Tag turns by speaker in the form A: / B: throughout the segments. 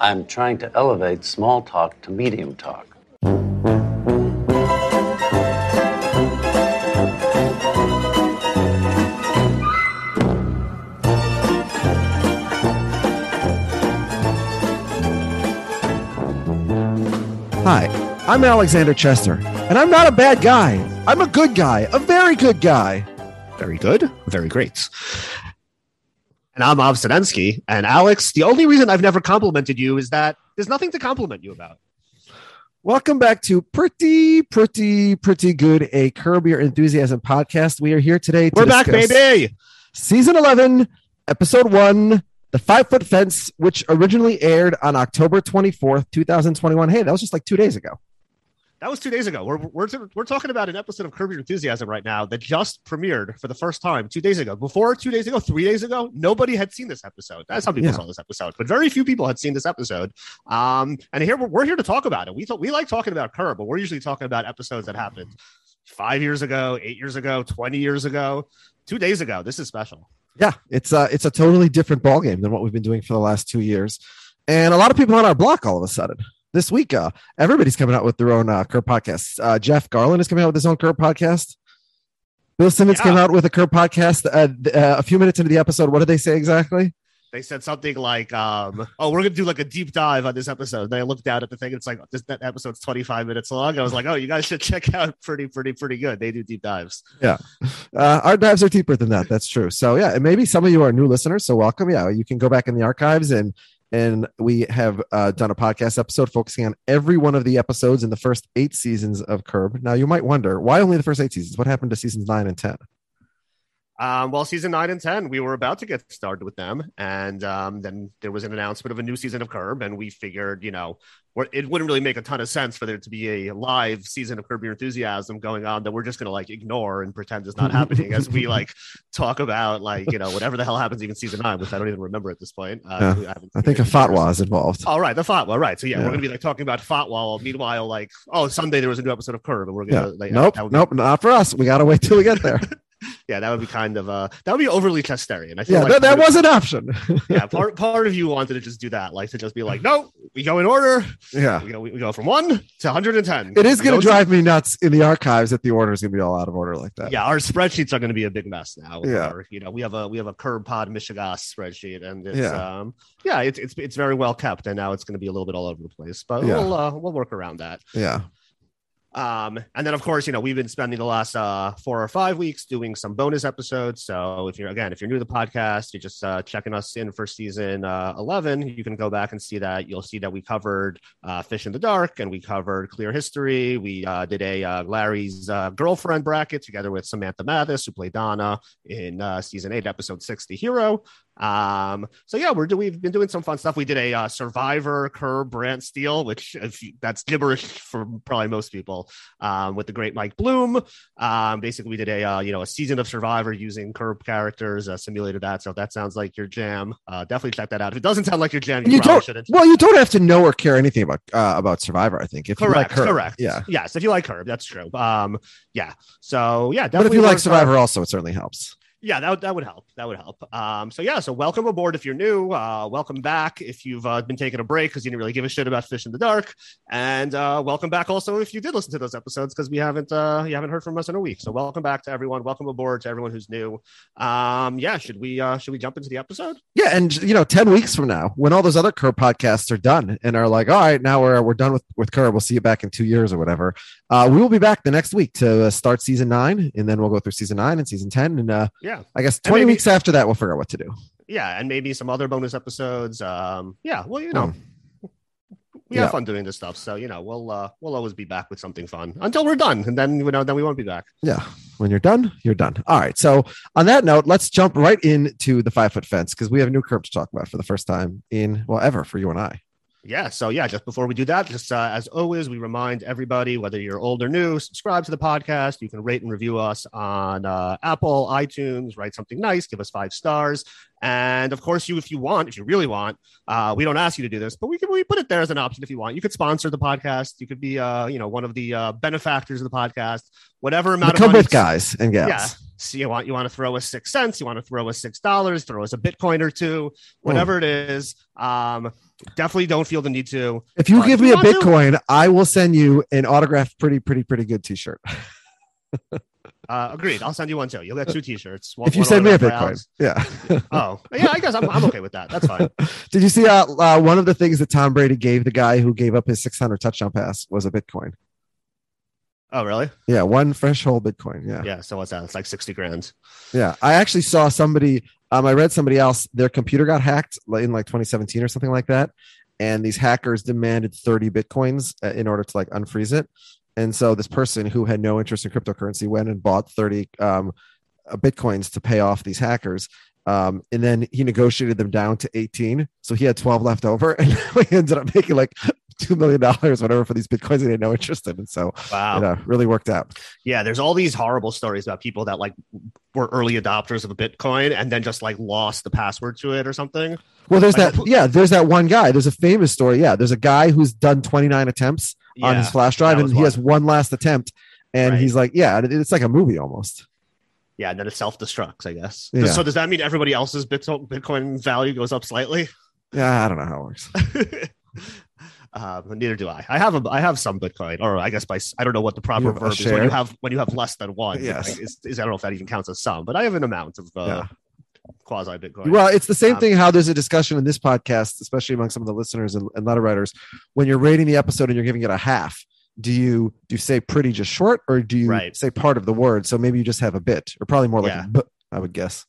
A: I'm trying to elevate small talk to medium talk.
B: Hi, I'm Alexander Chester, and I'm not a bad guy. I'm a good guy, a very good guy.
C: Very good. Very great. And I'm Av Sedensky. And Alex, the only reason I've never complimented you is that there's nothing to compliment you about.
B: Welcome back to pretty, pretty, pretty good a Curb Your Enthusiasm podcast. We are here today. To
C: We're back, baby.
B: Season 11, episode one, The Five Foot Fence, which originally aired on October 24th, 2021. Hey, that was just like two days ago.
C: That was two days ago. We're, we're, we're talking about an episode of Curb Your Enthusiasm right now that just premiered for the first time two days ago. Before two days ago, three days ago, nobody had seen this episode. That's how people
B: Yeah.
C: saw this episode, but very few people had seen this episode. Um, and here we're, we're here to talk about it. We thought we like talking about Curb, but we're usually talking about episodes that happened five years ago, eight years ago, 20 years ago, two days ago. This is special.
B: Yeah, it's a it's a totally different ballgame than what we've been doing for the last two years. And a lot of people on our block all of a sudden. This week, uh, everybody's coming out with their own uh, Curb podcasts. Uh, Jeff Garlin is coming out with his own Curb podcast. Bill Simmons
C: Yeah.
B: came out with a Curb podcast uh, uh, a few minutes into the episode. What did they say exactly?
C: they said something like, um, "Oh, we're gonna do like a deep dive on this episode." And I looked down at the thing; it's like this that episode's twenty five minutes long. I was like, "Oh, you guys should check out pretty, pretty, pretty good. They do deep dives."
B: Yeah, uh, our dives are deeper than that. That's true. So yeah, and maybe some of you are new listeners. So welcome. Yeah, you can go back in the archives and and we have uh, done a podcast episode focusing on every one of the episodes in the first eight seasons of Curb. Now you might wonder why only the first eight seasons. What happened to seasons nine and ten?
C: Um, well, season nine and ten, we were about to get started with them, and um, then there was an announcement of a new season of Curb, and we figured, you know, it wouldn't really make a ton of sense for there to be a live season of Curb Your Enthusiasm going on that we're just going to like ignore and pretend is not happening as we like talk about like you know whatever the hell happens even season nine, which I don't even remember at this point. Uh,
B: Yeah.
C: haven't
B: I think a
C: seen it in years.
B: fatwa is involved.
C: All right, the fatwa, right? So yeah,
B: Yeah.
C: we're gonna be like talking about fatwa. Meanwhile, like, oh, Sunday there was a new episode of Curb, and we're gonna
B: Yeah.
C: like,
B: nope,
C: be-
B: nope, not for us. We gotta wait till we get there.
C: yeah, that would be kind of uh, that would be overly Chesterian. I feel
B: yeah,
C: like
B: that, that was an option.
C: yeah, part part of you wanted to just do that, like to just be like, no, we go in order.
B: yeah.
C: We go, we go from one to 110.
B: It is going to drive me nuts in the archives that the order is going to be all out of order like that.
C: Yeah, our spreadsheets are going to be a big mess now.
B: Yeah.
C: our- you know, we have a we have a curb pod Michigas spreadsheet, and it's
B: Yeah.
C: um yeah, it's it's it's very well kept, and now it's going to be a little bit all over the place, but
B: Yeah.
C: we'll uh, we'll work around that.
B: Yeah.
C: Um, and then of course, you know, we've been spending the last uh four or five weeks doing some bonus episodes. So if you're again, if you're new to the podcast, you're just uh checking us in for season uh 11, you can go back and see that. You'll see that we covered uh Fish in the Dark and we covered Clear History. We uh did a uh, Larry's uh, girlfriend bracket together with Samantha Mathis, who played Donna in uh season eight, episode six, The Hero. Um, so yeah, we're do we've been doing some fun stuff. We did a uh, Survivor Curb Brant Steele, which if you, that's gibberish for probably most people. Um, with the great Mike Bloom. Um, basically, we did a uh, you know a season of Survivor using Curb characters, uh, simulated that. So if that sounds like your jam, uh, definitely check that out. If it doesn't sound like your jam, you,
B: You don't.
C: shouldn't.
B: Well, you don't have to know or care anything about uh, about Survivor. I think if you like
C: Correct, correct.
B: yeah.
C: Yes, if you like Curb, that's true. Um, yeah. So yeah,
B: But if you like
C: uh,
B: Survivor, also it certainly helps.
C: Yeah that, would- that would help. That would help. Um so yeah so welcome aboard if you're new. Uh welcome back if you've uh, been taking a break because you didn't really give a shit about fish in the dark. And uh welcome back also if you did listen to those episodes because we haven't uh you haven't heard from us in a week. So welcome back to everyone. Welcome aboard to everyone who's new. Um yeah should we uh should we jump into the episode?
B: Yeah, and you know, ten weeks from now, when all those other Curb podcasts are done and are like, all right, now we're we're done with with Curb. We'll see you back in two years or whatever. Uh, we will be back the next week to uh, start season nine, and then we'll go through season nine and season ten, and uh,
C: yeah
B: I guess twenty
C: maybe-
B: weeks after that, we'll figure out what to do.
C: yeah and maybe some other bonus episodes um yeah well you know
B: Hmm.
C: we have fun doing this stuff so you know we'll uh we'll always be back with something fun until we're done and then you know then we won't be back
B: Yeah, when you're done, you're done. All right. So on that note, let's jump right into the five foot fence because we have a new curb to talk about for the first time in well ever for you and I.
C: yeah so yeah just before we do that just uh, as always we remind everybody whether you're old or new subscribe to the podcast you can rate and review us on uh, apple itunes write something nice give us five stars and of course you if you want if you really want uh, we don't ask you to do this but we can we put it there as an option if you want you could sponsor the podcast you could be uh, you know one of the uh, benefactors of the podcast whatever amount
B: The
C: of
B: come
C: money
B: with guys and gals.
C: yeah. So you want you want to throw us six cents, you want to throw us six dollars, throw us a Bitcoin or two, whatever it is. Um, definitely don't feel the need to.
B: If you
C: But
B: give me a
C: want to-
B: Bitcoin, I will send you an autographed, pretty, pretty, pretty good T-shirt.
C: Uh, agreed. I'll send you one too. You'll get two T-shirts. One-
B: if you send me a Bitcoin, yeah.
C: Oh, yeah. I guess I'm, I'm okay with that. That's fine.
B: Did you see uh, uh, one of the things that Tom Brady gave the guy who gave up his 600 touchdown pass was a Bitcoin?
C: Oh, really?
B: Yeah, one fresh whole Bitcoin. Yeah.
C: Yeah. So what's that? It's like sixty grand.
B: Yeah, I actually saw somebody. Um, I read somebody else. Their computer got hacked in like 2017 or something like that, and these hackers demanded 30 bitcoins uh, in order to like unfreeze it. And so this person who had no interest in cryptocurrency went and bought 30 um, uh, bitcoins to pay off these hackers. Um, and then he negotiated them down to 18, so he had 12 left over, and he ended up making like two million dollars, whatever, for these bitcoins he had no interest in. And so,
C: Wow.
B: it uh, really worked out.
C: Yeah. There's all these horrible stories about people that like were early adopters of a Bitcoin and then just like lost the password to it or something.
B: Well, there's
C: Like,
B: that. Yeah, there's that one guy. There's a famous story. Yeah, there's a guy who's done 29 attempts on his flash drive, and he
C: one.
B: has one last attempt, and
C: Right.
B: he's like, yeah, it's like a movie almost.
C: Yeah, and then it self destructs, I guess.
B: Yeah.
C: So does that mean everybody else's Bitcoin value goes up slightly?
B: Yeah, I don't know how it works.
C: um, neither do I. I have a I have some Bitcoin, or I guess by I don't know what the proper verb is when you have when you have less than one.
B: Yes.
C: Like, is, is- I don't know if that even counts as some, but I have an amount of uh, quasi Bitcoin.
B: Well, it's the same
C: Um,
B: thing. How there's a discussion in this podcast, especially among some of the listeners and, and letter writers, when you're rating the episode and you're giving it a half. Do you do you say pretty just short, or do you
C: Right.
B: say part of the word? So maybe you just have a bit, or probably more like
C: Yeah.
B: I would guess.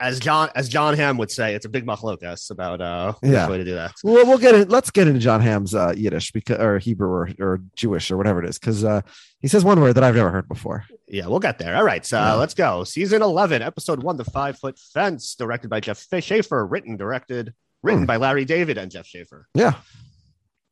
C: As John as John Ham would say, it's a big machlokas about uh
B: Yeah.
C: way to do that.
B: Well, we'll get it. Let's get into John Ham's uh, Yiddish because, or Hebrew, or, or Jewish, or whatever it is, because uh, he says one word that I've never heard before.
C: Yeah, we'll get there. All right, so
B: Yeah.
C: let's go. Season eleven, episode one, the five foot fence, directed by Jeff Schaffer, written, directed, written
B: Hmm.
C: by Larry David and Jeff Schaffer.
B: Yeah,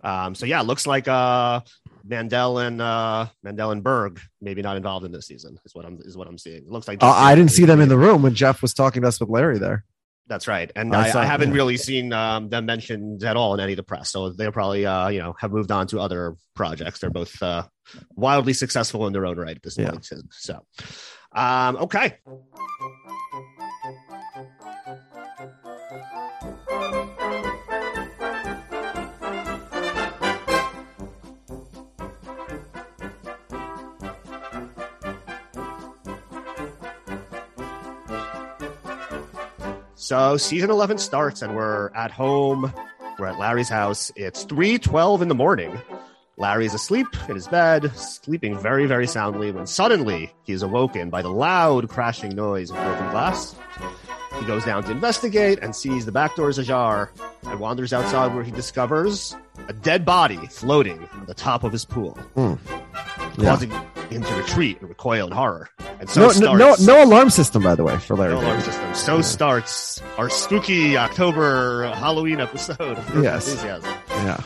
C: Um, so yeah, it looks like uh Mandel and uh Mandel and Berg maybe not involved in this season is what I'm is what I'm seeing. It looks like
B: uh, I didn't see them in the room when Jeff was talking to us with Larry there.
C: That's right, and
B: I
C: I,
B: saw-
C: I haven't
B: yeah.
C: really seen um, them mentioned at all in any of the press. So they'll probably uh you know have moved on to other projects. They're both uh wildly successful in their own right at this
B: Yeah.
C: point. So um okay. So season 11 starts and we're at home. We're at Larry's house. It's 3:12 in the morning. Larry's asleep in his bed, sleeping very very soundly when suddenly he is awoken by the loud crashing noise of broken glass. He goes down to investigate and sees the back door is ajar and wanders outside where he discovers a dead body floating on the top of his pool,
B: Yeah.
C: causing him to retreat and recoil in horror. And so
B: No, no, no, no alarm system, by the way, for Larry.
C: no alarm system. So starts our spooky October Halloween episode.
B: Yes.
C: Enthusiasm.
B: Yeah,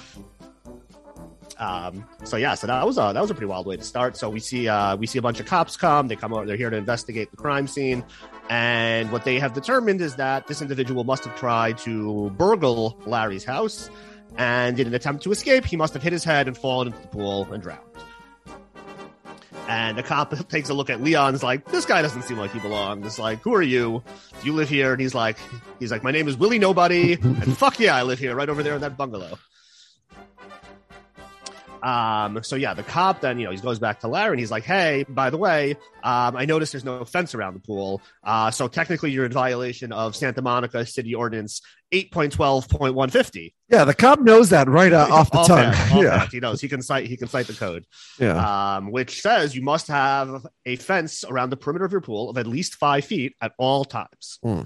C: Um, so yeah, so that was a that was a pretty wild way to start. So we see uh, we see a bunch of cops come. They come over. They're here to investigate the crime scene, and what they have determined is that this individual must have tried to burgle Larry's house, and in an attempt to escape, he must have hit his head and fallen into the pool and drowned. And the cop takes a look at Leon's like, this guy doesn't seem like he belongs. It's like, who are you? Do you live here? And he's like, he's like, my name is Willie Nobody, and fuck yeah, I live here, right over there in that bungalow. Um, so yeah, the cop then, you know, he goes back to Larry and he's like, Hey, by the way, um, I noticed there's no fence around the pool. Uh, so technically you're in violation of Santa Monica City Ordinance 8.12.150.
B: yeah. The cop knows that right uh, off the tongue.
C: Offhand,
B: yeah.
C: He knows he can cite, he can cite the code,
B: yeah.
C: um, which says you must have a fence around the perimeter of your pool of at least five feet at all times.
B: Hmm.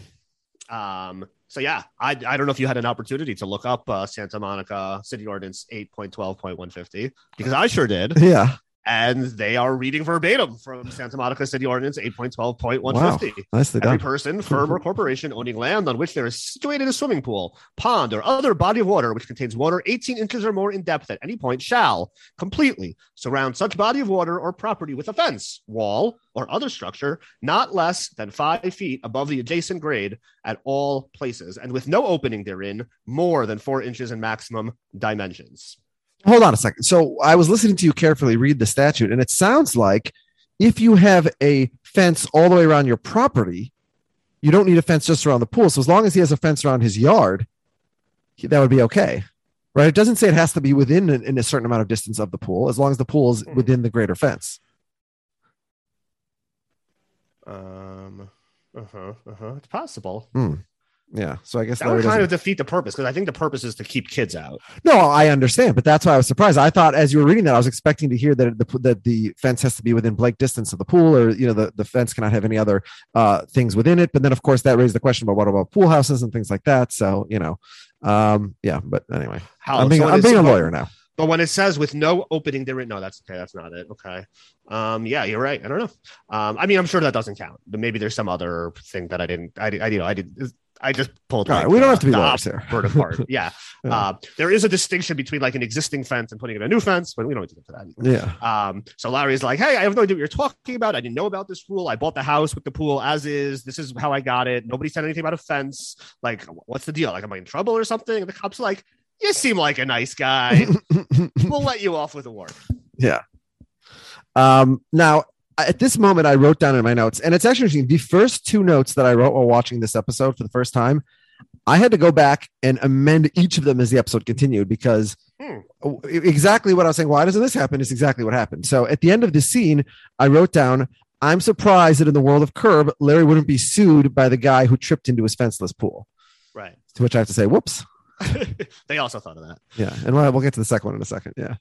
C: Um, so yeah, I, I don't know if you had an opportunity to look up uh, Santa Monica City Ordinance 8.12.150 because I sure did.
B: yeah.
C: And they are reading verbatim from Santa Monica City Ordinance 8.12.150.
B: Wow. Nicely
C: Every person, firm, or corporation owning land on which there is situated a swimming pool, pond, or other body of water which contains water 18 inches or more in depth at any point shall completely surround such body of water or property with a fence, wall, or other structure not less than five feet above the adjacent grade at all places, and with no opening therein more than four inches in maximum dimensions.
B: Hold on a second. So I was listening to you carefully read the statute, and it sounds like if you have a fence all the way around your property, you don't need a fence just around the pool. So as long as he has a fence around his yard, that would be okay. Right? It doesn't say it has to be within an, in a certain amount of distance of the pool, as long as the pool is
C: Hmm.
B: within the greater fence.
C: Um, uh huh, uh huh. It's possible.
B: Yeah. So I guess
C: That
B: Larry
C: would kind
B: doesn't-
C: of defeat the purpose because I think the purpose is to keep kids out.
B: No, I understand, but that's why I was surprised. I thought as you were reading that, I was expecting to hear that the that the fence has to be within Blake distance of the pool, or you know, the, the fence cannot have any other uh, things within it. But then, of course, that raised the question about what about pool houses and things like that. So you know, um, yeah. But anyway,
C: How
B: I'm being
C: so
B: I'm being a lawyer now.
C: But when it says with no opening there, no, that's okay. That's not it. Okay. Um, yeah, you're right. I don't know. Um, I mean, I'm sure that doesn't count, but maybe there's some other thing that I didn't. I, I you know, I did. I just pulled.
B: Right,
C: like,
B: we don't
C: uh,
B: have to be
C: the
B: lawyers here.
C: Opposite apart. Yeah.
B: Yeah.
C: Uh, there is a distinction between like an existing fence and putting in a new fence, but we don't need to get to that. Either.
B: Yeah.
C: Um, so Larry's like, Hey, I have no idea what you're talking about. I didn't know about this rule. I bought the house with the pool as is. This is how I got it. Nobody said anything about a fence. Like, what's the deal? Like, am I in trouble or something? And the cop's like, You seem like a nice guy. we'll let you off with a warning.
B: yeah. Um, now, at this moment, I wrote down in my notes, and it's actually interesting. The first two notes that I wrote while watching this episode for the first time, I had to go back and amend each of them as the episode continued because
C: Hmm.
B: exactly what I was saying. Why doesn't this happen? Is exactly what happened. So at the end of the scene, I wrote down, "I'm surprised that in the world of Curb, Larry wouldn't be sued by the guy who tripped into his fenceless pool."
C: Right.
B: To which I have to say, "Whoops."
C: they also thought of that.
B: Yeah, and we'll, we'll get to the second one in a second. Yeah.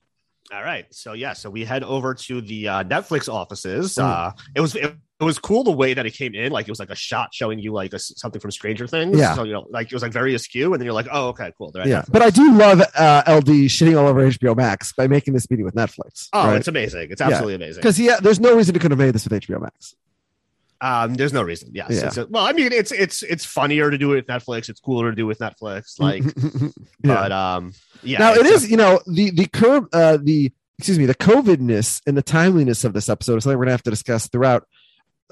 C: All right. So yeah, so we head over to the uh, Netflix offices.
B: Mm.
C: Uh, it was it, it was cool the way that it came in. Like it was like a shot showing you like a, something from Stranger Things.
B: Yeah.
C: So you know, like it was like very askew, and then you're like, oh, okay, cool.
B: Yeah,
C: Netflix.
B: but I do love uh, LD shitting all over HBO Max by making this meeting with Netflix.
C: Oh,
B: right?
C: it's amazing. It's
B: Yeah.
C: absolutely amazing.
B: because yeah, there's no reason to could have made this with HBO Max.
C: Um, there's no reason. Yes.
B: Yeah.
C: It's a- well, I mean, it's it's it's funnier to do it with Netflix. It's cooler to do with Netflix. Like,
B: yeah.
C: but um, yeah.
B: now
C: it's
B: is, you know, the the curve, uh, the excuse me, the COVIDness and the timeliness of this episode is something we're gonna have to discuss throughout.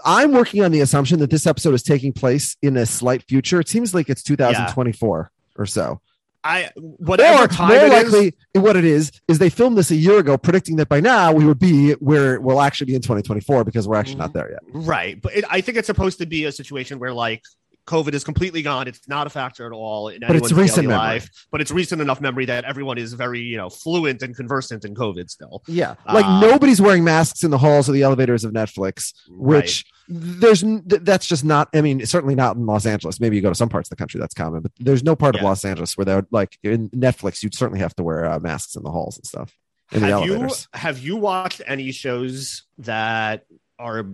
B: I'm working on the assumption that this episode is taking place in a slight future. It seems like it's 2024 or so.
C: I whatever
B: or
C: time
B: more
C: it is-
B: likely, what it is is they filmed this a year ago, predicting that by now we would be where we'll actually be in 2024 because we're actually not mm-hmm. there yet.
C: Right. But it, I think it's supposed to be a situation where like COVID is completely gone. It's not a factor at all in
B: But it's
C: anyone's
B: recent
C: daily life. But it's recent enough memory that everyone is very, you know, fluent and conversant in COVID still.
B: Yeah, like
C: Um,
B: nobody's wearing masks in the halls or the elevators of Netflix, which there's that's just not. I mean, certainly not in Los Angeles. Maybe you go to some parts of the country that's common, but there's no part of Los Angeles where they're like in Netflix. You'd certainly have to wear uh, masks in the halls and stuff in the
C: have you have you watched any shows that are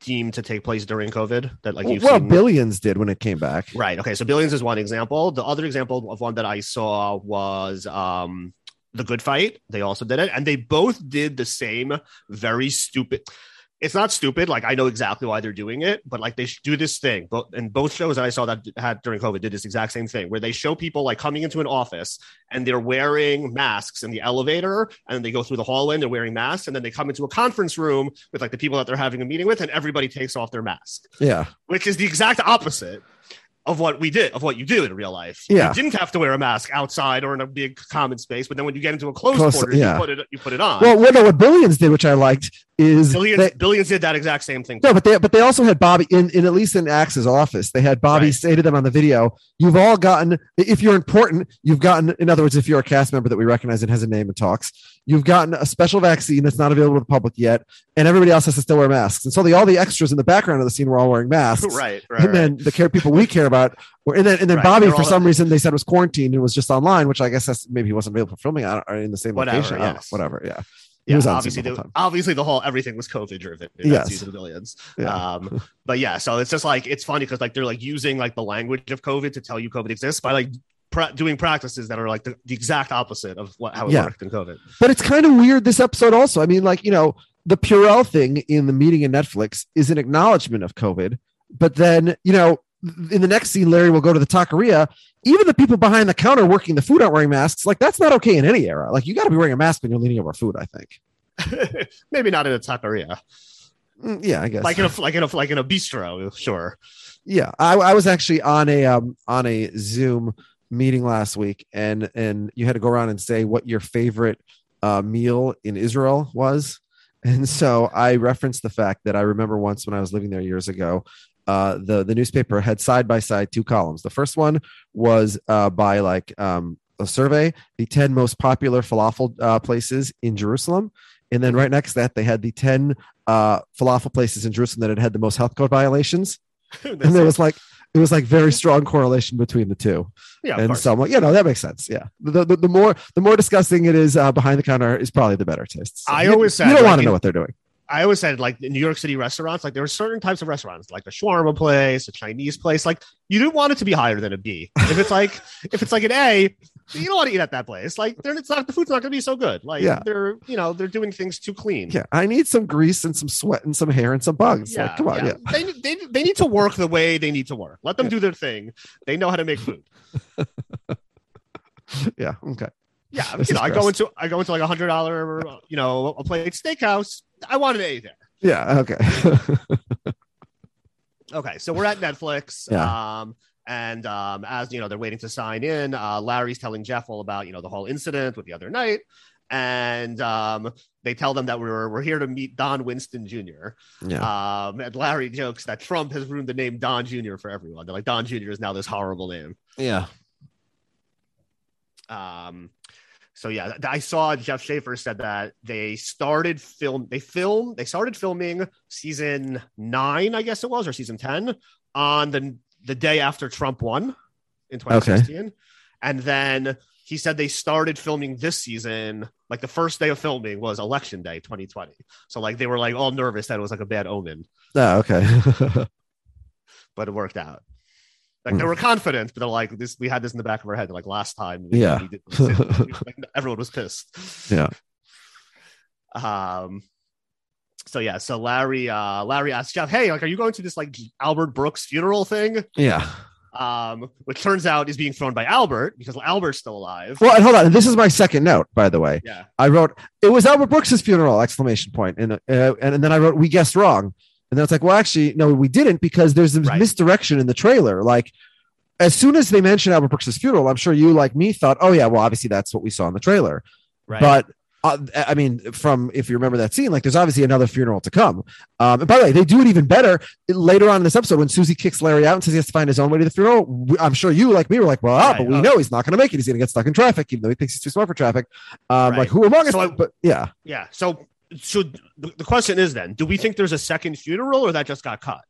C: deemed to take place during COVID that like you've
B: well,
C: seen?
B: Billions did when it came back.
C: Right. Okay. So Billions is one example. The other example of one that I saw was um The Good Fight. They also did it, and they both did the same very stupid. It's not stupid. Like I know exactly why they're doing it, but like they do this thing. But and both shows that I saw that had during COVID did this exact same thing, where they show people like coming into an office and they're wearing masks in the elevator, and they go through the hallway and they're wearing masks, and then they come into a conference room with like the people that they're having a meeting with, and everybody takes off their mask
B: Yeah,
C: which is the exact opposite of what we did, of what you do in real life.
B: Yeah.
C: You didn't have to wear a mask outside or in a big common space, but then when you get into a closed
B: Close-
C: quarters,
B: yeah.
C: you put it you put it on.
B: well, what, no, what Billions did, which I liked, is
C: billions
B: they-
C: billions did that exact same thing.
B: No, but they but they also had Bobby in, in at least in Axe's office. They had Bobby
C: Right.
B: say to them on the video, "You've all gotten if you're important, you've gotten in other words, if you're a cast member that we recognize and has a name and talks, you've gotten a special vaccine that's not available to the public yet, and everybody else has to still wear masks. And so the all the extras in the background of the scene were all wearing masks,
C: right, right,
B: and
C: right.
B: then the care people we care about were, and then and then
C: Right,
B: Bobby
C: they're
B: for some reason they said was quarantined and was just online, which I guess that's maybe he wasn't available for filming or in the same
C: Whatever,
B: location.
C: Yes.
B: whatever, yeah.
C: Yeah,
B: was
C: obviously,
B: the
C: obviously the whole everything was COVID driven in
B: Yes.
C: season of Billions.
B: Yeah.
C: Um, but yeah, so it's just like it's funny because like they're like using like the language of COVID to tell you COVID exists by like pra- doing practices that are like the, the exact opposite of what how it
B: Yeah.
C: worked in COVID.
B: But it's kind of weird this episode also. I mean, like, you know, the Purell thing in the meeting in Netflix is an acknowledgement of COVID. But then, you know, in the next scene, Larry will go to the taqueria. Even the people behind the counter working the food aren't wearing masks. Like, that's not okay in any era. Like, you got to be wearing a mask when you're leaning over food, I think.
C: Maybe not in a taqueria,
B: Mm, Yeah, I guess.
C: like in a like in a like in a bistro. Sure.
B: yeah I, I was actually on a um on a zoom meeting last week and and you had to go around and say what your favorite uh meal in israel was and so i referenced the fact that i remember once when i was living there years ago uh the the newspaper had side by side two columns. The first one was uh by like um a survey the 10 most popular falafel uh, places in jerusalem. And then right next to that they had the 10 uh falafel places in jerusalem that had had the most health code violations. And there was like it was like very strong correlation between the two.
C: Yeah,
B: and so i'm like you know that makes sense. Yeah. The, the, the more the more disgusting it is uh, behind the counter is probably the better taste So
C: I
B: you-
C: always said,
B: you don't
C: like,
B: want to know what they're doing
C: I always said like New York City restaurants, like there were certain types of restaurants, like a shawarma place, a Chinese place. Like you didn't want it to be higher than a B. If it's like if it's like an A, you don't want to eat at that place. Like they're, it's not the food's not going to be so good. Like
B: Yeah.
C: they're you know they're doing things too clean.
B: yeah i need some grease and some sweat and some hair and some bugs like come on yeah,
C: They, they, they need to work the way they need to work. Let them do their thing. They know how to make food.
B: yeah okay
C: Yeah,
B: This
C: you know, I go into I go into like a hundred dollar, you know, a plate steakhouse. I wanted an A there.
B: yeah okay
C: Okay, so we're at Netflix.
B: Yeah.
C: Um, and um, as you know, they're waiting to sign in. Uh, Larry's telling Jeff all about you know the whole incident with the other night, and um, they tell them that we're we're here to meet Don Winston Jr.
B: yeah
C: Um, and Larry jokes that Trump has ruined the name Don Jr. for everyone. They're like Don Jr. is now this horrible name.
B: yeah
C: Um, so yeah, I saw Jeff Schaffer said that they started film. They filmed. They started filming season nine, I guess it was, or season ten, on the the day after Trump won in 2016, and then he said they started filming this season. Like the first day of filming was election day 2020. So like they were like all nervous that it was like a bad omen,
B: oh, okay
C: but it worked out. Like they
B: Mm.
C: were confident, but they're like this. We had this in the back of our head. Like last time,
B: Yeah.
C: we did- like, everyone was pissed.
B: Yeah.
C: Um. So yeah, so Larry, uh, Larry asked Jeff, "Hey, like, are you going to this like Albert Brooks funeral thing?"
B: yeah
C: Um, which turns out is being thrown by Albert because Albert's still alive.
B: well and hold on this is my second note by the way
C: Yeah,
B: I wrote it was Albert Brooks's funeral exclamation point and uh, and, and then I wrote we guessed wrong and then it's like well actually no we didn't because there's this
C: Right.
B: misdirection in the trailer like as soon as they mentioned Albert Brooks's funeral I'm sure you like me thought oh yeah well obviously that's what we saw in the trailer
C: right.
B: but uh, I mean from if you remember that scene like there's obviously another funeral to come um, and by the way they do it even better later on in this episode when Susie kicks Larry out and says he has to find his own way to the funeral we- I'm sure you like me were like well ah,
C: Right.
B: but we
C: Oh.
B: know he's not going to make it he's going to get stuck in traffic even though he thinks he's too smart for traffic um,
C: Right.
B: like who among us
C: So
B: but yeah
C: yeah. So, so the, the question is then, do we think there's a second funeral or that just got cut?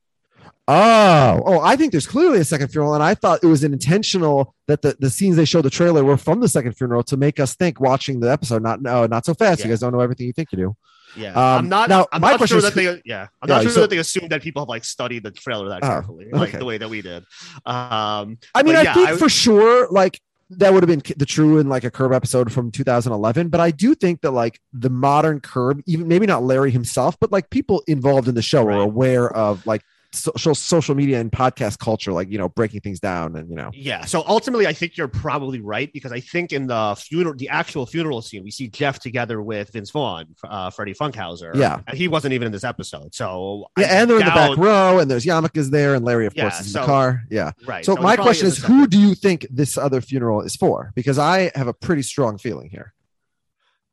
B: Oh, oh, I think there's clearly a second funeral, and I thought it was an intentional that the, the scenes they showed the trailer were from the second funeral to make us think watching the episode. Not no, not so fast.
C: Yeah.
B: You guys don't know everything you think you do.
C: Yeah,
B: Um,
C: I'm not.
B: now,
C: I'm
B: my
C: not
B: question
C: sure
B: is
C: that they. Yeah, I'm
B: Yeah,
C: not sure
B: so-
C: that they assumed that people have like studied the trailer that
B: Oh,
C: carefully, like the way that we did. Um,
B: I mean, I
C: yeah,
B: think
C: I-
B: for sure, like that would have been the true in like a Curb episode from 2011. But I do think that like the modern Curb, even maybe not Larry himself, but like people involved in the show
C: Right.
B: are aware of like social social media and podcast culture, like you know breaking things down and you know
C: Yeah. So ultimately, I think you're probably right because I think in the funeral, the actual funeral scene, we see Jeff together with Vince Vaughn, uh, Freddie Funkhouser.
B: Yeah.
C: And he wasn't even in this episode. So
B: yeah,
C: I
B: and they're in the back row, and there's Yarmulke's there, and Larry, of
C: Yeah,
B: course, is in the car. Yeah.
C: Right.
B: So
C: it
B: my question
C: is,
B: who do you think this other funeral is for? Because I have a pretty strong feeling here.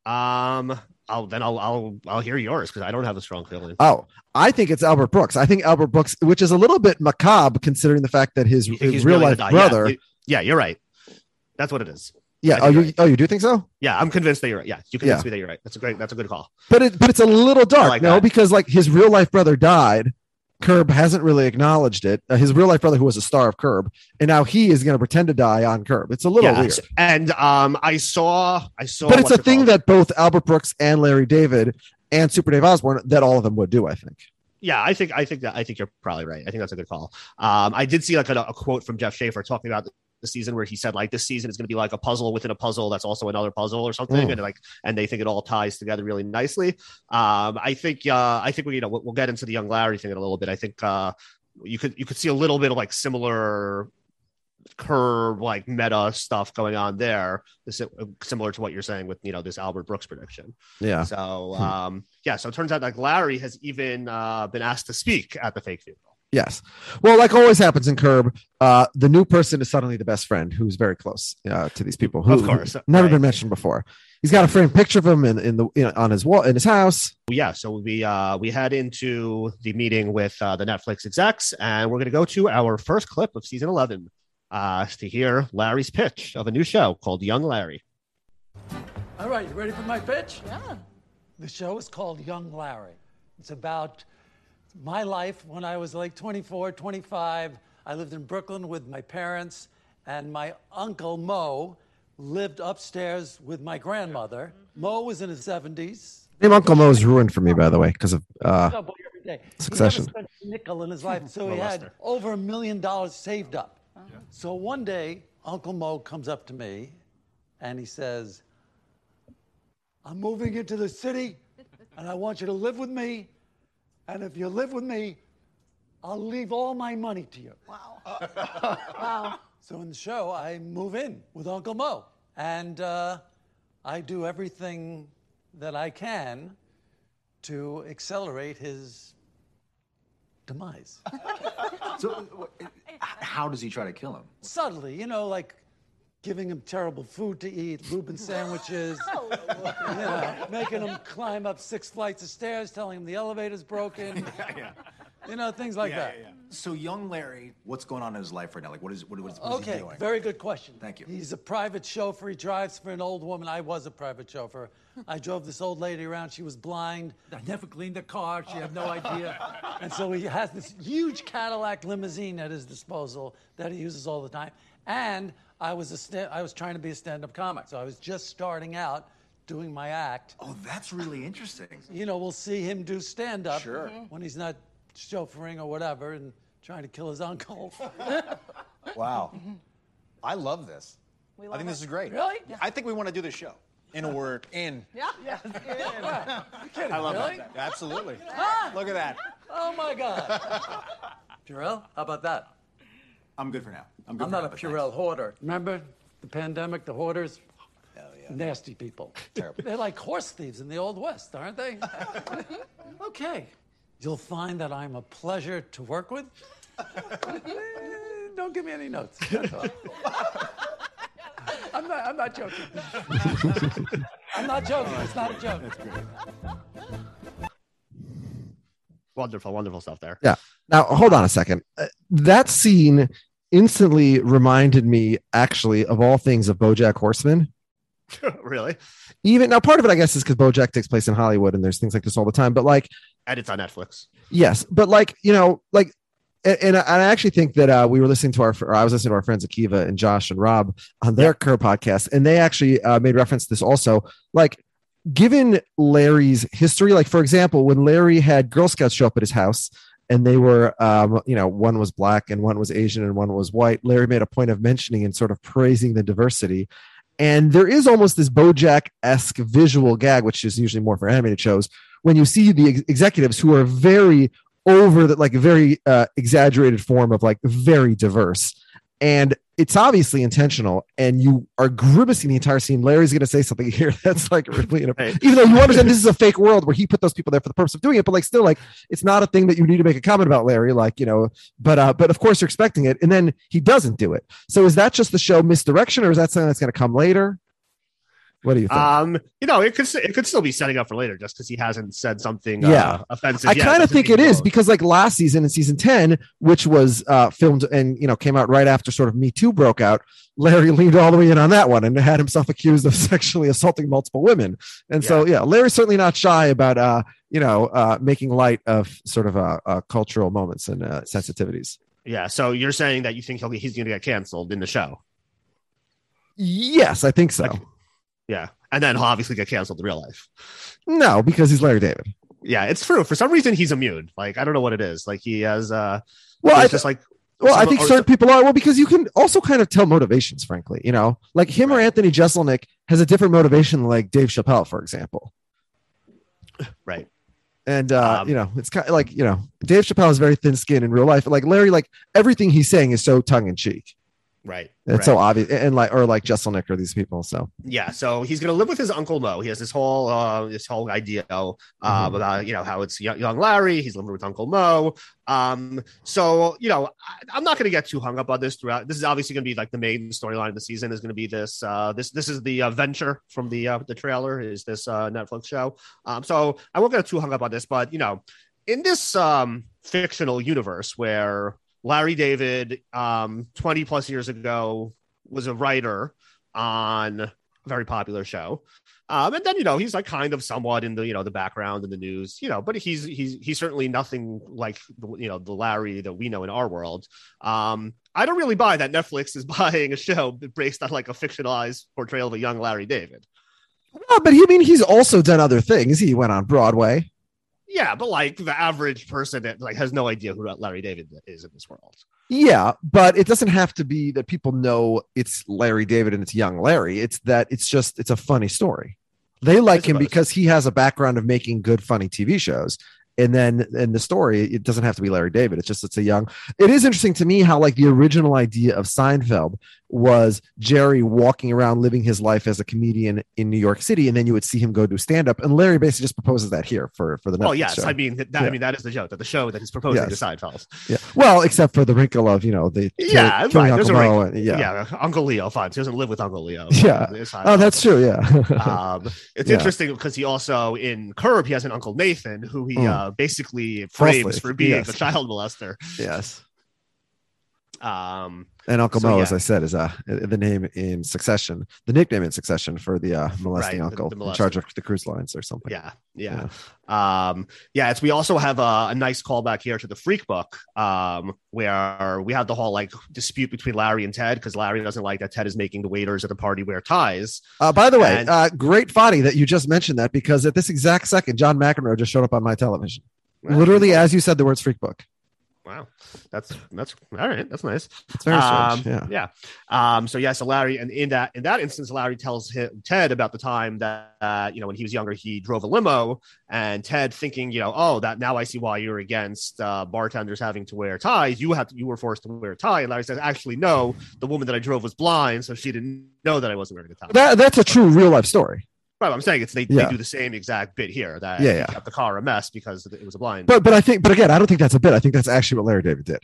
C: Um. I'll then I'll I'll I'll hear yours because I don't have a strong feeling.
B: Oh, I think it's Albert Brooks. I think Albert Brooks, which is a little bit macabre considering the fact that his, his real
C: really
B: life
C: gonna? Yeah,
B: brother.
C: you- Yeah, you're right. That's what it is.
B: Yeah. Oh, you
C: right.
B: oh you do think so?
C: Yeah, I'm convinced that you're right. Yeah, you convinced
B: Yeah.
C: me that you're right. That's a great. That's a good call.
B: But it but it's a little dark,
C: like
B: no,
C: that.
B: because like his real life brother died. Curb hasn't really acknowledged it. Uh, his real life brother, who was a star of Curb, and now he is going to pretend to die on Curb. It's a little
C: Yes.
B: weird.
C: And um, I saw I saw.
B: but it's a thing that both Albert Brooks and Larry David and Super Dave Osborne that all of them would do. I think.
C: yeah, I think I think that I think you're probably right. I think that's a good call. Um, I did see like a, a quote from Jeff Schaffer talking about the season where he said like this season is going to be like a puzzle within a puzzle that's also another puzzle or something,
B: Mm.
C: and like and they think it all ties together really nicely. Um, I think uh, I think we you know we'll, we'll get into the young Larry thing in a little bit. I think uh, you could you could see a little bit of like similar Curb like meta stuff going on there this, similar to what you're saying with you know this albert brooks prediction
B: Yeah.
C: so
B: Hmm.
C: um yeah so it turns out like larry has even uh been asked to speak at the fake funeral
B: Yes. Well, like always happens in Curb, uh, the new person is suddenly the best friend who's very close uh, to these people who
C: Of course,
B: who never
C: right.
B: been mentioned before. He's got a framed picture of him in, in the you know, on his wall in his house.
C: yeah so we uh we head into the meeting with uh, the netflix execs and we're going to go to our first clip of season 11 uh to hear larry's pitch of a new show called young larry
D: All right, you ready for my pitch? Yeah. The show is called Young Larry. It's about my life when I was like 24, 25. I lived in Brooklyn with my parents, and my uncle Mo lived upstairs with my grandmother. Mo was in his 70s.
B: Name Uncle Mo is ruined for me, by the way, because of uh,
D: Double every day.
B: Succession.
D: He never spent a nickel in his life, so he had over a million dollars saved up. So one day, Uncle Mo comes up to me and he says, I'm moving into the city and I want you to live with me. And if you live with me, I'll leave all my money to you.
E: Wow. Wow.
D: So in the show, I move in with Uncle Mo, and uh, I do everything that I can to accelerate his demise.
F: So, how does he try to kill him?
D: Subtly, you know, like giving him terrible food to eat, Reuben sandwiches, oh, you know, making him climb up six flights of stairs, telling him the elevator's broken, you know, things like that.
F: So, young Larry, what's going on in his life right now? Like, what is what, what is, what is he
D: Okay,
F: doing?
D: very good question.
F: Thank you.
D: He's a private chauffeur. He drives for an old woman. I was a private chauffeur. I drove this old lady around. She was blind. I never cleaned the car. She had no idea. and so he has this huge Cadillac limousine at his disposal that he uses all the time. And I was a sta- I was trying to be a stand-up comic, so I was just starting out doing my act.
F: oh, that's really interesting.
D: You know, we'll see him do stand-up
F: Sure.
D: when he's not chauffeuring or whatever and trying to kill his uncle.
G: Wow. I love this. I
E: love I
G: think this is great.
D: Really?
G: I think we want to do this show. In a word, in.
E: Yeah.
G: I love
D: Really?
G: that. Absolutely. Look at that.
D: Oh my God. Purell, how about that?
F: I'm good for now. I'm good
D: I'm
F: for
D: not
F: now,
D: a
F: but
D: Purell hoarder. Remember the pandemic, the hoarders? Nasty people.
F: Terrible.
D: They're like horse thieves in the Old West, aren't they? okay. You'll find that I'm a pleasure to work with. Don't give me any notes. That's all. I'm not, I'm not joking. I'm not joking. It's not a joke. That's great.
C: wonderful wonderful stuff there
B: Yeah. Now, hold on a second. Uh, that scene instantly reminded me, actually, of all things, of BoJack Horseman.
C: really
B: Even now, part of it, I guess, is because BoJack takes place in Hollywood, and there's things like this all the time. But like,
C: and it's on netflix
B: yes, but like, you know, like, and, and I and I actually think that uh, we were listening to our, or I was listening to our friends Akiva and Josh and Rob on their Curb podcast, and they actually uh, made reference to this also. Like, given Larry's history, like for example, when Larry had Girl Scouts show up at his house and they were, um, you know, one was black and one was Asian and one was white, Larry made a point of mentioning and sort of praising the diversity. And there is almost this Bojack esque visual gag, which is usually more for animated shows, when you see the ex- executives who are very over the like very uh, exaggerated form of like very diverse. And it's obviously intentional, and you are grimacing the entire scene. Larry's going to say something here that's like really, inappropriate. even though you understand this is a fake world where he put those people there for the purpose of doing it, but like still, like it's not a thing that you need to make a comment about, Larry. Like you know, but uh, but of course you're expecting it, and then he doesn't do it. So is that just the show misdirection, or is that something that's going to come later? What do you think?
C: um you know it could it could still be setting up for later just because he hasn't said something
B: Yeah.
C: uh, offensive
B: I kind of think it is because like last season in season 10, which was uh filmed and you know came out right after sort of Me Too broke out, Larry leaned all the way in on that one and had himself accused of sexually assaulting multiple women. And so yeah, Larry's certainly not shy about uh you know uh making light of sort of uh, uh cultural moments and uh, sensitivities.
C: yeah so you're saying that you think he'll, he's going to get canceled in the show
B: Yes, I think so.
C: Like- yeah and then he'll obviously get canceled in real life
B: no, because he's Larry David.
C: yeah it's true for some reason he's immune like i don't know what it is like he has uh
B: Well, I,
C: just like
B: Well, I think
C: or
B: certain people are. Well, because you can also kind of tell motivations, frankly. You know, like him or Anthony Jeselnik has a different motivation, like Dave Chappelle, for example.
C: right.
B: And uh,
C: Um,
B: you know, it's kind of like you know, Dave Chappelle has very thin skin in real life. Like Larry, like everything he's saying is so tongue in cheek.
C: Right.
B: It's
C: right.
B: so obvious, and like or like Jeselnik or these people. So
C: Yeah, so he's gonna live with his uncle Mo. He has this whole uh, this whole idea uh,
B: Mhm.
C: about you know how it's young, young Larry. He's living with Uncle Mo. Um, so you know I, I'm not gonna get too hung up on this throughout. This is obviously gonna be like the main storyline of the season is gonna be this. Uh, this this is the uh, venture from the uh, the trailer. Is this uh, Netflix show? Um, so I won't get too hung up on this, but you know, in this um, fictional universe where Larry David, um, 20 plus years ago, was a writer on a very popular show. Um, and then you know he's like kind of somewhat in the you know the background in the news, you know, but he's he's he's certainly nothing like you know the Larry that we know in our world. Um, I don't really buy that Netflix is buying a show based on like a fictionalized portrayal of a young Larry David.
B: well, but he I mean he's also done other things. He went on Broadway.
C: Yeah, but like the average person that like has no idea who Larry David is in this world.
B: Yeah, but it doesn't have to be that people know it's Larry David and it's young Larry. It's that it's just it's a funny story. They like him because he has a background of making good funny TV shows. And then in the story, it doesn't have to be Larry David. It's just it's a young. It is interesting to me how like the original idea of Seinfeld was Jerry walking around living his life as a comedian in New York City, and then you would see him go do stand up. And Larry basically just proposes that here for for the Netflix
C: Oh yes,
B: show.
C: I mean that,
B: Yeah.
C: I mean that is the joke that the show that he's proposing
B: Yes.
C: to Seinfeld.
B: yeah. Well, except for the wrinkle of you know the
C: Yeah,
B: kill-
C: right, there's
B: Uncle
C: a
B: Mo.
C: wrinkle.
B: and-
C: Yeah.
B: yeah.
C: Uncle Leo, fine. He doesn't live with Uncle Leo.
B: Yeah. Oh, that's true. Yeah.
C: um, it's
B: Yeah.
C: interesting because he also in Curb he has an uncle Nathan who he
B: Mm.
C: uh, basically frames for being
B: yes.
C: a child molester.
B: yes.
C: Um,
B: And Uncle
C: So,
B: Mo,
C: yeah.
B: as I said, is uh the name in Succession, the nickname in Succession for the uh, molesting
C: Right, the-
B: uncle
C: the
B: in charge of the cruise lines or something.
C: yeah, yeah, um, yeah. It's we also have a, a nice callback here to the Freak Book, um, where we have the whole like dispute between Larry and Ted because Larry doesn't like that Ted is making the waiters at the party wear ties.
B: Uh, by the way,
C: And-
B: uh, great funny that you just mentioned that because at this exact second, John McEnroe just showed up on my television. Literally, as you said the words "freak book."
C: Wow, that's that's all right. That's nice.
B: Very
C: um,
B: yeah.
C: yeah. Um, so yeah, so Larry, and in that in that instance, Larry tells him, Ted about the time that uh, you know when he was younger, he drove a limo, and Ted thinking, you know, oh, that now I see why you're against uh, bartenders having to wear ties. You have to, you were forced to wear a tie. And Larry says, actually, no, the woman that I drove was blind, so she didn't know that I wasn't wearing a tie.
B: That, that's a true real life story.
C: Right, I'm saying it's they,
B: Yeah.
C: they do the same exact bit here that
B: Yeah, yeah.
C: kept the car a mess because it was a blind.
B: But but I think but again, I don't think that's a bit. I think that's actually what Larry David did.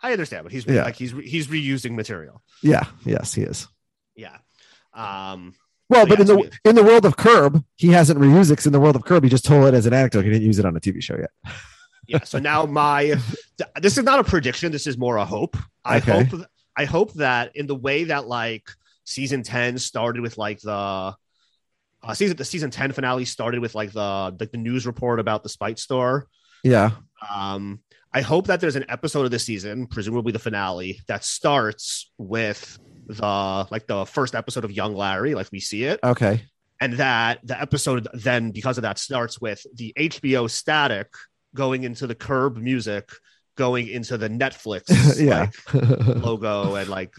C: I understand, but he's
B: Yeah.
C: like he's he's reusing material.
B: Yeah. Yes, he is.
C: Yeah. Um,
B: Well,
C: So,
B: but
C: yeah,
B: in the in the world of Curb, he hasn't reused it. 'cause in the world of Curb, he just told it as an anecdote. He didn't use it on a TV show yet.
C: yeah so now my this is not a prediction this is more a hope i
B: Okay.
C: hope i hope that in the way that like season 10 started with like the uh, season the season 10 finale started with like the like the news report about the spite store
B: Yeah.
C: um i hope that there's an episode of this season presumably the finale that starts with the like the first episode of young larry like we see it
B: Okay.
C: and that the episode then because of that starts with the hbo static going into the curb music going into the netflix
B: yeah.
C: like, logo and like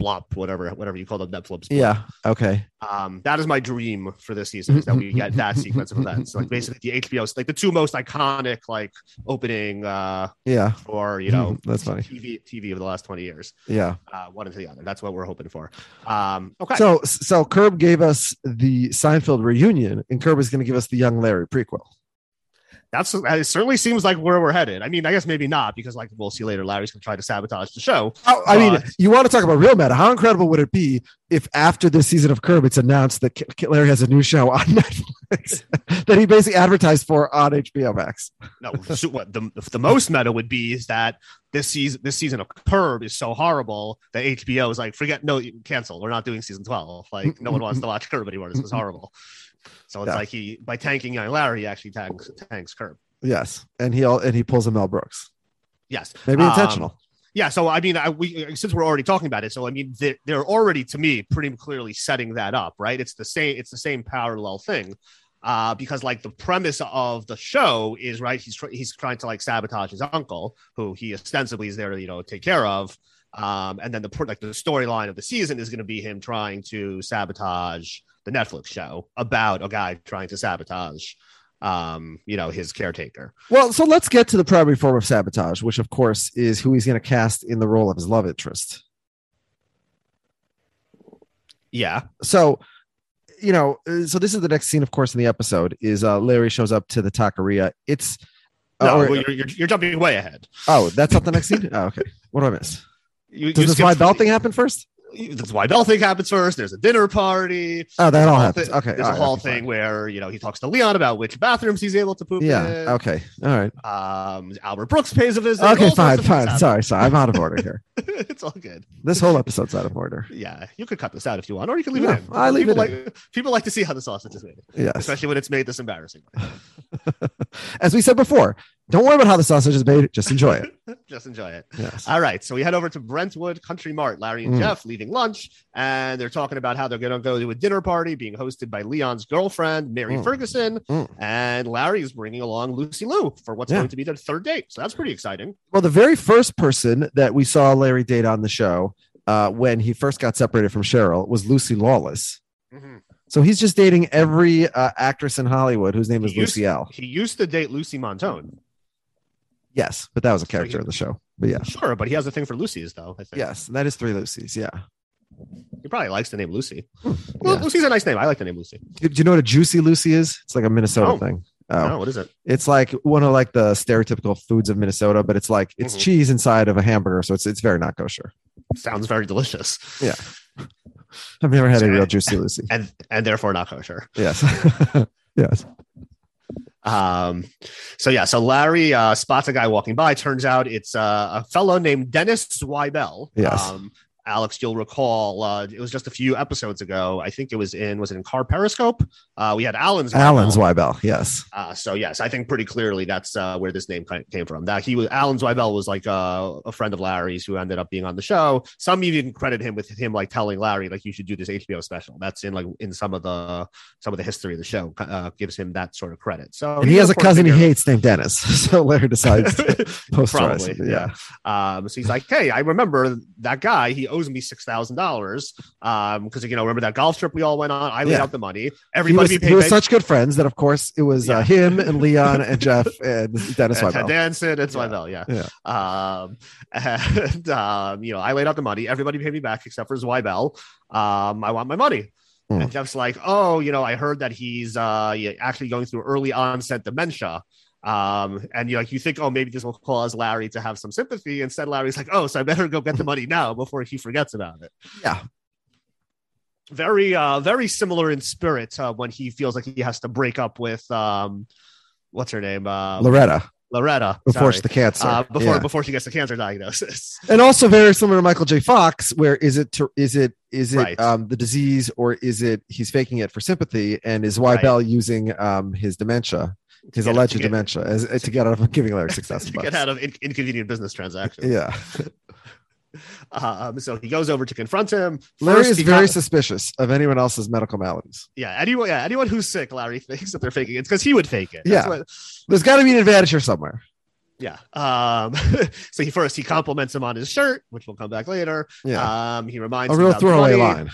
C: blop whatever whatever you call the netflix blop.
B: yeah. Okay.
C: um that is my dream for this season is that we get that sequence of events like basically the hbo like the two most iconic like opening uh
B: Yeah.
C: for you know
B: That's funny.
C: tv tv of the last 20 years
B: Yeah.
C: uh one into the other that's what we're hoping for um okay
B: So so Curb gave us the Seinfeld reunion, and Curb is going to give us the Young Larry prequel.
C: That's it certainly seems like where we're headed. I mean, I guess maybe not because like we'll see later, Larry's gonna try to sabotage the show.
B: Oh, I mean, you want to talk about real meta? How incredible would it be if after this season of Curb, it's announced that K- Larry has a new show on Netflix that he basically advertised for on HBO Max?
C: No, so what the, the most meta would be is that this season this season of Curb is so horrible that HBO is like, forget no, cancel. We're not doing season twelve. Like no one wants to watch Curb anymore. This was horrible. So it's
B: Yeah.
C: like he by tanking young Larry, he actually tanks tanks Curb.
B: Yes, and he and he pulls a Mel Brooks,
C: Yes,
B: maybe
C: Um,
B: intentional.
C: Yeah, so I mean, I, we since we're already talking about it, so I mean, they're, they're already to me pretty clearly setting that up, right? It's the same, it's the same parallel thing. uh, because like the premise of the show is right. He's tr- he's trying to like sabotage his uncle, who he ostensibly is there to you know take care of. Um, and then the like the storyline of the season is going to be him trying to sabotage the Netflix show about a guy trying to sabotage, um, you know, his caretaker.
B: Well, so let's get to the primary form of sabotage, which of course is who he's going to cast in the role of his love interest.
C: Yeah.
B: So, you know, so this is the next scene, of course, in the episode is uh, Larry shows up to the taqueria. It's uh,
C: No,
B: or-
C: well, you're, you're, jumping way ahead.
B: oh, that's not the next scene. Oh, okay, what do I miss?
C: You,
B: Does
C: you
B: this why bell thing happen first?
C: That's why Bell thing happens first. There's a dinner party.
B: Oh, that all happens. Okay,
C: There's
B: all
C: a
B: right,
C: whole thing
B: fine.
C: where you know he talks to Leon about which bathrooms he's able to poop
B: Yeah.
C: in.
B: Okay. All right.
C: Um, Albert Brooks pays a visit.
B: Okay. Fine. Fine. Sorry. Sorry. I'm out of order here.
C: it's all good.
B: This whole episode's out of order.
C: Yeah, you could cut this out if you want, or you can leave
B: No,
C: it in.
B: I leave
C: people
B: it
C: like people like to see how the sausage is made,
B: Yes.
C: especially when it's made this embarrassing.
B: As we said before, don't worry about how the sausage is made. Just enjoy it.
C: Just enjoy it.
B: Yes.
C: All right, so we head over to Brentwood Country Mart. Larry and
B: Mm.
C: Jeff leaving lunch, and they're talking about how they're going to go to a dinner party being hosted by Leon's girlfriend, Mary
B: Mm.
C: Ferguson,
B: Mm.
C: and Larry is bringing along Lucy Liu for what's
B: Yeah.
C: going to be their third date. So that's pretty exciting.
B: Well, the very first person that we saw Larry date on the show uh, when he first got separated from Cheryl was Lucy Lawless. So he's just dating every uh, actress in Hollywood whose name is
C: He used-
B: Lucy L.
C: He used to date Lucy Montone.
B: Yes, but that was a character in the show. But yeah,
C: Sure, but he has a thing for Lucy's though. I think.
B: yes, that is three Lucys. Yeah.
C: he probably likes the name Lucy.
B: Hmm,
C: Well,
B: Yeah.
C: Lucy's a nice name. I like the name Lucy.
B: Do you know what a juicy Lucy is? It's like a Minnesota
C: No.
B: thing. Oh,
C: Oh, what is it?
B: it's like one of like the stereotypical foods of Minnesota, but it's like it's
C: Mhm.
B: cheese inside of a hamburger, so it's it's very not kosher.
C: Sounds very delicious,
B: Yeah. I've never had a real juicy Lucy.
C: and and therefore not kosher.
B: Yes. yes.
C: Um, so yeah, so Larry uh, spots a guy walking by. Turns out it's uh, a fellow named Dennis Zweibel.
B: Yes.
C: Um, Alex, you'll recall uh, it was just a few episodes ago. I think it was in was it in Car Periscope? Uh, we had Alan's
B: Alan Zweibel. Yes.
C: Uh, so yes, I think pretty clearly that's uh, where this name came from. That he was Alan Zweibel was like uh, a friend of Larry's who ended up being on the show. Some even credit him with him like telling Larry like you should do this HBO special. That's in like in some of the some of the history of the show uh, gives him that sort of credit. So
B: And he has a cousin he hates named Dennis. So Larry decides to posterize
C: Probably,
B: it. Yeah.
C: Um, so he's like, "Hey, I remember that guy. He owes me six thousand dollars. Um, because you know, remember that golf trip we all went on? I laid
B: Yeah.
C: out the money. Everybody
B: was, he was such good friends that, of course, it was uh, him and Leon and Jeff and Dennis
C: and Ted
B: Zweibel.
C: Danson and Zweibel, yeah.
B: Yeah.
C: Um, and um, you know, I laid out the money. Everybody paid me back except for Zweibel. Um, I want my money.
B: Hmm.
C: And Jeff's like, oh, you know, I heard that he's uh actually going through early onset dementia. Um, and you like you think, oh, maybe this will cause Larry to have some sympathy. Instead, Larry's like, oh, so I better go get the money now before he forgets about it.
B: Yeah.
C: Very, uh, very similar in spirit uh, when he feels like he has to break up with um, what's her name, uh,
B: Loretta
C: Loretta
B: before
C: sorry.
B: she the cancer.
C: uh, before
B: Yeah.
C: before she gets the cancer diagnosis.
B: and also very similar to Michael J. Fox, where is it to, is it is it
C: Right.
B: um, the disease or is it he's faking it for sympathy and is Zweibel using um, his dementia, his
C: get-
B: alleged
C: to get-
B: dementia, as, to get out of giving Larry six thousand
C: to get out of in- inconvenient business transactions.
B: Yeah,
C: Um, so he goes over to confront him.
B: Larry
C: First,
B: is very
C: got-
B: suspicious of anyone else's medical maladies.
C: yeah. Anyone, yeah, anyone who's sick, Larry thinks that they're faking it. It's because he would fake it.
B: Yeah.
C: what-
B: There's got to be an advantage here somewhere.
C: yeah. Um, so he first he compliments him on his shirt, which we'll come back later.
B: Yeah,
C: Um, he reminds
B: a real throwaway line.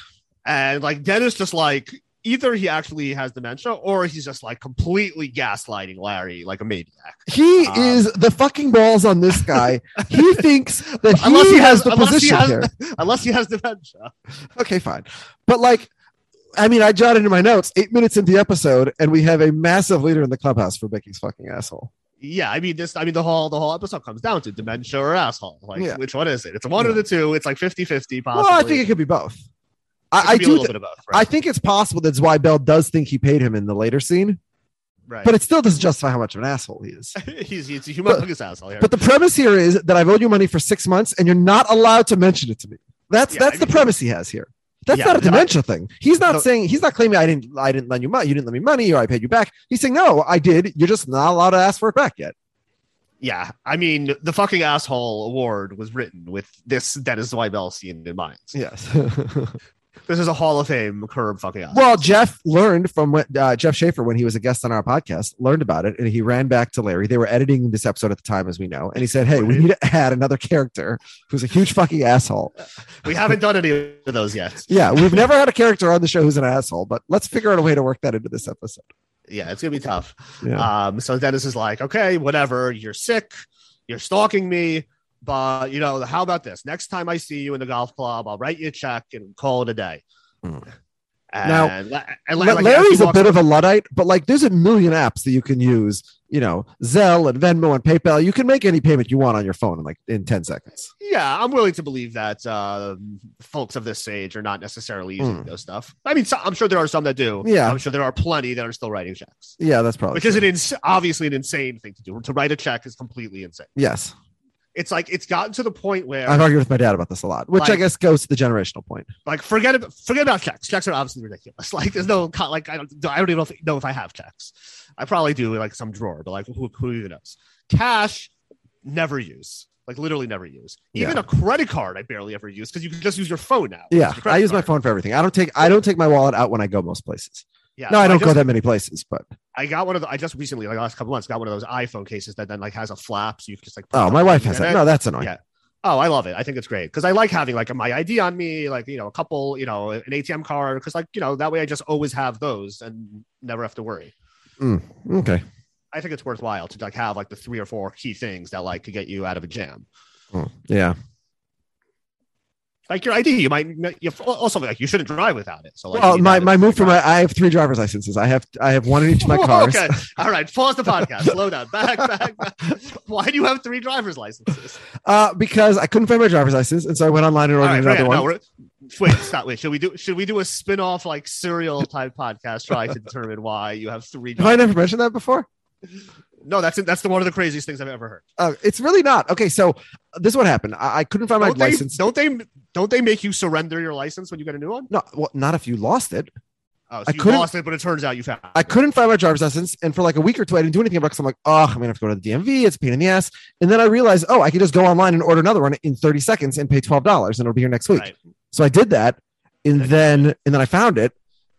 C: and like Dennis just like either he actually has dementia or he's just like completely gaslighting Larry like a maniac.
B: He
C: Um,
B: is the fucking balls on this guy. he thinks that he,
C: Unless he
B: has
C: has-
B: the
C: unless he
B: position
C: has-
B: here.
C: Unless he has dementia.
B: Okay, fine. But like, I mean, I jotted in my notes eight minutes into the episode, and we have a massive leader in the clubhouse for Becky's fucking asshole.
C: Yeah, I mean this. I mean the whole the whole episode comes down to dementia or asshole. Like
B: Yeah.
C: which one is it? It's one
B: Yeah.
C: of the two. It's like 50-50 possibly.
B: Well, I think it could be both. I, I do.
C: little
B: th-
C: bit of both.
B: I think it's possible that Zweibel does think he paid him in the later scene,
C: right.
B: but it still doesn't justify how much of an asshole he is.
C: he's he's a humongous asshole here.
B: But the premise here is that I've owed you money for six months, and you're not allowed to mention it to me. That's
C: Yeah,
B: that's
C: I
B: the premise he has here. That's
C: Yeah,
B: not a
C: but I-
B: dementia thing. He's not
C: No.
B: saying he's not claiming I didn't I didn't lend you money. You didn't lend me money, or I paid you back. He's saying no, I did. You're just not allowed to ask for it back yet.
C: yeah, I mean the fucking asshole award was written with this Dennis Zweibel scene in mind.
B: Yes.
C: This is a Hall of Fame curb fucking up.
B: Well, Jeff learned from what uh, Jeff Schaffer when he was a guest on our podcast, learned about it, and he ran back to Larry. They were editing this episode at the time, as we know, and he said, "Hey, we need to add another character who's a huge fucking asshole."
C: we haven't done any of those yet.
B: Yeah, we've never had a character on the show who's an asshole, but let's figure out a way to work that into this episode.
C: Yeah, it's gonna be tough.
B: Yeah.
C: Um, so Dennis is like, okay, whatever. You're sick. You're stalking me. But you know, how about this? Next time I see you in the golf club, I'll write you a check and call it a day.
B: Hmm.
C: And,
B: Now,
C: and like,
B: Larry's a bit of a luddite, but like there's a million apps that you can use. You know, Zelle and Venmo and PayPal. You can make any payment you want on your phone in like in ten seconds.
C: yeah, I'm willing to believe that uh, folks of this age are not necessarily using those stuff. I mean, so, I'm sure there are some that do.
B: Yeah.
C: I'm sure there are plenty that are still writing checks,
B: Yeah, that's probably
C: which is an ins- obviously an insane thing to do. To write a check is completely insane.
B: yes.
C: It's like it's gotten to the point where
B: I've argued with my dad about this a lot, which I guess goes to the generational point.
C: like forget about forget about checks. Checks are obviously ridiculous. Like there's no like I don't I don't even know if, know if I have checks. I probably do like some drawer, but like who, who even knows? Cash, never use. Like literally never use. Even
B: Yeah.
C: a credit card, I barely ever use because you can just use your phone now.
B: Yeah, I use my phone for everything. I don't take I don't take my wallet out when I go most places.
C: Yeah,
B: No, I don't go
C: just-
B: that many places, but
C: I got one of the. I just recently, like last couple months, got one of those iPhone cases that then like has a flap, so you can just like. put
B: oh, my wife has that. No, that's annoying.
C: Yeah. Oh, I love it. I think it's great because I like having like my ID on me, like you know, a couple, you know, an ATM card, because like you know that way I just always have those and never have to worry.
B: Mm, okay.
C: I think it's worthwhile to like have like the three or four key things that like could get you out of a jam.
B: Mm, yeah.
C: Like your ID, you might you also like you shouldn't drive without it. So like,
B: Well, my, my move for my. I have three driver's licenses. I have I have one in each of my cars.
C: okay, all right, pause the podcast. Slow down. Back, back, back. Why do you have three driver's licenses?
B: Uh, because I couldn't find my driver's license, and so I went online and ordered
C: right,
B: another
C: right,
B: one.
C: no, wait, stop. Wait, should we do should we do a spin off like serial type podcast trying to determine why you have three?
B: have I never mentioned that before?
C: No, that's that's the one of the craziest things I've ever heard.
B: Uh, it's really not. Okay, so this is what happened. I, I couldn't find my
C: Don't they,
B: license.
C: don't they don't they make you surrender your license when you get a new one?
B: No, well, not if you lost it.
C: Oh, so
B: I
C: you
B: couldn't-
C: lost it, but it turns out you found. it.
B: I couldn't find my driver's license, and for like a week or two, I didn't do anything about it because I'm like, oh, I'm gonna have to go to the DMV. It's a pain in the ass. And then I realized, oh, I could just go online and order another one in 30 seconds and pay twelve dollars, and it'll be here next week.
C: Right.
B: So I did that, and then and then I found it,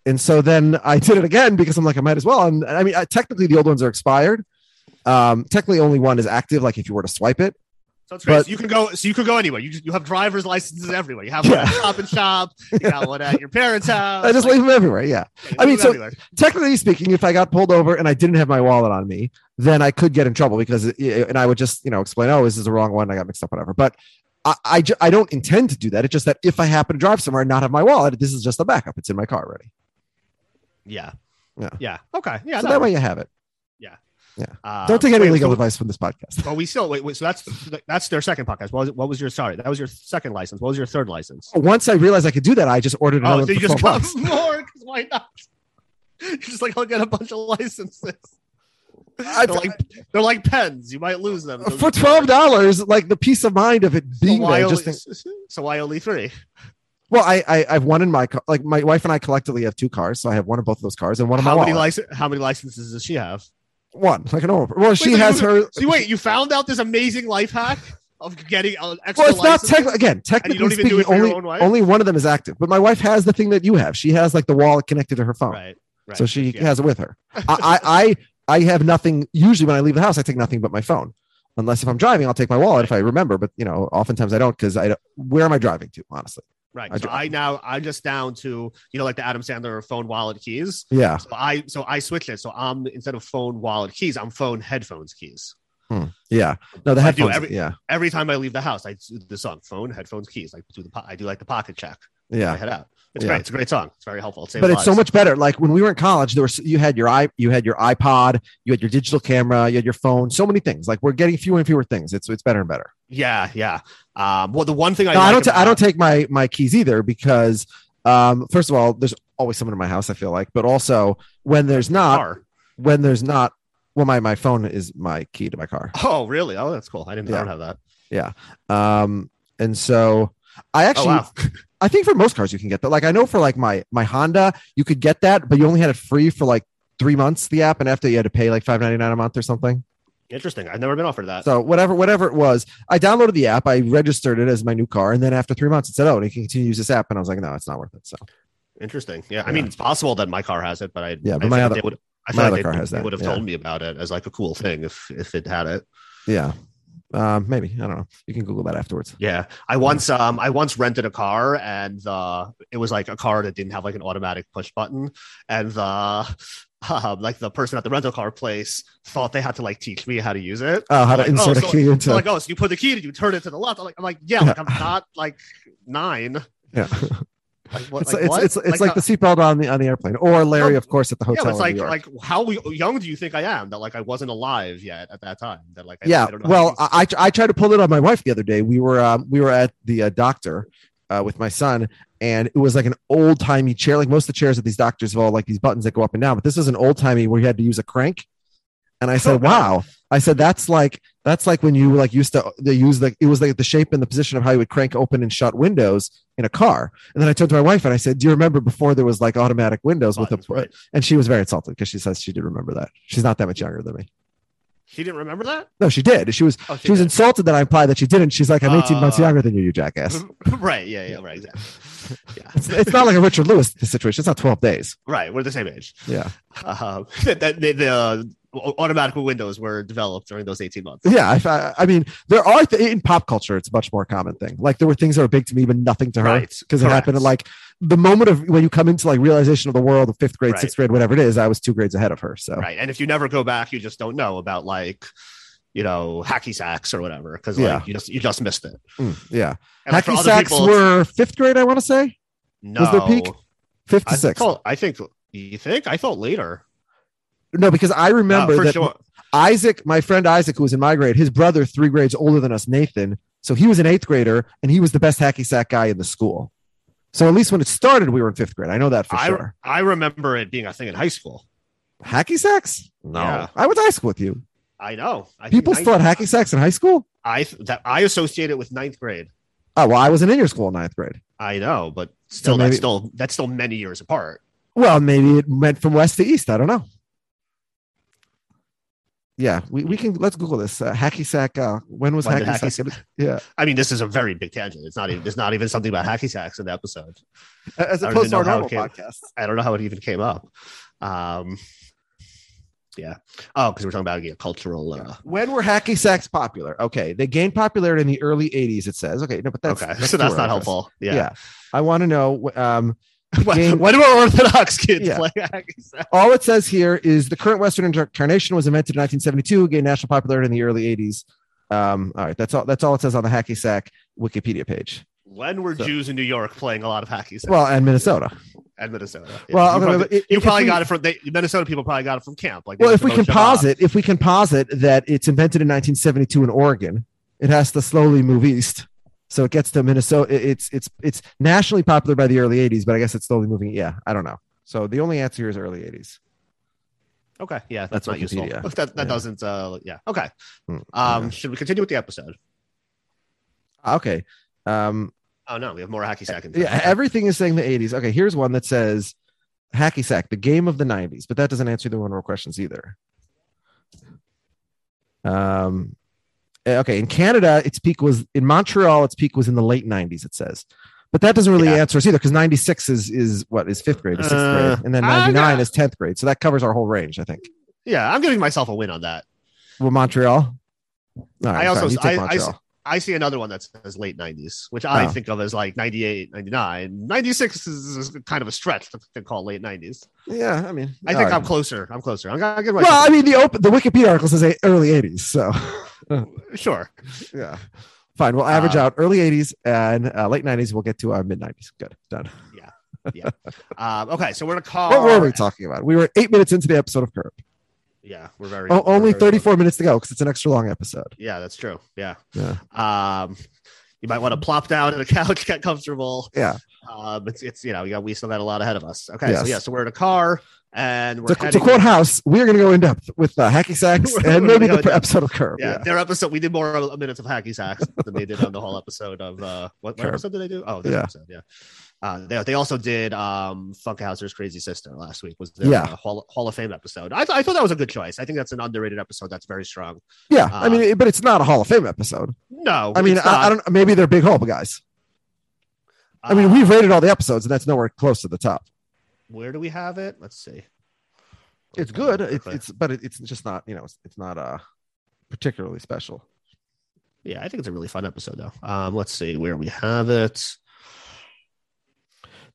B: and so then I did it again because I'm like, I might as well. And I mean, I, technically, the old ones are expired. Um, technically, only one is active. Like if you were to swipe it,
C: So it's great.
B: But-
C: So you can go. So you can go anywhere. You just, you have driver's licenses everywhere. You have one
B: Yeah.
C: at Stop and Shop. You got one at your parents' house.
B: I just
C: like,
B: leave them everywhere. Yeah.
C: yeah,
B: I mean, so-
C: everywhere.
B: technically speaking, if I got pulled over and I didn't have my wallet on me, then I could get in trouble because, it, and I would just, you know, explain, oh, this is the wrong one. I got mixed up, whatever. But I, I, ju- I don't intend to do that. It's just that if I happen to drive somewhere and not have my wallet, this is just a backup. It's in my car already.
C: yeah,
B: Yeah.
C: yeah. Okay, yeah.
B: so
C: no.
B: that way you have it.
C: Uh,
B: Don't take any
C: wait,
B: legal
C: so-
B: advice from this podcast.
C: But we still wait, wait. So that's that's their second podcast. What was, what was your sorry? That was your second license. What was your third license?
B: Once I realized I could do that, I just ordered another
C: Oh,
B: one
C: so you just
B: 12
C: got
B: bucks.
C: more? Because why not? You're just like I'll get a bunch of licenses.
B: I-
C: they're like they're like pens. You might lose them
B: For twelve dollars, like the peace of mind of it
C: So
B: being
C: why,
B: there.
C: only,
B: Just think,
C: so why only three?
B: well, I, I I've one in my car. Like my wife and I collectively have two cars, so I have one of both of those cars and one of my
C: How many license? How many licenses does she have?
B: One like an over. Well, she
C: so
B: has
C: you-
B: her.
C: So wait, you found out this amazing life hack of getting an extra
B: Well, it's not technically again.
C: you
B: Technically
C: don't even do
B: speaking,
C: it
B: only only one of them is active. But my wife has the thing that you have. She has like the wallet connected to her phone,
C: Right. Right.
B: so she
C: Yeah.
B: has it with her. I, I I I have nothing. Usually, when I leave the house, I take nothing but my phone. Unless if I'm driving, I'll take my wallet if I remember. But you know, oftentimes I don't because I don't- where am I driving to? Honestly,
C: Right.
B: I
C: so I now I'm just down to you know like the Adam Sandler phone wallet keys.
B: yeah.
C: So I so I switched it. So I'm instead of phone wallet keys, I'm phone headphones keys.
B: Hmm. Yeah. No, the headphones.
C: every-
B: yeah.
C: Every time I leave the house, I do the song phone headphones keys. Like do the I do like the pocket check. when I
B: Yeah.
C: head out. It's
B: Yeah.
C: great. It's a great song. It's very helpful. It
B: But it's so much better. Like when we were in college, there was you had your i you had your iPod, you had your digital camera, you had your phone, so many things. Like we're getting fewer and fewer things. It's it's better and better.
C: Yeah, yeah. Um, well, the one thing I
B: No, I don't. ta- I don't take my my keys either because, um, first of all, there's always someone in my house. I feel like, but also when there's not,
C: car.
B: when there's not, well, my my phone is my key to my car.
C: Oh, really? Oh, that's cool. I didn't. I don't have that. Yeah.
B: Um, and so I
C: Oh,
B: actually,
C: wow.
B: I think for most cars you can get that. Like I know for like my my Honda, you could get that, but you only had it free for like three months. The app, and after you had to pay like five ninety nine a month or something.
C: Interesting. I've never been offered that.
B: So whatever, whatever it was, I downloaded the app. I registered it as my new car, and then after three months, it said, "Oh, you can continue to use this app." And I was like, "No, it's not worth it." So
C: Interesting. Yeah. I mean, it's possible that my car has it, but I
B: Yeah,
C: I
B: but my other-
C: they would, I
B: my other
C: like
B: car
C: they,
B: has that,
C: would have
B: yeah.
C: told me about it as like a cool thing if if it had it.
B: yeah, um, maybe I don't know. You can Google that afterwards.
C: Yeah, I once um I once rented a car and uh it was like a car that didn't have like an automatic push button and the um, like the person at the rental car place thought they had to like teach me how to use it.
B: Oh, how to
C: Like,
B: insert a
C: so-
B: key into
C: so like oh so you put the key and you turn it to the left. I'm like I'm like yeah, like I'm not like nine.
B: yeah.
C: Like what?
B: It's
C: like,
B: it's, it's, it's like,
C: uh,
B: the seatbelt on the on the airplane, or Larry, of course, at the hotel.
C: but it's like like how young do you think I am that like I wasn't alive yet at that time that like I,
B: yeah
C: I don't know
B: well. I, I tried to pull it on my wife the other day we were um, we were at the uh, doctor uh, with my son and it was like an old timey chair like most of the chairs at these doctors have all like these buttons that go up and down but this is an old timey where you had to use a crank and i said
C: Oh,
B: wow i said that's like that's like when you like used to they use like it was like the shape and the position of how you would crank open and shut windows in a car and then i turned to my wife and i said do you remember before there was like automatic windows with a
C: right.
B: and she was very insulted because she says she did remember that she's not that much younger than me
C: She didn't remember that.
B: no, she did. She was
C: Oh,
B: she was
C: did.
B: insulted that I implied that she didn't. She's like, I'm 18 months
C: Uh,
B: younger than you, you jackass.
C: right. Yeah. Yeah. Right. Exactly. Yeah.
B: It's, it's not like a Richard Lewis situation. It's not 12 days.
C: Right. We're the same age.
B: Yeah.
C: Uh, that, that the, the uh, automatic windows were developed during those 18 months.
B: Yeah. I, I, mean, there are th- in pop culture, it's a much more common thing. Like there were things that were big to me, but nothing to her
C: Right.
B: because it happened at like the moment of when you come into like realization of the world of fifth grade,
C: Right.
B: sixth grade, whatever it is. I was two grades ahead of her. So
C: Right. And if you never go back, you just don't know about like, you know, hacky sacks or whatever. Cause like
B: Yeah.
C: you just, you just missed it.
B: mm, yeah.
C: And
B: Hacky
C: other
B: sacks
C: people,
B: were fifth grade, I want to say.
C: no,
B: was their peak? Fifth to
C: I
B: sixth.
C: thought, I think, you think? I thought later.
B: No, because I remember
C: No, for
B: that
C: sure.
B: Isaac, my friend Isaac, who was in my grade, his brother, three grades older than us, Nathan. So he was an eighth grader and he was the best hacky sack guy in the school. So at least when it started, we were in fifth grade. I know that for
C: I,
B: sure.
C: I remember it being a thing in high school.
B: Hacky sacks? No.
C: Yeah.
B: I went to high school with you.
C: I know. I
B: People still had hacky sacks in high school?
C: I that I associate it with ninth grade.
B: Oh, well, I wasn't in your school in ninth grade.
C: I know, but still,
B: maybe-
C: that's still that's still many years apart.
B: Well, maybe it went from west to east. I don't know. Yeah, we, we can let's Google this. Uh, hacky sack. Uh, when was
C: When
B: hacky,
C: hacky
B: sack? Yeah,
C: I mean, this is a very big tangent. It's not even there's not even something about hacky sacks in the episode.
B: as opposed to our normal podcast.
C: I don't know how it even came up. Um, yeah. Oh, because we're talking about yeah, cultural. Uh,
B: When were hacky sacks popular? Okay, they gained popularity in the early '80s. It says. Okay, no, but that's
C: okay, so that's not helpful.
B: Yeah.
C: Yeah.
B: I want to know. Um,
C: Why,
B: Game-
C: why do our Orthodox kids
B: Yeah.
C: play hacky sacks?
B: all it says here is the current Western incarnation was invented in 1972, gained national popularity in the early '80s. Um, all right, that's all. That's all it says on the hacky sack Wikipedia page.
C: When were
B: So-
C: Jews in New York playing a lot of hacky sacks?
B: Well, and Minnesota.
C: and Minnesota.
B: Well,
C: you probably,
B: but if-
C: you probably
B: we-
C: got it from they, Minnesota. People probably got it from camp. Like,
B: Well, if we
C: used
B: can
C: to know Shabbat.
B: posit, if we can posit that it's invented in 1972 in Oregon, it has to slowly move east. So it gets to Minnesota. It's it's it's nationally popular by the early 80s, but I guess it's slowly moving. Yeah, I don't know. So the only answer here is early 80s.
C: Okay, yeah,
B: That's
C: that's, not useful.
B: Wikipedia.
C: That, that
B: Yeah.
C: doesn't. Uh, yeah. Okay.
B: Hmm,
C: Um,
B: yeah.
C: should we continue with the episode?
B: Okay. Um,
C: Oh no, we have more hacky sack.
B: yeah, everything is saying the 80s. Okay, here's one that says hacky sack, the game of the 90s, but that doesn't answer the one more questions either. Um, okay, in Canada, its peak was in Montreal. Its peak was in the late 90s. It says, but that doesn't really
C: Yeah.
B: answer us either because 96 is is what is fifth grade, is sixth
C: Uh,
B: grade, and then
C: I
B: 99
C: got-
B: is 10th grade. So that covers our whole range, I think.
C: Yeah, I'm giving myself a win on that.
B: Well, Montreal. All right,
C: I also- I- I
B: Montreal.
C: I see another one that says late 90s, which I
B: Oh.
C: think of as like 98, 99. 96 is, kind of a stretch to, to call late 90s.
B: yeah, I mean,
C: I think
B: right.
C: I'm closer. I'm closer. I'm gonna get myself.
B: Well, I mean, the open the Wikipedia article says early 80s, so.
C: sure.
B: Yeah. Fine. We'll average
C: Uh,
B: out early 80s and uh, late 90s. We'll get to our mid 90s. Good. Done. Yeah. Yeah.
C: um, okay, so we're in a car.
B: What were we talking about? We were eight minutes into the episode of Curb.
C: Yeah, we're very.
B: Oh,
C: we're
B: only
C: very
B: 34 minutes to go because it's an extra long episode.
C: Yeah, that's true. Yeah.
B: Yeah.
C: Um, you might want to plop down on the couch, get comfortable.
B: Yeah.
C: Um, it's it's you know we got we still got a lot ahead of us. Okay,
B: Yes.
C: so yeah, so we're in a car and we're
B: To, to quote House, we are going to go in depth with uh, hacky sacks and maybe the episode of Curb.
C: Yeah,
B: Yeah.
C: their episode we did more minutes of hacky sacks than they did on the whole episode of uh what, what episode did they do? Oh, this
B: Yeah.
C: episode, yeah. Uh, they, they also did um, Funkhouser's Crazy Sister last week. Was their
B: Yeah.
C: uh, Hall, Hall of Fame episode? I, th- I thought that was a good choice. I think that's an underrated episode. That's very strong.
B: Yeah, I
C: Uh,
B: mean, but it's not a Hall of Fame episode.
C: No,
B: I mean, I, I don't. Maybe they're big Hope guys. I mean,
C: Uh,
B: we've rated all the episodes, and that's nowhere close to the top.
C: where do we have it? Let's see.
B: It's good. It's, it's but it, it's just not. You know, it's, it's not uh particularly special.
C: Yeah, I think it's a really fun episode though. Um, let's see where we have it.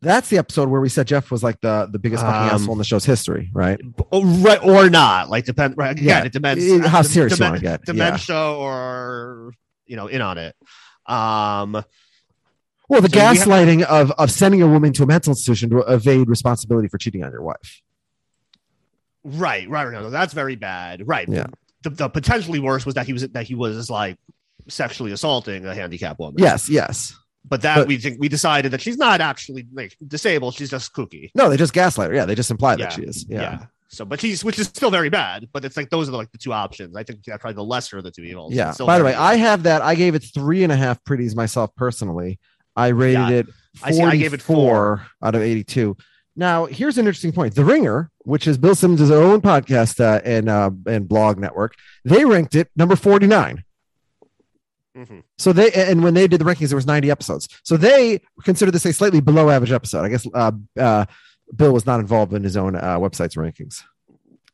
B: That's the episode where we said Jeff was like the the biggest fucking
C: Um,
B: asshole in the show's history, right?
C: Oh, right or not? Like depend. Right, again,
B: Yeah,
C: it depends
B: it- how
C: dem-
B: serious you
C: dem-
B: wanna get, yeah.
C: Dementia or you know in on it. Um,
B: Well, the
C: So we have-
B: gaslighting of of sending a woman to a mental institution to evade responsibility for cheating on your wife.
C: right, right, right. No, that's very bad. Right.
B: Yeah.
C: The, the potentially worse was that he was that he was like sexually assaulting a handicapped woman.
B: Yes, yes.
C: But that
B: But-
C: we think we decided that she's not actually like disabled. She's just kooky.
B: No, they just gaslight her. Yeah, they just imply that she is.
C: Yeah.
B: Yeah.
C: So, but she's which is still very bad. But it's like those are the, like the two options. I think that's probably the lesser of the two evils.
B: Yeah. By the way,
C: very
B: I have that. I gave it three and a half pretties myself personally. I rated
C: Yeah,
B: it.
C: I see- I gave it four.
B: out of 82. Now, here's an interesting point. The Ringer, which is Bill Simmons' own podcast uh, and uh, and blog network, they ranked it number 49.
C: Mhm.
B: So they and when they did the rankings, there was 90 episodes. So they consider this a slightly below average episode. I guess uh, uh, Bill was not involved in his own uh, website's rankings.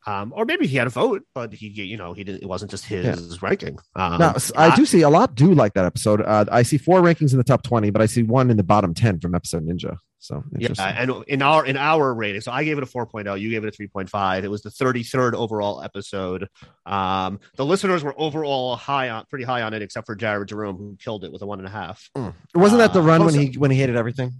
C: Um, or maybe he had a vote, but he, you know, he didn't. It wasn't just his ranking. Um,
B: now, s- I do see a lot do like that episode. Uh, I see four rankings in the top 20, but I see one in the bottom 10 from episode Ninja. So
C: Yeah, and in our in our rating, so I gave it a 4.0, you gave it a 3.5. It was the 33rd overall episode. Um, the listeners were overall high on, pretty high on it, except for Jared Jerome, who killed it with a one and a half.
B: Wasn't that the
C: uh,
B: run when
C: also-
B: he when he hated everything?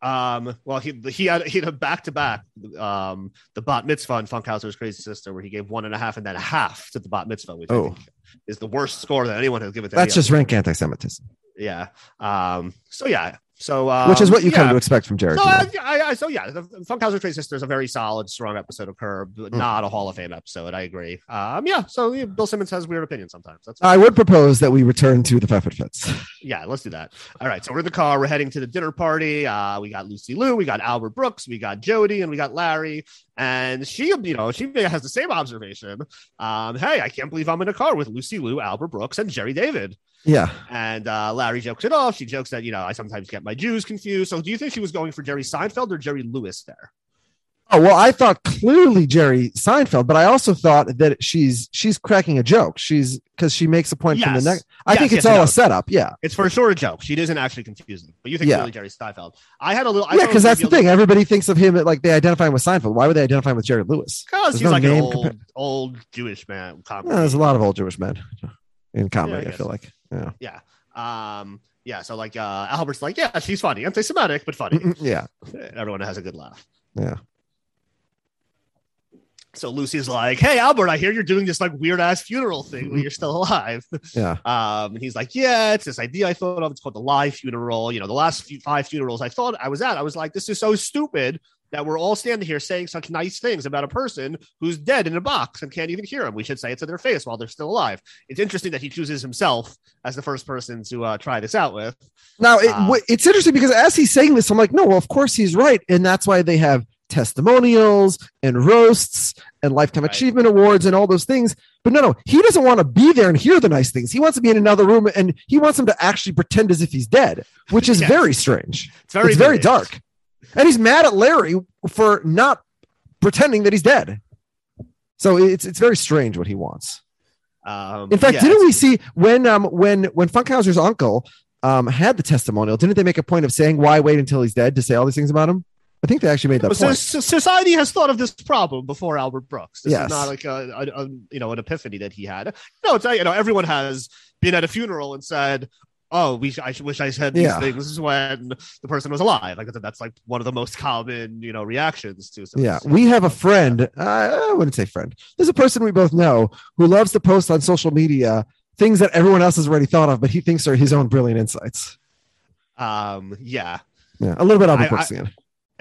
C: Um, well, he he had he had a back to back. Um, the Bot Mitzvah and Funkhouser's Crazy Sister, where he gave one and a half and then a half to the Bot Mitzvah, which I
B: Oh.
C: think is the worst score that anyone has given. To
B: That's just rank anti-Semitism,
C: yeah. Um, so yeah, so um,
B: which is what you
C: yeah.
B: come to expect from Jared.
C: So, uh, I, I, so yeah, the Funkhouser Crazy Sister is a very solid, strong episode of Curb, but not a Hall of Fame episode. I agree. Um, yeah. So yeah, Bill Simmons has weird opinions sometimes. That's
B: I would propose that we return to the Pfeffer Fits.
C: yeah. Let's do that. All right. So we're in the car. We're heading to the dinner party. Uh, we got Lucy Liu, we got Albert Brooks, we got Jody, and we got Larry. And she, you know, she has the same observation. Um, hey, I can't believe I'm in a car with Lucy Liu, Albert Brooks, and Jerry David.
B: Yeah,
C: And uh, Larry jokes it off. She jokes that, you know, I sometimes get my Jews confused. So do you think she was going for Jerry Seinfeld or Jerry Lewis there?
B: Oh well, I thought clearly Jerry Seinfeld, but I also thought that she's she's cracking a joke. She's because she makes a point from the next. I
C: Yes,
B: think it's
C: yes,
B: all
C: know.
B: a setup. Yeah,
C: It's for sure a joke. She doesn't actually confuse them, but you think
B: Yeah.
C: really Jerry Seinfeld. I had a little. I
B: yeah, because that's the thing. Everybody thinks of him like they identify him with Seinfeld. Why would they identify him with Jerry Lewis?
C: Because he's
B: no
C: like an old, old Jewish man.
B: Yeah, there's a lot of old Jewish men in comedy. I
C: guess.
B: feel like. Yeah,
C: yeah. Um. Yeah. So like, uh, Albert's like, yeah, she's funny, anti-Semitic, but funny.
B: Yeah,
C: Everyone has a good laugh.
B: yeah.
C: So Lucy's like, hey, Albert, I hear you're doing this like weird ass funeral thing when you're still alive.
B: Yeah.
C: Um, and he's like, yeah, it's this idea I thought of. It's called the live funeral. You know, the last few, five funerals I thought I was at, I was like, this is so stupid that we're all standing here saying such nice things about a person who's dead in a box and can't even hear him. We should say it to their face while they're still alive. It's interesting that he chooses himself as the first person to uh, try this out with.
B: Now it,
C: Uh,
B: it's interesting because as he's saying this, I'm like, no, well, of course he's right, and that's why they have testimonials and roasts and lifetime
C: Right.
B: achievement awards and all those things. But no, no, he doesn't want to be there and hear the nice things. He wants to be in another room and he wants them to actually pretend as if he's dead, which is
C: Yes.
B: very strange.
C: It's very,
B: it's very dark, and he's mad at Larry for not pretending that he's dead. So it's it's very strange what he wants.
C: Um,
B: In fact,
C: yeah,
B: didn't we see when um when when Funkhouser's uncle um had the testimonial? Didn't they make a point of saying why wait until he's dead to say all these things about him? I think they actually made that
C: so-
B: point.
C: so- society has thought of this problem before Albert Brooks. This
B: Yes.
C: is not like a, a, a you know an epiphany that he had. No, it's you know everyone has been at a funeral and said, "Oh, we I wish I said these
B: Yeah.
C: things when the person was alive." Like I said, that's like one of the most common you know reactions to. some-
B: Yeah, we have a friend. Uh, I wouldn't say friend. There's a person we both know who loves to post on social media things that everyone else has already thought of, but he thinks are his own brilliant insights.
C: Um. Yeah.
B: Yeah, a little bit Albert
C: I-
B: Brooks again.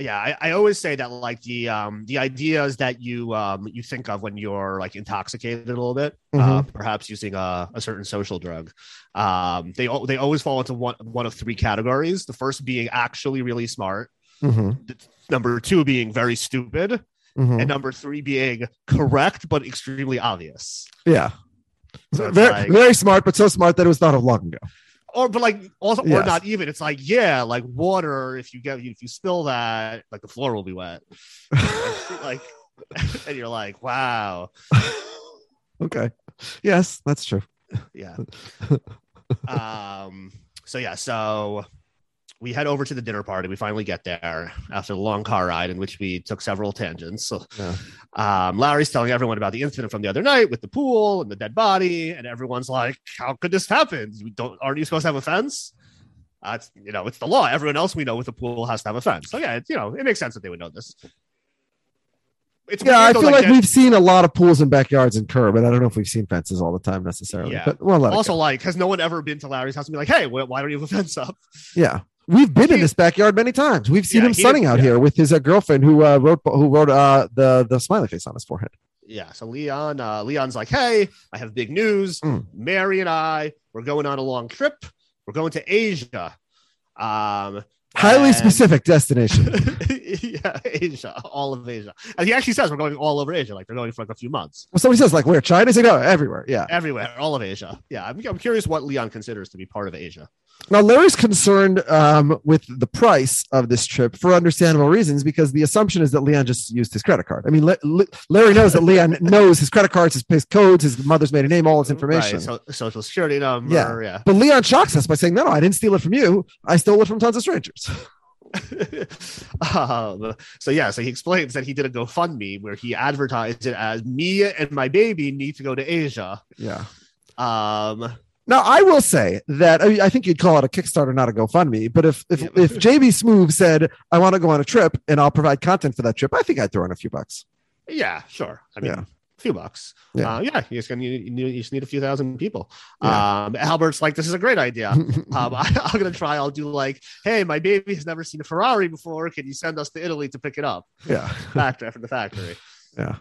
C: Yeah I, I always say that like the um the ideas that you um you think of when you're like intoxicated a little bit uh, perhaps using a, a certain social drug um they they always fall into one one of three categories. The first being actually really smart.
B: Hmm
C: number two being very stupid.
B: Hmm
C: and number three being correct but extremely obvious.
B: Yeah.
C: So
B: very,
C: like-
B: very smart, but so smart that it was thought of long ago.
C: Or but like also or not even. It's like yeah like water if you get if you spill that like the floor will be wet. Like and you're like wow.
B: Okay. Yes, that's true.
C: yeah. Um so yeah so we head over to the dinner party we finally get there after the long car ride in which we took several tangents so
B: Yeah.
C: um larry's telling everyone about the incident from the other night with the pool and the dead body and everyone's like how could this happen you don't aren't you supposed to have a fence uh, it's, you know, it's the law. Everyone else we know with the pool has to have a fence. So yeah, it's, you know, it makes sense that they would know this. It's
B: Yeah, I feel like
C: that-
B: we've seen a lot of pools and backyards in Kerr, but I don't know if we've seen fences all the time necessarily.
C: Yeah.
B: But we'll it
C: also like, has no one ever been to Larry's house and be like, hey, why don't you have a fence up?
B: Yeah. We've been in this backyard many times. We've seen
C: Yeah,
B: him
C: he-
B: sunning out
C: yeah.
B: here with his uh, girlfriend who uh, wrote who wrote uh, the the smiley face on his forehead.
C: Yeah. So Leon, uh, Leon's like, hey, I have big news.
B: Mm.
C: Mary and I, we're going on a long trip. We're going to Asia. Um,
B: Highly
C: and-
B: specific destination.
C: yeah, Asia, all of Asia. And he actually says we're going all over Asia, like they're going for like a few months.
B: Well, somebody says like where China? Say no, everywhere. Yeah.
C: Everywhere, all of Asia. Yeah, I'm, I'm curious what Leon considers to be part of Asia.
B: Now Larry's concerned um, with the price of this trip for understandable reasons because the assumption is that Leon just used his credit card. I mean, Le- Le- Larry knows that Leon knows his credit cards, his, his codes, his mother's maiden name, all his information.
C: Right, so, social security number.
B: Yeah.
C: Yeah.
B: But Leon shocks us by saying, "No, no, I didn't steal it from you. I stole it from tons of strangers."
C: um, so yeah, so he explains that he did a GoFundMe where he advertised it as me and my baby need to go to Asia.
B: Yeah.
C: Um,
B: Now, I will say that I, mean, I think you'd call it a Kickstarter, not a GoFundMe. But if if,
C: Yeah.
B: if JB Smoove said, "I want to go on a trip and I'll provide content for that trip," I think I'd throw in a few bucks.
C: yeah, sure. I mean,
B: Yeah.
C: a few bucks.
B: Yeah.
C: Uh, yeah. You just, gonna, you, you just need a few thousand people.
B: Yeah.
C: Um, Albert's like, this is a great idea. um, I, I'm gonna try. I'll do like, hey, my baby has never seen a Ferrari before. Can you send us to Italy to pick it up?
B: yeah,
C: Factory from the factory.
B: yeah.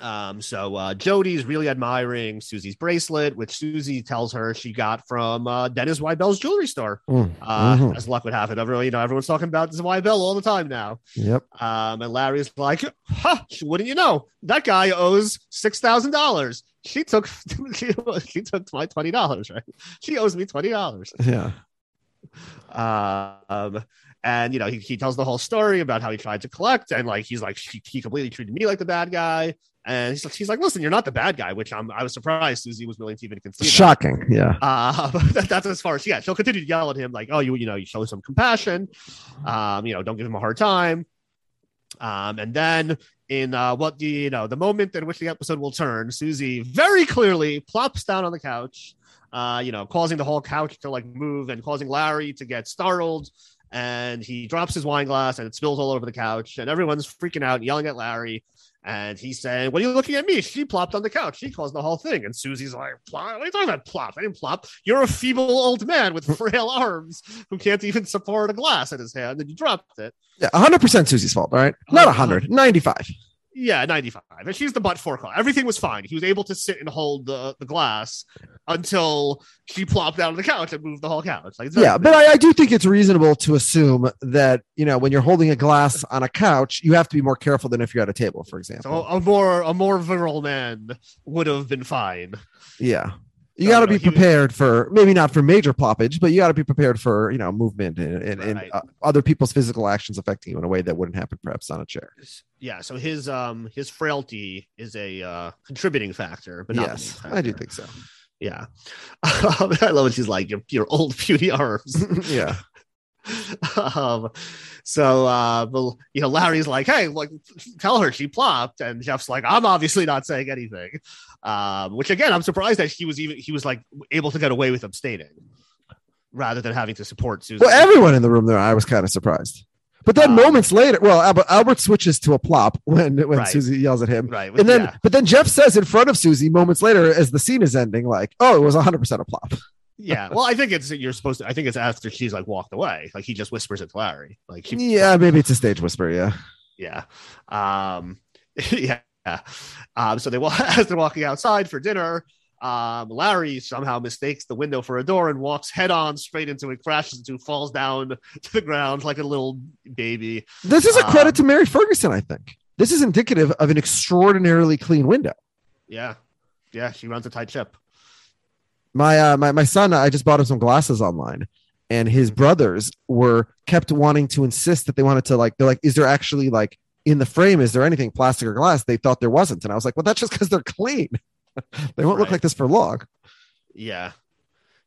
C: Um, so uh, Jody's really admiring Susie's bracelet, which Susie tells her she got from uh, Dennis Zweibel's jewelry store.
B: Mm,
C: Uh,
B: mhm.
C: As luck would have it, everyone, you know, everyone's talking about Zweibel all the time now.
B: Yep.
C: Um, and Larry's like, "Huh? Wouldn't you know? That guy owes six thousand dollars. She took she, she took my twenty dollars, right? She owes me twenty dollars."
B: Yeah.
C: Um, and you know, he, he tells the whole story about how he tried to collect, and like he's like he, he completely treated me like the bad guy. And he's like, she's like, listen, you're not the bad guy, which I'm I was surprised Susie was willing to even that.
B: Shocking. Yeah.
C: Uh, but that's as far as yeah, she'll continue to yell at him like, oh, you you know, you show some compassion, um, you know, don't give him a hard time. Um, and then in uh, what the you know the moment in which the episode will turn, Susie very clearly plops down on the couch, uh, you know, causing the whole couch to like move and causing Larry to get startled. And he drops his wine glass and it spills all over the couch, and everyone's freaking out yelling at Larry. And he's saying, What are you looking at me? She plopped on the couch. She caused the whole thing. And Susie's like, What are you talking about? Plop. I didn't plop. You're a feeble old man with frail arms who can't even support a glass in his hand, and you dropped it.
B: Yeah. 100% Susie's fault. All right. Not 100. 95.
C: Yeah, 95. And she's the butt for call. Everything was fine. He was able to sit and hold the, the glass until she plopped down on the couch and moved the whole couch. Like, it's
B: Yeah, but I, I do think it's reasonable to assume that you know when you're holding a glass on a couch, you have to be more careful than if you're at a table, for example.
C: so a more a more virile man would have been fine.
B: yeah, you got to be
C: he was-
B: prepared for maybe not for major ploppage, but you got to be prepared for you know movement and, and, and uh, other people's physical actions affecting you in a way that wouldn't happen perhaps on a chair.
C: Yeah, so his um his frailty is a uh contributing factor, but not
B: yes,
C: main
B: I do think so.
C: Yeah. I love when she's like, your, your old beauty arms.
B: yeah,
C: um, so, uh, you know, Larry's like, hey, like, tell her she plopped. And Jeff's like, I'm obviously not saying anything. Um, which again, I'm surprised that he was even, he was like able to get away with abstaining rather than having to support Susan.
B: well, everyone in the room there, I was kind of surprised. But then
C: Um,
B: moments later, well, Albert, Albert switches to a plop when when
C: Right.
B: Susie yells at him.
C: right.
B: And then,
C: yeah.
B: but then Jeff says in front of Susie moments later, as the scene is ending, like, "Oh, it was 100 percent a plop."
C: Yeah. Well, I think it's you're supposed to. I think it's after she's like walked away. Like he just whispers it to Larry. Like she,
B: yeah, maybe it's a stage whisper. Yeah.
C: yeah, um, yeah. Um, so they wa- as they're walking outside for dinner. Um, Larry somehow mistakes the window for a door and walks head on straight into it, crashes into, falls down to the ground like a little baby.
B: This is a credit
C: Um,
B: to Mary Ferguson, I think. This is indicative of an extraordinarily clean window.
C: Yeah, yeah. She runs a tight ship.
B: My uh, my my son, I just bought him some glasses online, and his brothers were kept wanting to insist that they wanted to like. They're like, is there actually like in the frame? Is there anything plastic or glass? They thought there wasn't, and I was like, well, that's just because they're clean. they won't look like this for long.
C: Yeah.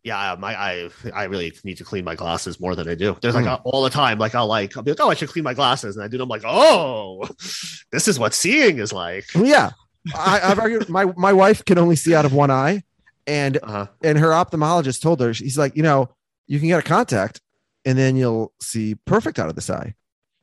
C: Yeah, my I I really need to clean my glasses more than I do. There's like
B: Hmm.
C: a- all the time, like I'll like I'll be like, oh, I should clean my glasses, and I do. And I'm like, oh, this is what seeing is like.
B: Yeah, I, I've argued. My my wife can only see out of one eye, and
C: Uh-huh.
B: and her ophthalmologist told her he's like, you know, you can get a contact, and then you'll see perfect out of this eye.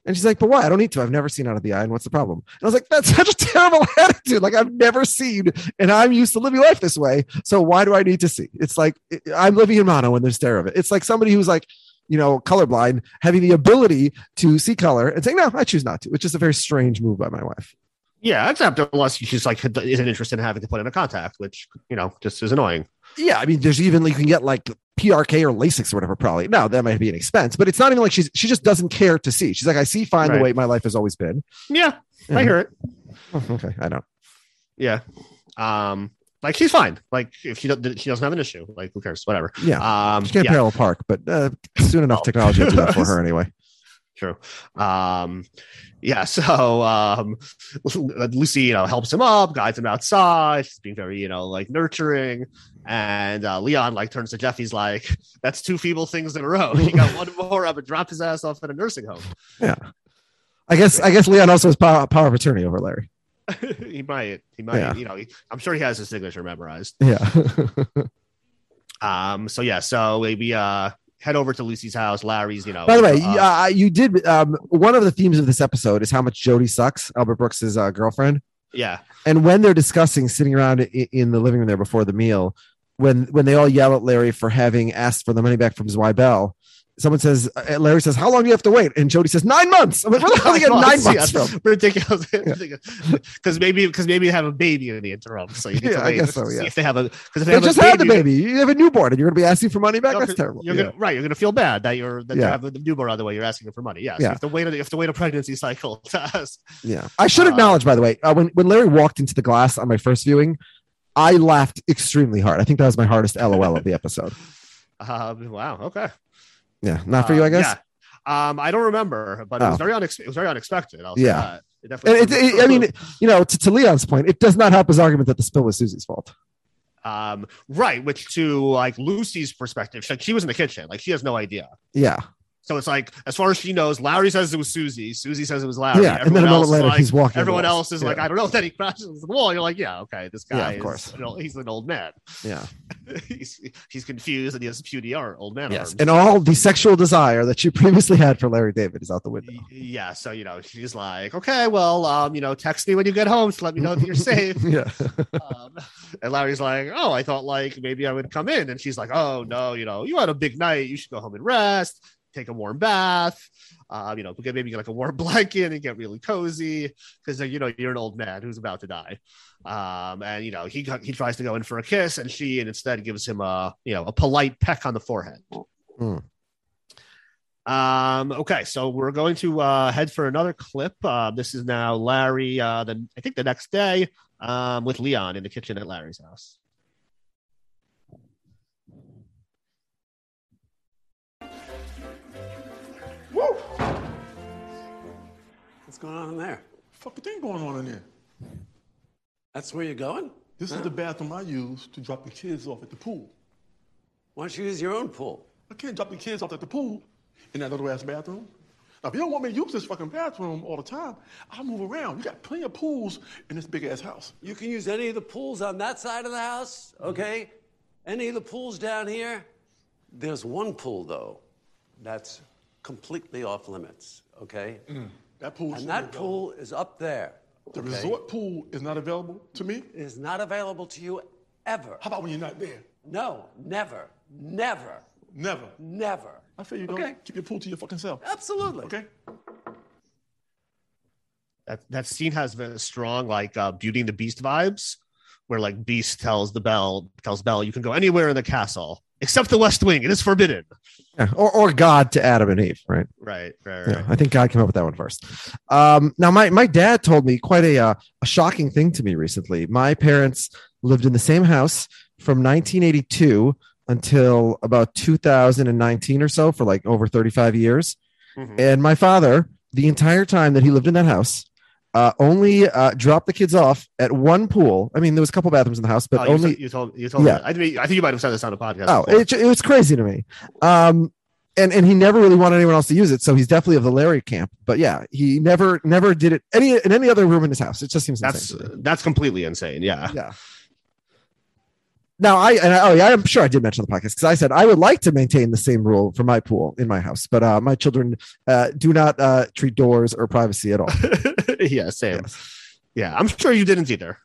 B: And she's like, but why? I don't need to. I've never seen out of the eye. And what's the problem? And I was like, that's such a terrible attitude. Like I've never seen, and I'm used to living life this way. So why do I need to see? It's like I'm living in mono and there's stare of it. It's like somebody who's like, you know, colorblind having the ability to see color and saying, no, I choose not to. It's just a very strange move by my wife.
C: Yeah, except unless she's like isn't interested in having to put in a contact, which you know just is annoying.
B: Yeah, I mean, there's even you can get like PRK or LASIK or whatever. Probably now that might be an expense, but it's not even like she's she just doesn't care to see. She's like, I see fine the way my life has always been.
C: Yeah,
B: Yeah.
C: I hear it.
B: Oh, okay, I don't.
C: Yeah, um, like she's fine. Like if she doesn't, she doesn't have an issue. Like who cares? Whatever.
B: Yeah,
C: Um,
B: she can't
C: yeah.
B: parallel park, but uh, soon enough, technology will do that for her anyway.
C: True. Um, yeah. So um, Lucy, you know, helps him up, guides him outside. She's being very, you know, like nurturing. And uh, Leon like turns to Jeff. He's like, "That's two feeble things in a row. He got one more. I would drop his ass off at a nursing home."
B: Yeah, I guess I guess Leon also has power, power of attorney over Larry.
C: he might. He might.
B: Yeah.
C: You know, he, I'm sure he has his signature memorized.
B: Yeah,
C: Um. So yeah. So we uh head over to Lucy's house. Larry's, you know.
B: By the way,
C: uh,
B: uh, you did um, one of the themes of this episode is how much Jody sucks, Albert Brooks's uh, girlfriend.
C: yeah.
B: And when they're discussing sitting around i- in the living room there before the meal, when when they all yell at Larry for having asked for the money back from Zweibel, someone says, uh, Larry says, "How long do you have to wait?" And Jody says, nine months." I'm like, "Where the hell did you get nine months
C: yeah,
B: from?"
C: Ridiculous. Because maybe because maybe they have a baby in the interim, so you need
B: Yeah,
C: to
B: I
C: wait
B: guess
C: to
B: so,
C: see
B: yeah.
C: if they have a because if they,
B: They
C: have
B: just
C: a
B: had the
C: baby,
B: baby. You have a newborn, and you're going to be asking for money back.
C: No,
B: That's terrible.
C: You're
B: Yeah.
C: gonna, right. You're gonna feel bad that you're that
B: Yeah.
C: you have a newborn on the way. You're asking for money. Yeah. So
B: Yeah.
C: you have to wait. You have to wait a pregnancy cycle to ask.
B: Yeah. I should
C: Uh,
B: acknowledge, by the way, uh, when when Larry walked into the glass on my first viewing, I laughed extremely hard. I think that was my hardest LOL of the episode.
C: Um, wow. Okay.
B: Yeah, not for you, I guess.
C: Yeah. Um, I don't remember, but it was
B: Oh.
C: very unex- It was very unexpected. I'll
B: Yeah.
C: that. It definitely.
B: it, it- I mean, you know, to, to Leon's point, it does not help his argument that the spill was Susie's fault.
C: um, right. Which to like Lucy's perspective, she, she was in the kitchen. Like she has no idea.
B: Yeah,
C: So it's like, as far as she knows, Larry says it was Susie. Susie says it was Larry.
B: yeah. And then a
C: Everyone
B: moment
C: else,
B: later,
C: like,
B: he's walking.
C: everyone else is like, I don't know. Then he crashes the wall. You're like, yeah, okay, this
B: Yeah,
C: guy
B: of
C: is,
B: course.
C: you know, he's an old man.
B: Yeah.
C: he's he's confused and he has art, old man
B: Yes.
C: arms.
B: And all the sexual desire that you previously had for Larry David is out the window.
C: Yeah, so you know, she's like, okay, well, um, you know, text me when you get home to let me know that you're safe.
B: Yeah.
C: um, and Larry's like, oh, I thought like maybe I would come in, and she's like, oh no, you know, you had a big night, you should go home and rest, take a warm bath, um, you know, get maybe get like a warm blanket and get really cozy because you know you're an old man who's about to die. Um, and you know, he he tries to go in for a kiss, and she and instead gives him a you know a polite peck on the forehead.
B: Hmm.
C: Um, okay, so we're going to uh, head for another clip. Uh, this is now Larry. Uh, then I think the next day, um, with Leon in the kitchen at Larry's house.
D: What's going on in there?
H: Fucking thing going on in there.
D: That's where you're going?
H: This is the bathroom I use to drop the kids off at the pool.
D: Why don't you use your own pool?
H: I can't drop the kids off at the pool in that little ass bathroom. Now, if you don't want me to use this fucking bathroom all the time, I'll move around. You got plenty of pools in this big ass house.
D: You can use any of the pools on that side of the house, okay? Any of the pools down here. There's one pool, though, that's completely off limits, okay?
H: That pool
D: And that pool is up there.
H: The
D: okay?
H: resort pool is not available to me.
D: is not available to you ever.
H: How about when you're not there?
D: No, never, never,
H: Never.
D: never.
H: I feel you. Don't
D: Okay.
H: keep your pool to your fucking self.
D: Absolutely.
H: Okay.
C: that that scene has very strong like uh, Beauty and the Beast vibes, where like Beast tells the Belle tells Belle you can go anywhere in the castle except the West Wing. It is forbidden.
B: Yeah, or or God to Adam and Eve, right?
C: Right, right, right.
B: Yeah, I think God came up with that one first. Um, now, my my dad told me quite a uh, a shocking thing to me recently. My parents lived in the same house from 1982 until about 2019 or so, for like over 35 years.
C: Mhm.
B: And my father, the entire time that he lived in that house, uh, only uh, dropped the kids off at one pool. I mean, there was a couple bathrooms in the house, but
C: Oh,
B: only
C: you told you told
B: Yeah.
C: I think I think you might have said this on a podcast.
B: Oh, it, it was crazy to me. Um, and and he never really wanted anyone else to use it, so he's definitely of the Larry camp. But yeah, he never never did it any in any other room in his house. It just seems
C: that's
B: insane.
C: that's completely insane. Yeah.
B: Yeah. Now I and I, oh yeah, I'm sure I did mention the podcast because I said I would like to maintain the same rule for my pool in my house, but uh, my children uh, do not uh, treat doors or privacy at all.
C: yeah, same.
B: Yes.
C: Yeah, I'm sure you didn't either.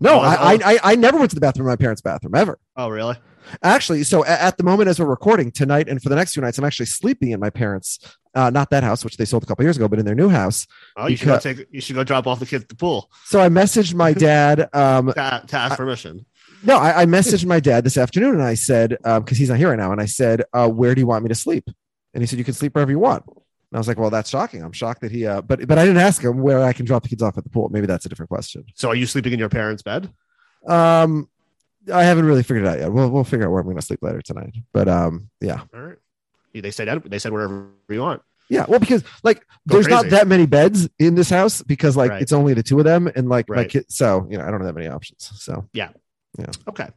B: No, I,
C: oh.
B: I I I never went to the bathroom in my parents' bathroom ever.
C: Oh, really?
B: Actually, so at the moment as we're recording tonight and for the next few nights, I'm actually sleeping in my parents' uh, not that house, which they sold a couple years ago, but in their new house.
C: Oh, you should go take. You should go drop off the kids at the pool
B: So I messaged my dad. Um,
C: to, to ask permission.
B: No, I, I messaged my dad this afternoon and I said, because he's not here right now, and I said, uh, "Where do you want me to sleep?" And he said, "You can sleep wherever you want." And I was like, "Well, that's shocking. I'm shocked that he." Uh, but but I didn't ask him where I can drop the kids off at the pool. Maybe that's a different question.
C: So, are you sleeping in your parents' bed?
B: Um, I haven't really figured it out yet. We'll we'll figure out where I'm going to sleep later tonight. But um, yeah,
C: All right. They said they said wherever you want.
B: yeah. Well, because like
C: Go
B: there's not that many beds in this house because like
C: Right.
B: it's only the two of them and like my
C: Right.
B: kid. So you know, I don't have that many options. So
C: Okay.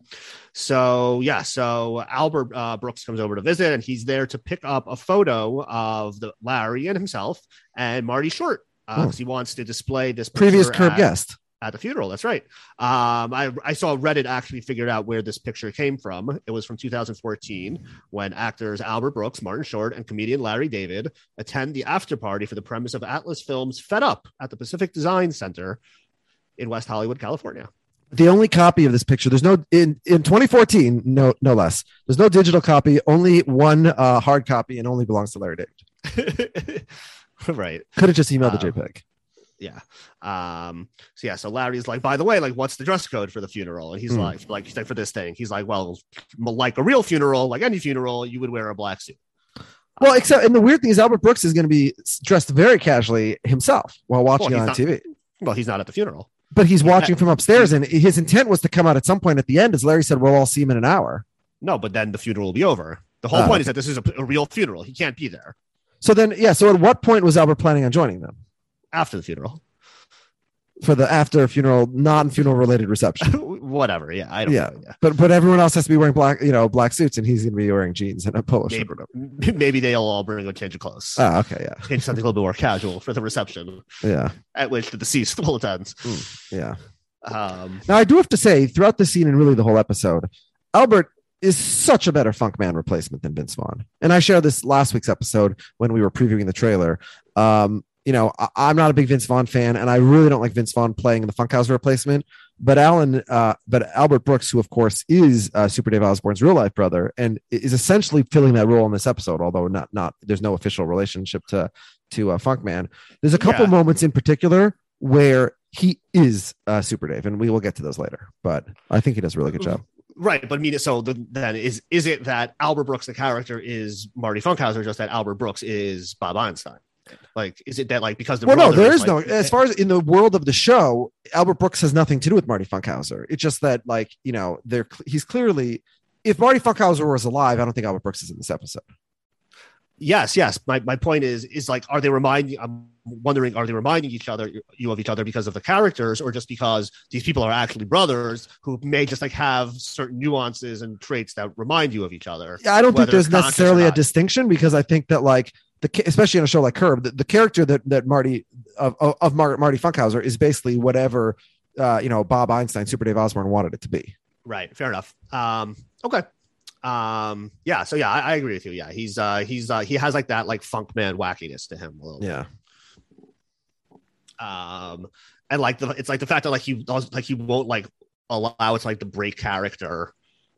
C: So yeah, so Albert uh, Brooks comes over to visit, and he's there to pick up a photo of the Larry and himself and Marty Short because
B: Oh.
C: he wants to display this
B: previous curb
C: at-
B: guest.
C: at the funeral. That's right. Um, I, I saw Reddit actually figured out where this picture came from. It was from 2014 when actors Albert Brooks, Martin Short, and comedian Larry David attend the after party for the premise of Atlas Films Fed Up at the Pacific Design Center in West Hollywood, California.
B: The only copy of this picture there's no in in 2014 no no less there's no digital copy only one uh hard copy and only belongs to larry david
C: right.
B: could have just emailed the
C: Uh,
B: jpeg
C: Yeah. Um, so yeah, so Larry's like, by the way, like, what's the dress code for the funeral? And he's
B: Hmm.
C: like, like, he's like, for this thing, he's like, well, like a real funeral, like any funeral, you would wear a black suit.
B: well except and the weird thing is albert brooks is going to be dressed very casually himself while watching
C: Well,
B: on
C: he's
B: tv
C: Well, he's not at the funeral.
B: But he's
C: Yeah.
B: watching from upstairs and his intent was to come out at some point at the end as larry said we'll all see him in an hour
C: No, but then the funeral will be over. The whole
B: Oh.
C: point is that this is a, a real funeral. He can't be there
B: so then yeah so at what point was albert planning on joining them
C: after the funeral.
B: For the after funeral non-funeral related reception
C: Whatever. Yeah, I don't
B: Yeah.
C: know. Yeah.
B: but but everyone else has to be wearing black you know black suits and he's going to be wearing jeans and a polo shirt
C: Maybe,
B: or whatever.
C: maybe they'll all bring a change of clothes.
B: oh okay yeah
C: Change something a little bit more casual for the reception
B: yeah
C: at which the deceased will attend.
B: yeah
C: Um,
B: Now, I do have to say, throughout the scene and really the whole episode, Albert is such a better Funk Man replacement than Vince Vaughn. And I shared this last week's episode when we were previewing the trailer. Um, you know, I, I'm not a big Vince Vaughn fan, and I really don't like Vince Vaughn playing the Funkhouser replacement. But Alan, uh, but Albert Brooks, who of course is uh, Super Dave Osborne's real life brother, and is essentially filling that role in this episode, although not not there's no official relationship to to uh, Funk Man. There's a couple
C: Yeah.
B: moments in particular where he is uh, Super Dave, and we will get to those later. But I think he does a really good job.
C: right, but I mean, so the, then is is it that Albert Brooks, the character, is Marty Funkhouser, just that Albert Brooks is Bob Einstein? Like, is it that like because the
B: Well, no, there is no.
C: like-
B: As far as in the world of the show, Albert Brooks has nothing to do with Marty Funkhouser. It's just that, like, you know, they're he's clearly. If Marty Funkhouser was alive, I don't think Albert Brooks is in this episode.
C: yes yes my, my point is is like are they reminding i'm wondering are they reminding each other you of each other because of the characters or just because these people are actually brothers who may just like have certain nuances and traits that remind you of each other
B: Yeah, I don't think there's necessarily a distinction because I think that like the especially on a show like Curb, the, the character that that Marty of of, of Mar- Marty Funkhouser is basically whatever uh, you know Bob Einstein, Super Dave Osborne wanted it to be.
C: right. Fair enough. Um okay. Um yeah. So yeah I, I agree with you. Yeah. He's uh he's uh he has like that like funk man wackiness to him a little bit.
B: Yeah,
C: um and like the it's like the fact that like he does like he won't like allow it's like the break character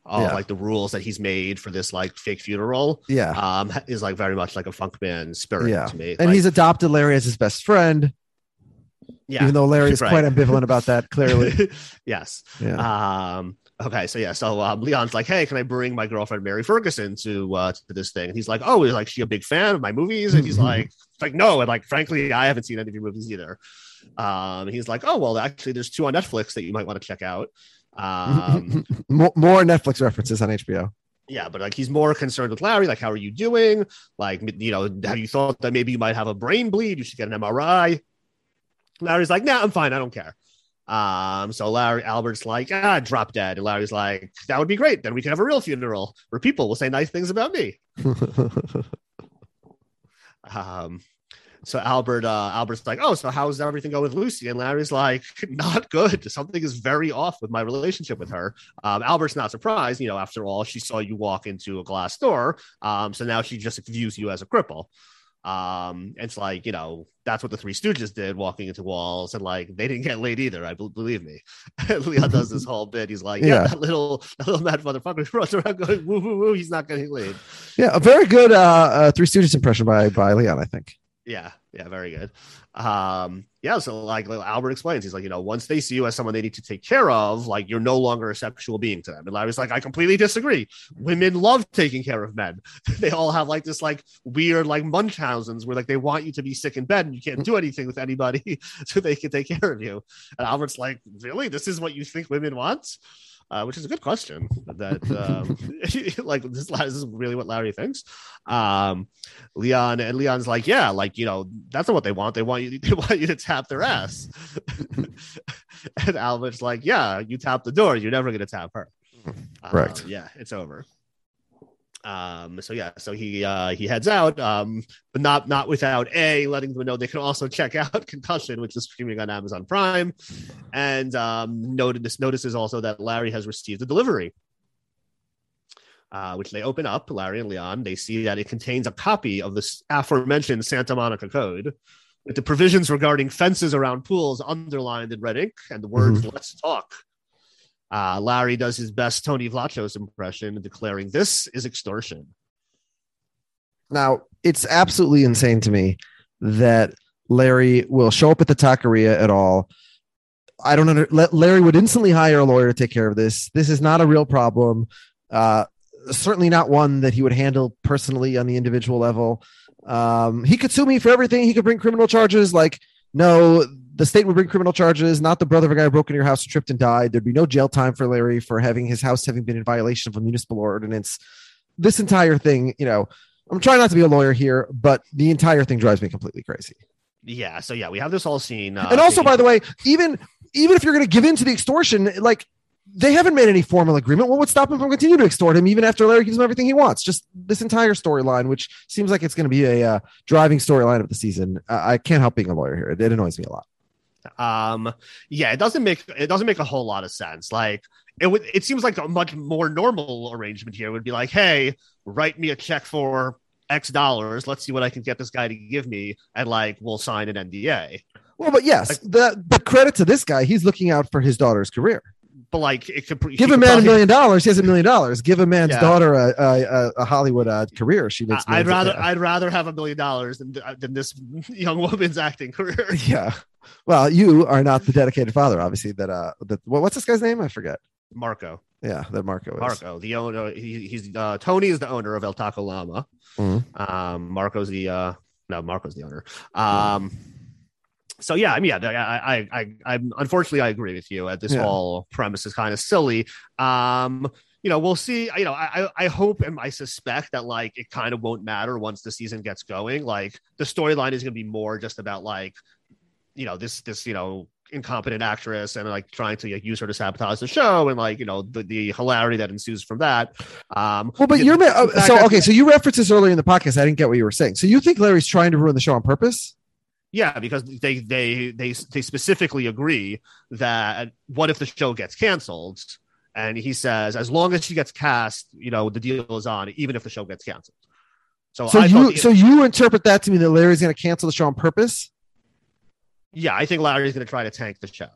C: all
B: Yeah.
C: like the rules that he's made for this like fake funeral.
B: Yeah.
C: Um, is like very much like a funk man spirit
B: yeah.
C: to me.
B: And
C: Like,
B: he's adopted Larry as his best friend,
C: yeah,
B: even though Larry is
C: right.
B: quite ambivalent about that, clearly.
C: yes.
B: Yeah.
C: Um, okay, so yeah, so um, Leon's like, "Hey, can I bring my girlfriend Mary Ferguson to uh, to this thing?" And he's like, "Oh, is like she a big fan of my movies?" And he's like, "It's like no," and like frankly, I haven't seen any of your movies either. Um, he's like, "Oh, well, actually, there's two on Netflix that you might want to check out." Um,
B: more, more Netflix references on HBO.
C: yeah, but like he's more concerned with Larry. Like, how are you doing? Like, you know, have you thought that maybe you might have a brain bleed? You should get an MRI. Larry's like, nah, I'm fine. I don't care. Um, so Larry Albert's like, ah, drop dead. And Larry's like, that would be great. Then we can have a real funeral where people will say nice things about me. Um, so Albert, uh, Albert's like, oh, so how's everything go with Lucy? And Larry's like, not good. Something is very off with my relationship with her. Um, Albert's not surprised. You know, after all, she saw you walk into a glass door. Um, so now she just views you as a cripple. Um, it's like, you know, that's what the Three Stooges did, walking into walls, and like they didn't get laid either. I bel- believe me. Leon does this whole bit. He's like, yeah,
B: Yeah.
C: that little, that little mad motherfucker who runs around going woo woo woo. He's not getting laid.
B: yeah, a very good uh, uh, Three Stooges impression by by Leon, I think.
C: Yeah, yeah, very good. Um, yeah, so like, like Albert explains, he's like, you know, once they see you as someone they need to take care of, like you're no longer a sexual being to them. And Larry's like, I completely disagree. Women love taking care of men. they all have like this like weird like Munchausen's where like they want you to be sick in bed and you can't do anything with anybody so they can take care of you. And Albert's like, really? This is what you think women want? Uh, which is a good question. That um, like this, this is really what Larry thinks. Um, Leon and Leon's like, yeah, like you know, that's not what they want. They want you. They want you to tap their ass. and Albert's like, yeah, you tap the door. You're never gonna tap her.
B: Correct.
C: Um, yeah, it's over. Um, so yeah, so he uh he heads out, um, but not not without a letting them know they can also check out Concussion, which is streaming on Amazon Prime, and um noted this notices also that Larry has received a delivery. Uh, which they open up, Larry and Leon. They see that it contains a copy of this aforementioned Santa Monica Code with the provisions regarding fences around pools underlined in red ink and the words "Let's talk." Uh, Larry does his best Tony Vlachos impression, declaring this is extortion.
B: Now, it's absolutely insane to me that Larry will show up at the taqueria at all. I don't under Larry would instantly hire a lawyer to take care of this. This is not a real problem. Uh, certainly not one that he would handle personally on the individual level. Um, he could sue me for everything. He could bring criminal charges. Like, no, the state would bring criminal charges, not the brother of a guy who broke into your house, and tripped and died. There'd be no jail time for Larry for having his house having been in violation of a municipal ordinance. This entire thing, you know, I'm trying not to be a lawyer here, but the entire thing drives me completely crazy.
C: Yeah, so yeah, we have this whole scene. Uh,
B: and also, by the way, even even if you're going to give in to the extortion, like they haven't made any formal agreement. What would stop him from continuing to extort him even after Larry gives him everything he wants? Just this entire storyline, which seems like it's going to be a uh, driving storyline of the season. I I can't help being a lawyer here. It, it annoys me a lot.
C: Um yeah it doesn't make it doesn't make a whole lot of sense like it would it seems like a much more normal arrangement here would be like hey write me a check for x dollars let's see what i can get this guy to give me and like we'll sign an nda
B: Well, but yes, the the credit to this guy, he's looking out for his daughter's career.
C: but like it could
B: Give a man a million dollars, he has a million dollars. Give a man's
C: Yeah.
B: daughter a, a, a- Hollywood uh, career, she makes.
C: I'd rather. I'd rather have a million dollars than than this young woman's acting career.
B: yeah. Well, you are not the dedicated father, obviously. That uh, that what, what's this guy's name? I forget.
C: Marco,
B: Yeah, that Marco is.
C: Marco, the owner. He, he's uh, Tony is the owner of El Taco Llama.
B: Mhm.
C: Um, Marco's the uh, no, Marco's the owner. Um, so yeah, I mean, yeah, I, I, I, I'm unfortunately I agree with you. Uh, this
B: Yeah.
C: whole premise is kind of silly. Um, you know, we'll see. You know, I, I I hope and I suspect that like it kind of won't matter once the season gets going. Like the storyline is going to be more just about like, you know, this this you know incompetent actress and like trying to like, use her to sabotage the show and like you know the, the hilarity that ensues from that. Um,
B: Well, but you're uh, so okay. So you referenced this earlier in the podcast. I didn't get what you were saying. So you think Larry's trying to ruin the show on purpose?
C: Yeah, because they they they they specifically agree that what if the show gets canceled? And he says, as long as she gets cast, you know, the deal is on, even if the show gets canceled. So,
B: So
C: I
B: you so you interpret that to mean that Larry's going to cancel the show on purpose?
C: Yeah, I think Larry's going to try to tank the show.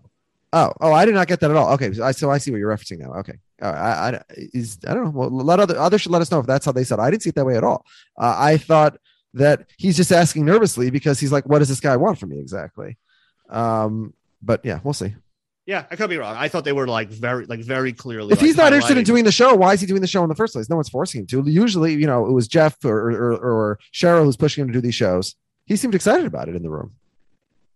B: Oh, oh, I did not get that at all. Okay, so I so I see what you're referencing now. Okay, Uh, I, I is I don't know. Well, let other others should let us know if that's how they said. it. I didn't see it that way at all. Uh, I thought that he's just asking nervously because he's like, "What does this guy want from me exactly?" Um, but yeah, we'll see.
C: Yeah, I could be wrong. I thought they were like very, like very clearly.
B: If
C: like,
B: he's not interested in doing the show, why is he doing the show in the first place? No one's forcing him to. Usually, you know, it was Jeff or or, or Cheryl who's pushing him to do these shows. He seemed excited about it in the room.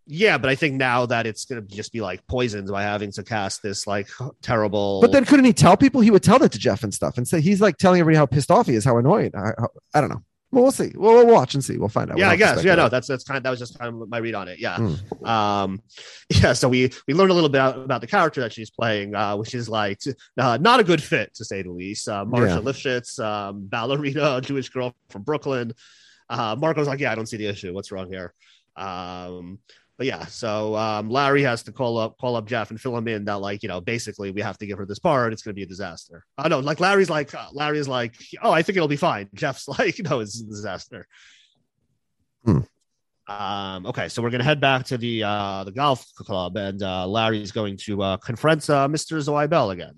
C: Yeah, but I think now that it's gonna just be like poisoned by having to cast this like terrible.
B: But then couldn't he tell people? He would tell that to Jeff and stuff, and say he's like telling everybody how pissed off he is, how annoyed. I, how- I don't know. Well, we'll see. We'll, we'll watch and see. We'll find out.
C: yeah,
B: We'll
C: I guess. Yeah, no, that's that's kind of that was just kind of my read on it. Yeah.
B: Hmm.
C: Um, yeah. So we we learned a little bit about, about the character that she's playing, uh, which is like uh, not a good fit to say the least. Uh, Marsha
B: Yeah.
C: Lifshitz, um, ballerina, Jewish girl from Brooklyn. Uh, Marco's like, yeah, I don't see the issue. What's wrong here? Um, but yeah, so um, Larry has to call up call up Jeff and fill him in that like you know basically we have to give her this part. It's going to be a disaster. I know, like Larry's like uh, Larry's like, oh, I think it'll be fine. Jeff's like, no, it's a disaster.
B: Hmm.
C: Um, okay, so we're gonna head back to the uh, the golf club, and uh, Larry's going to uh, confront uh, Mr. Zweibel again.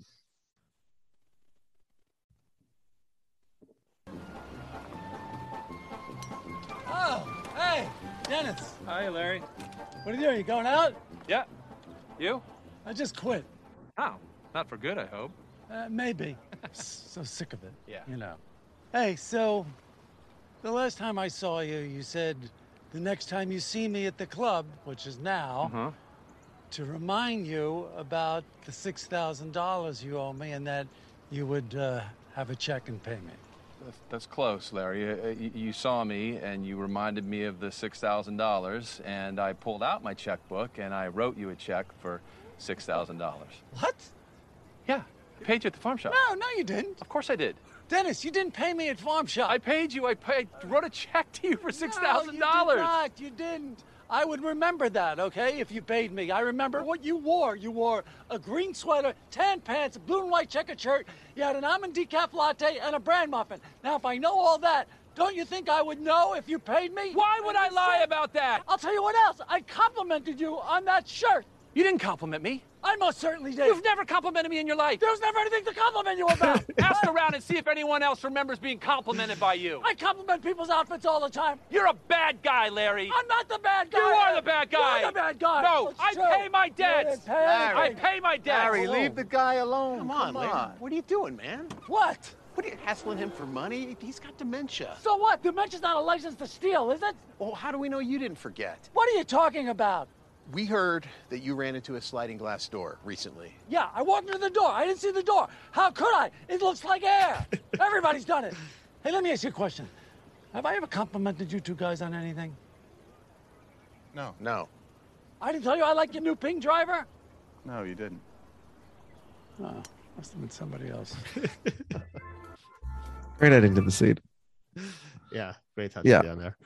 D: Oh, hey, Dennis.
I: Hi, Larry.
D: What are you doing? You going out?
I: Yeah. You?
D: I just quit.
I: Oh, not for good, I hope.
D: Uh, maybe. so sick of it.
I: Yeah.
D: You know. Hey, so the last time I saw you, you said the next time you see me at the club, which is now,
I: Uh-huh.
D: to remind you about the $6,000 you owe me and that you would uh, have a check and pay me.
I: That's, that's close, Larry. Uh, You, you saw me and you reminded me of the $6,000, and I pulled out my checkbook and I wrote you a check for $6,000.
D: What?
I: Yeah, I paid you at the farm shop.
D: No, no, you didn't.
I: Of course I did.
D: Dennis, you didn't pay me at Farm Shop.
I: I paid you. I paid, wrote a check to you for $6,000.
D: No, you did not. You didn't. I would remember that, okay, if you paid me. I remember what you wore. You wore a green sweater, tan pants, a blue and white checkered shirt. You had an almond decaf latte and a bran muffin. Now, if I know all that, don't you think I would know if you paid me?
I: Why would I lie about that?
D: I'll tell you what else. I complimented you on that shirt.
I: You didn't compliment me.
D: I most certainly did.
I: You've never complimented me in your life.
D: There was never anything to compliment you about.
I: Ask around and see if anyone else remembers being complimented by you.
D: I compliment people's outfits all the time.
I: You're a bad guy, Larry.
D: I'm not the bad guy.
I: You are the bad guy.
D: You're the bad guy.
I: No,
D: It's
I: I
D: true.
I: pay my debts.
D: didn't pay
I: I pay my debts.
G: Larry, leave the guy alone.
J: Come on, Larry. What are you doing, man?
D: What?
J: What are you hassling him for money? He's got dementia.
D: So what? Dementia's not a license to steal, is it?
J: Well, how do we know you didn't forget?
D: What are you talking about?
J: We heard that you ran into a sliding glass door recently.
D: Yeah, I walked into the door. I didn't see the door. How could I? It looks like air. Everybody's done it. Hey, let me ask you a question. Have I ever complimented you two guys on anything?
G: No.
J: No.
D: I didn't tell you I like your new pink driver?
G: No, you didn't.
D: Oh, must have been somebody else.
B: Great editing to the seed.
C: Yeah, great touch
B: Yeah.
C: down there.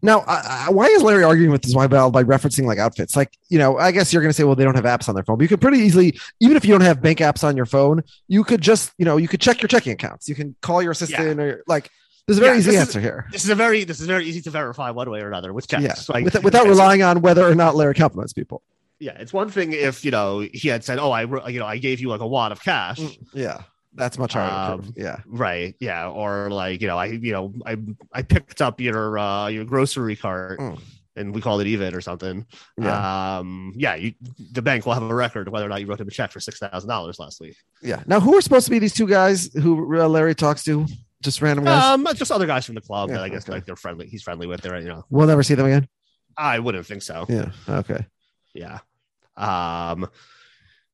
B: Now, I, I, why is Larry arguing with his wife by referencing like outfits? Like, you know, I guess you're going to say, well, they don't have apps on their phone, but you could pretty easily, even if you don't have bank apps on your phone, you could just, you know, you could check your checking accounts. You can call your assistant or like, there's a very
C: Yeah,
B: easy answer
C: is,
B: here.
C: This is a very this is very easy to verify one way or another with checks.
B: Yeah,
C: Like,
B: with, without relying on whether or not Larry compliments people.
C: Yeah, it's one thing if you know he had said, "Oh, I you know I gave you like a wad of cash."
B: Mm, yeah, that's much harder.
C: Um.
B: Yeah,
C: Right. Yeah. Or like, you know, I, you know, I, I picked up your, uh, your grocery cart
B: Mm.
C: and we called it even or something.
B: Yeah.
C: Um, yeah. You, the bank will have a record of whether or not you wrote him a check for $6,000 last week.
B: yeah. Now, who are supposed to be these two guys who uh, Larry talks to? Just random guys.
C: Um, just other guys from the club
B: Yeah,
C: that I guess
B: okay.
C: like they're friendly. He's friendly with. They're, you know,
B: we'll never see them again.
C: I wouldn't think so.
B: Yeah. Okay.
C: Yeah. Um,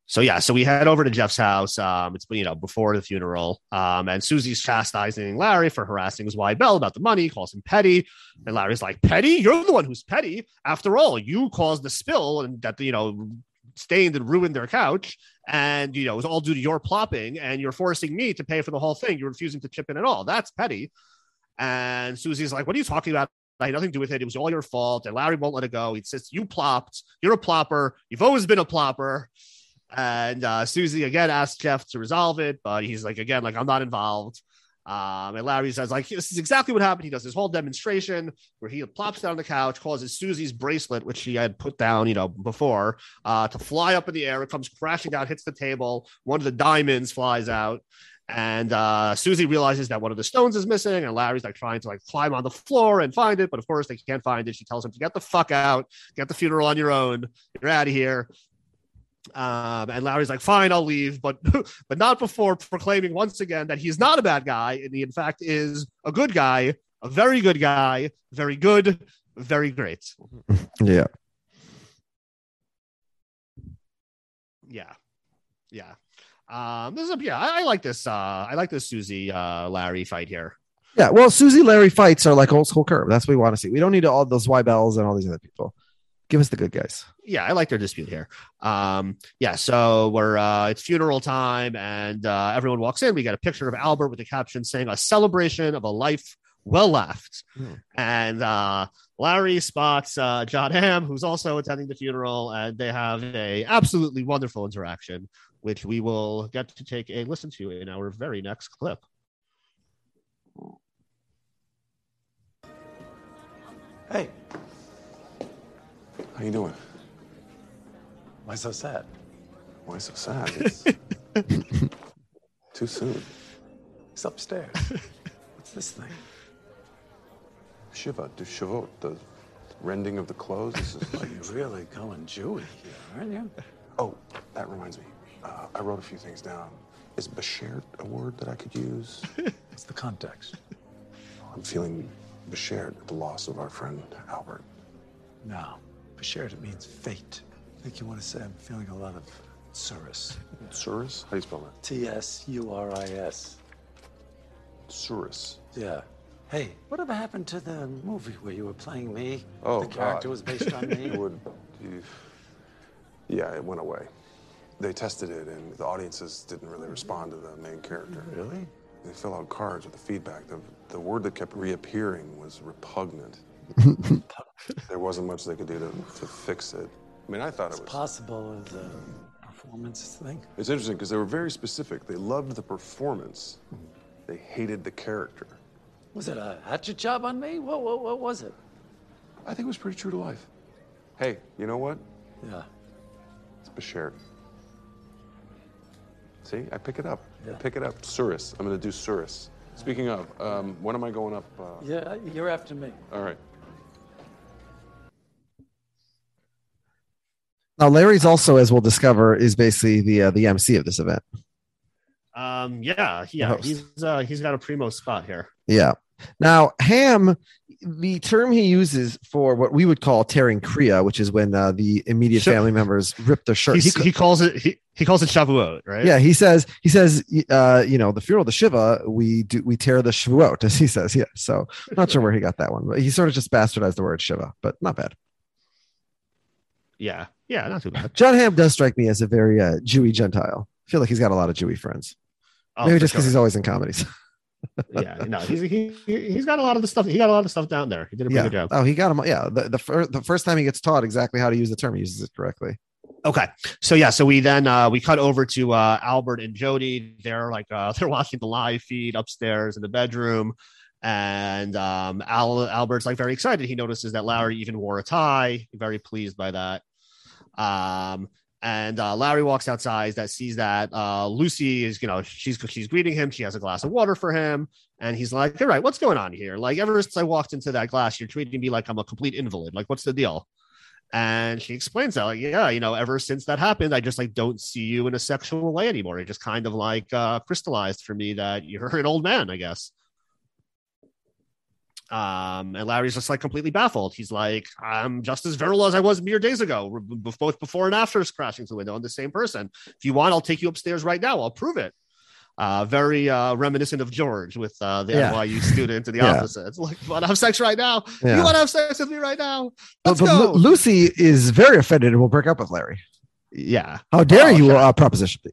C: so yeah, so we head over to Jeff's house. Um, it's you know before the funeral. Um, and Susie's chastising Larry for harassing his wife Belle about the money, calls him petty, and Larry's like, "Petty? You're the one who's petty. After all, you caused the spill and that you know stained and ruined their couch, and you know it was all due to your plopping, and you're forcing me to pay for the whole thing. You're refusing to chip in at all. That's petty." And Susie's like, "What are you talking about? I had nothing to do with it. It was all your fault. And Larry won't let it go. He says, You plopped. You're a plopper. You've always been a plopper. And uh, Susie again asks Jeff to resolve it, but he's like, again, like, I'm not involved. Um, and Larry says, like, this is exactly what happened. He does this whole demonstration where he plops down on the couch, causes Susie's bracelet, which she had put down, you know, before, uh, to fly up in the air. It comes crashing down, hits the table. One of the diamonds flies out. And uh, Susie realizes that one of the stones is missing, and Larry's like trying to like climb on the floor and find it, but of course they can't find it. She tells him to get the fuck out, get the funeral on your own. You're out of here. Um, and Larry's like, fine, I'll leave, but but not before proclaiming once again that he's not a bad guy, and he in fact is a good guy, a very good guy, very good, very great.
B: Yeah.
C: Yeah, yeah. Um, this is a, yeah, I, I like this. Uh, I like this Susie uh Larry fight here.
B: Yeah. Well, Susie Larry fights are like old school Curb. That's what we want to see. We don't need all those Zweibels and all these other people. Give us the good guys.
C: yeah, I like their dispute here. Um, yeah, so we're uh, it's funeral time, and uh, everyone walks in. We get a picture of Albert with the caption saying "A celebration of a life well left,"
B: Hmm.
C: and uh, Larry spots uh, Jon Hamm, who's also attending the funeral, and they have a absolutely wonderful interaction, which we will get to take a listen to in our very next clip.
K: Hey,
L: How you doing?
K: why so sad?
L: Why so sad? It's too soon.
K: It's upstairs. What's this thing?
L: Shiva, du Shavuot, the rending of the clothes. This is like,
K: You're really going Jewy here, aren't you?
L: oh, that reminds me. Uh, I wrote a few things down. Is bashert a word that I could use?
K: What's the context?
L: I'm feeling bashert at the loss of our friend Albert.
K: No. Bashert, it means fate. I think you want to say I'm feeling a lot of tsuris.
L: Tsuris? How do you spell that?
K: T S U R I S.
L: Tsuris.
K: Yeah. Hey, whatever happened to the movie where you were playing me?
L: Oh,
K: the character
L: God.
K: was based on me.
L: It would. you- Yeah, it went away. They tested it, and the audiences didn't really respond to the main character.
K: Really?
L: They fill out cards with the feedback. The, the word that kept reappearing was repugnant. there wasn't much they could do to, to fix it. I mean, I thought
K: It's
L: it was.
K: possible as a performance thing.
L: It's interesting because they were very specific. They loved the performance. They hated the character.
K: Was it a hatchet job on me? What, what, what was it?
L: I think it was pretty true to life. Hey, you know what?
K: Yeah.
L: It's Bashert. See, I pick it up. I pick it up. Tsuris. I'm going to do Tsuris. Speaking of, um, when am I going up? Uh,
K: Yeah, you're after me.
L: All right.
B: Now, Larry's also, as we'll discover, is basically the uh, the MC of this event.
C: Um, yeah, yeah, he's uh, he's got a primo spot here.
B: Yeah. Now, Hamm, the term he uses for what we would call tearing kriya, which is when uh, the immediate family members rip their shirt.
C: He,
B: He,
C: he calls it he, he calls it Shavuot, right?
B: yeah, he says he says uh, you know the funeral of the Shiva, we do we tear the Shavuot, as he says. Yeah. So not sure where he got that one, but he sort of just bastardized the word Shiva, but not bad.
C: yeah, yeah, not too bad.
B: Jon Hamm does strike me as a very uh, Jewy Gentile. I feel like he's got a lot of Jewy friends.
C: Oh,
B: Maybe just because
C: sure.
B: he's always in comedies.
C: yeah, no, he's he, he he's got a lot of the stuff. He got a lot of stuff down there. He did a pretty
B: yeah.
C: good job.
B: Oh, he got him. Yeah. The the, fir- the first time he gets taught exactly how to use the term, he uses it correctly.
C: Okay, so yeah, so we then uh, we cut over to uh, Albert and Jody. They're like uh, they're watching the live feed upstairs in the bedroom, and um, Al, Albert's like very excited. He notices that Larry even wore a tie. Very pleased by that. Um, and uh, Larry walks outside that sees that uh, Lucy is, you know, she's she's greeting him. She has a glass of water for him, and he's like, "All right, what's going on here? Like, ever since I walked into that glass, you're treating me like I'm a complete invalid. Like, what's the deal?" And she explains that, like, yeah, you know, ever since that happened, I just like don't see you in a sexual way anymore. It just kind of like uh, crystallized for me that you're an old man, I guess. Um, and Larry's just like completely baffled. He's like, I'm just as virile as I was mere days ago, both before and after crashing through the window. I'm the same person. If you want, I'll take you upstairs right now. I'll prove it. Uh, very uh, reminiscent of George with uh, the
B: Yeah.
C: NYU student in the
B: Yeah.
C: opposite. It's like, want to have sex right now?
B: Yeah.
C: You want to have sex with me right now? Let's
B: but
C: go.
B: Lu- Lucy is very offended and will break up with Larry.
C: yeah.
B: How dare
C: Oh,
B: you uh, proposition me?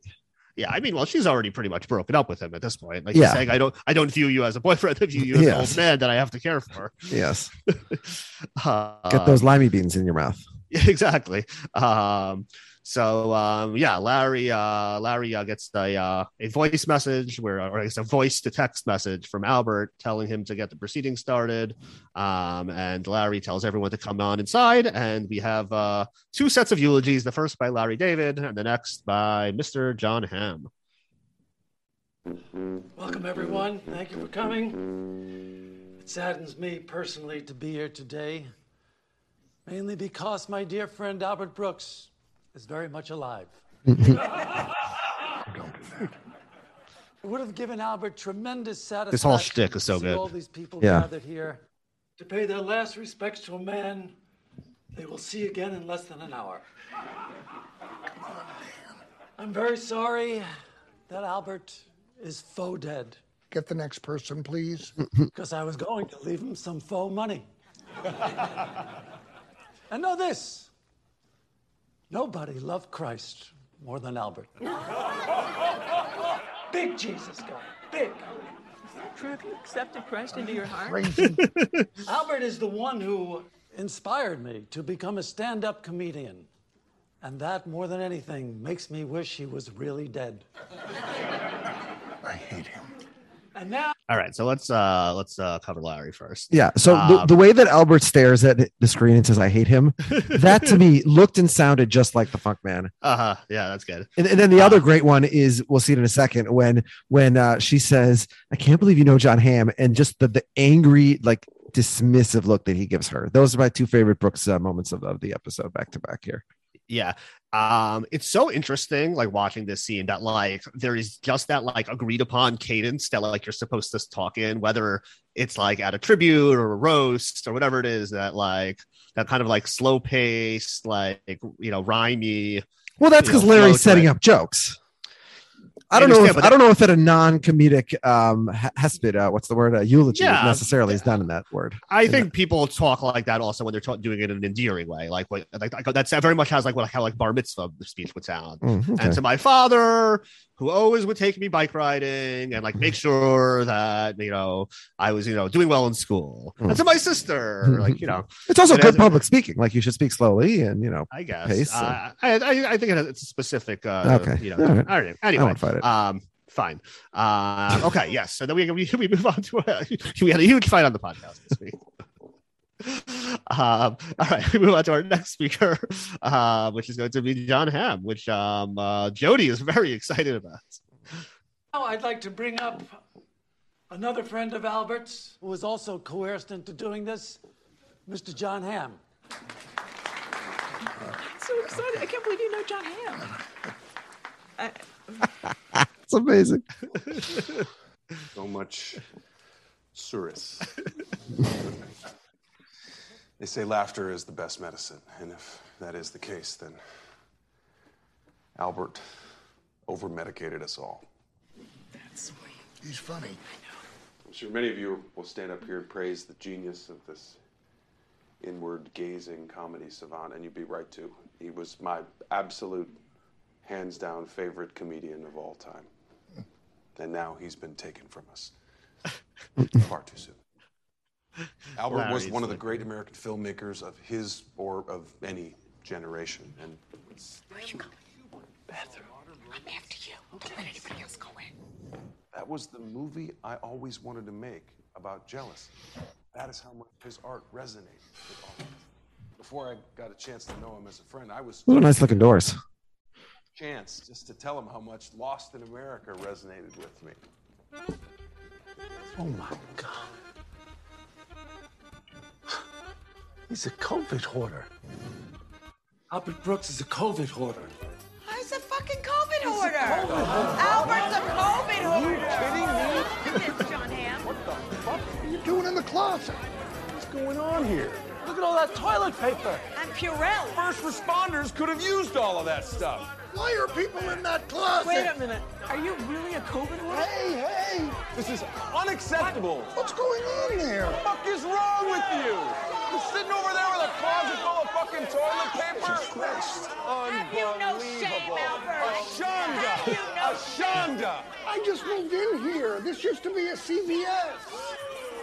C: Yeah, I mean, well, she's already pretty much broken up with him at this point. Like, he's
B: Yeah.
C: saying, I don't, I don't view you as a boyfriend. I view you as an old man that I have to care for.
B: Yes.
C: Uh,
B: Get those limey beans in your mouth.
C: Exactly. Um, So um, yeah, Larry uh, Larry uh, gets a uh, a voice message where, or I guess a voice to text message from Albert telling him to get the proceedings started. Um, and Larry tells everyone to come on inside, and we have uh, two sets of eulogies. The first by Larry David, and the next by Mr. Jon Hamm.
D: Welcome, everyone. Thank you for coming. It saddens me personally to be here today, mainly because my dear friend Albert Brooks is very much alive. It would have given Albert tremendous satisfaction.
C: This whole shtick is so
D: to see
C: good.
D: All these people
B: Yeah.
D: gathered here to pay their last respects to a man they will see again in less than an hour. I'm very sorry that Albert is faux dead.
M: Get the next person, please.
D: Because I was going to leave him some faux money. and know this nobody loved Christ more than Albert. Big Jesus guy. Big.
E: True, have you accepted Christ into your heart?
D: Albert is the one who inspired me to become a stand up comedian. And that, more than anything, makes me wish he was really dead.
M: I hate him.
D: And now.
C: All right, so let's uh let's uh cover Larry first.
B: Yeah. So the,
C: Um,
B: the way that Albert stares at the screen and says, I hate him, that to me looked and sounded just like the Funk Man.
C: uh-huh, yeah, that's good.
B: And, and then the other great one is we'll see it in a second when when uh, she says, "I can't believe you know Jon Hamm," and just the the angry like dismissive look that he gives her. Those are my two favorite Brooks uh, moments of, of the episode back to back here.
C: Yeah um it's so interesting like watching this scene that like there is just that like agreed upon cadence that like you're supposed to talk in whether it's like at a tribute or a roast or whatever it is that like that kind of like slow pace like you know rhymey
B: Well, that's because Larry's setting up jokes. I
C: I
B: don't know. If, I don't know if that a non-comedic um, hesped, uh, what's the word? Uh, eulogy
C: Yeah.
B: necessarily is done in that word.
C: I
B: In
C: think people talk like that also when they're ta- doing it in an endearing way, like what like, like that's that very much has like what how like bar mitzvah speech would sound.
B: Mm, okay.
C: And to my father, who always would take me bike riding and like make sure that you know I was you know doing well in school. And to my sister, like you know,
B: It's also good
C: has-
B: public speaking. Like you should speak slowly and you know.
C: I guess
B: pace.
C: uh, I, I I think it has, it's a specific. Uh,
B: Okay.
C: you know,
B: All right.
C: I don't know.
B: I
C: Anyway,
B: won't it.
C: um, fine. Uh, okay, yes. So then we we, we move on to uh, we had a huge fight on the podcast this week. Um, all right, we move on to our next speaker, uh, which is going to be Jon Hamm, which um, uh, Jody is very excited about.
D: Now I'd like to bring up another friend of Albert's who was also coerced into doing this, Mr. Jon Hamm.
E: so excited. I can't believe you know Jon Hamm. I,
B: It's amazing.
L: So much tsuris. they say laughter is the best medicine, and if that is the case, then Albert over medicated us all. That's sweet.
M: He's funny. I know.
L: I'm sure many of you will stand up here and praise the genius of this inward gazing comedy savant, and you'd be right too. He was my absolute, hands down favorite comedian of all time. And now he's been taken from us far too soon. Albert was
C: Larry's
L: one of the great American filmmakers of his or of any generation, and
E: I'm after you. Don't let anybody else go in.
L: That was the movie I always wanted to make about jealousy. That is how much his art resonated with all of us. Before I got a chance to know him as a friend, I was
B: What a nice looking doors.
L: Chance just to tell him how much Lost in America resonated with me.
D: Oh my God. He's a COVID hoarder. Albert Brooks is a COVID hoarder.
E: He's a fucking COVID hoarder. Albert's a COVID hoarder. Are you kidding me? Jon Hamm. What the
M: fuck are you doing in the closet?
H: What's going on here?
D: Look at all that toilet paper.
E: And Purell.
N: First responders could have used all of that stuff.
M: Why are people in that closet?
E: Wait a minute. Are you really a COVID hoarder?
M: Hey, hey!
N: This is unacceptable.
M: What's going on here?
N: What the fuck is wrong with you? You're sitting over there with a closet full of fucking toilet paper?
E: Have you no shame, Albert?
N: Ashanda!
E: Have you no
N: Ashanda!
M: I just moved in here. This used to be a CVS.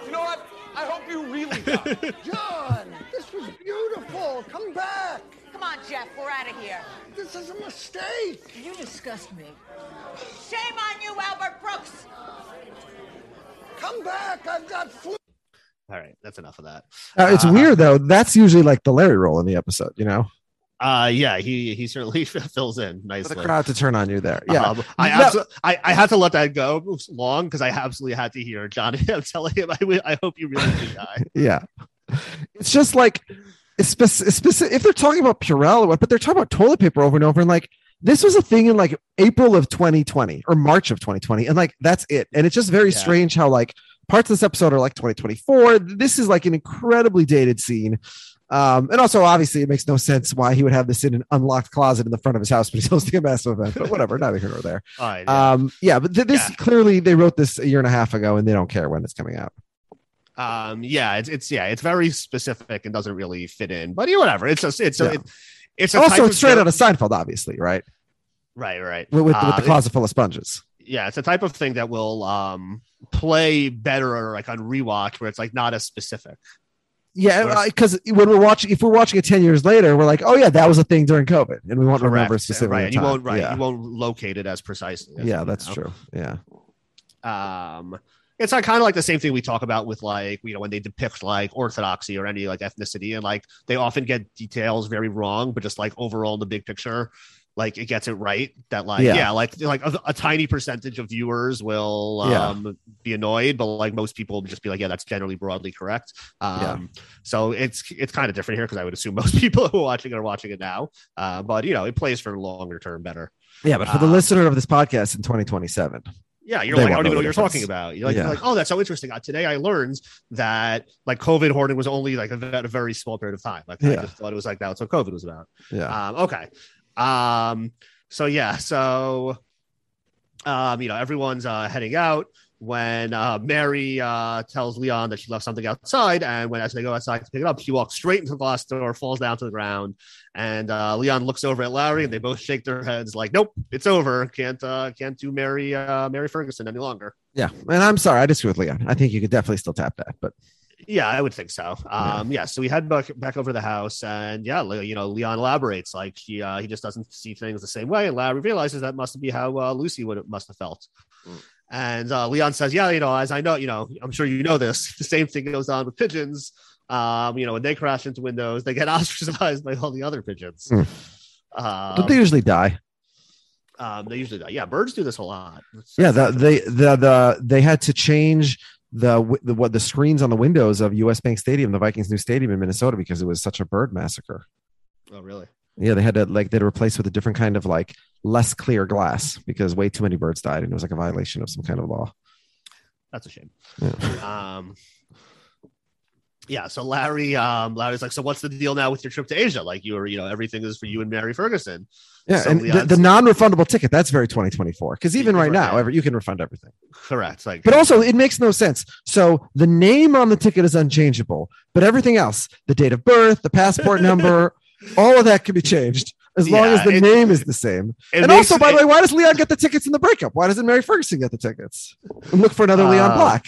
N: You know what? I hope you really die.
M: John, this was beautiful. Come back.
E: Come on, Jeff, we're out of here.
M: This is a mistake.
E: You disgust me. Shame on you, Albert Brooks.
M: Come back. I've got flu.
C: All right, that's enough of that.
B: Uh, it's
C: Uh,
B: weird though. That's usually like the Larry role in the episode, you know,
C: Uh, yeah, he he certainly fills in
B: for
C: nicely.
B: the crowd to turn on you there. Yeah,
C: Um, I,
B: No,
C: I I had to let that go long because I absolutely had to hear Johnny. I'm telling him, I, I hope you really do die.
B: yeah. It's just like it's specific. If they're talking about Purell or what, but they're talking about toilet paper over and over, and like this was a thing in like April of 2020 or March of 2020, and like that's it. And it's just very
C: Yeah.
B: strange how like parts of this episode are like 2024. This is like an incredibly dated scene. Um, and also obviously it makes no sense why he would have this in an unlocked closet in the front of his house, but he's hosting a massive event. But whatever, neither here nor there.
C: Right, yeah.
B: Um, yeah, but th- this
C: Yeah.
B: clearly they wrote this a year and a half ago, and they don't care when it's coming out.
C: Um yeah it's it's yeah it's very specific and doesn't really fit in but yeah, whatever it's just it's
B: Yeah.
C: a, it, it's a
B: Also, it's straight
C: joke-
B: out of Seinfeld, obviously, right?
C: right right
B: With, with,
C: Uh,
B: with the closet full of sponges.
C: yeah it's a type of thing that will um play better like on rewatch where it's like not as specific
B: Yeah, because when we're watching, if we're watching it ten years later, we're like, oh yeah, that was a thing during COVID, and we won't remember
C: Correct.
B: specifically.
C: right you won't right
B: Yeah,
C: you won't locate it as precisely as
B: yeah that's
C: know.
B: true. Yeah,
C: um it's like kind of like the same thing we talk about with like you know when they depict like orthodoxy or any like ethnicity and like they often get details very wrong but just like overall in the big picture like it gets it right that like
B: Yeah.
C: yeah, like like a, a tiny percentage of viewers will
B: Yeah.
C: um be annoyed but like most people will just be like yeah that's generally broadly correct um so it's it's kind of different here because i would assume most people who are watching are watching it now uh but you know it plays for longer term better
B: yeah. But for the
C: Um,
B: listener of this podcast in 2027,
C: yeah, you're
B: They
C: like, I don't even know what you're talking about. You're like,
B: Yeah.
C: you're like, oh, that's so interesting. Uh, today I learned that like COVID hoarding was only like a, a very small period of time. Like I just thought it was like that's what COVID was about.
B: yeah,
C: Um, okay. Um, so yeah, so um, you know, everyone's uh heading out when uh Mary uh tells Leon that she left something outside, and when as they go outside to pick it up, she walks straight into the glass door, falls down to the ground, and uh Leon looks over at Larry and they both shake their heads like, Nope, it's over. Can't uh can't do Mary uh Mary Ferguson any longer.
B: yeah. And I'm sorry, I disagree with Leon. I think you could definitely still tap that, but
C: Yeah, I would think so. Um, yeah. so we head back back over to the house, and yeah, you know, Leon elaborates like he uh, he just doesn't see things the same way, and Larry realizes that must be how uh, Lucy would must have felt. And uh, Leon says, "Yeah, you know, as I know, you know, I'm sure you know this. The same thing goes on with pigeons. Um, you know, when they crash into windows, they get ostracized by all the other pigeons.
B: Hmm.
C: Um,
B: don't they usually die?
C: um, they usually die. Yeah, birds do this a lot.
B: Yeah, the, they the the they had to change the the what the screens on the windows of US Bank Stadium, the Vikings' new stadium in Minnesota, because it was such a bird massacre.
C: Oh, really?
B: Yeah, they had to like they had to replace with a different kind of like less clear glass because way too many birds died, and it was like a violation of some kind of law.
C: That's a shame.
B: Yeah.
C: Um, yeah. So Larry, um, Larry's like, so what's the deal now with your trip to Asia? Like you were, you know, everything is for you and Mary Ferguson.
B: Yeah,
C: So
B: and the, the non-refundable ticket that's very 2024 because even right now, every, you can refund everything.
C: correct. Like,
B: But also, it makes no sense. So the name on the ticket is unchangeable, but everything else, the date of birth, the passport number, all of that can be changed as long as the
C: it-
B: name is the same. And also, by the way, why does Leon get the tickets in the breakup? Why doesn't Mary Ferguson get the tickets? And look for another Leon
C: Uh,
B: Black.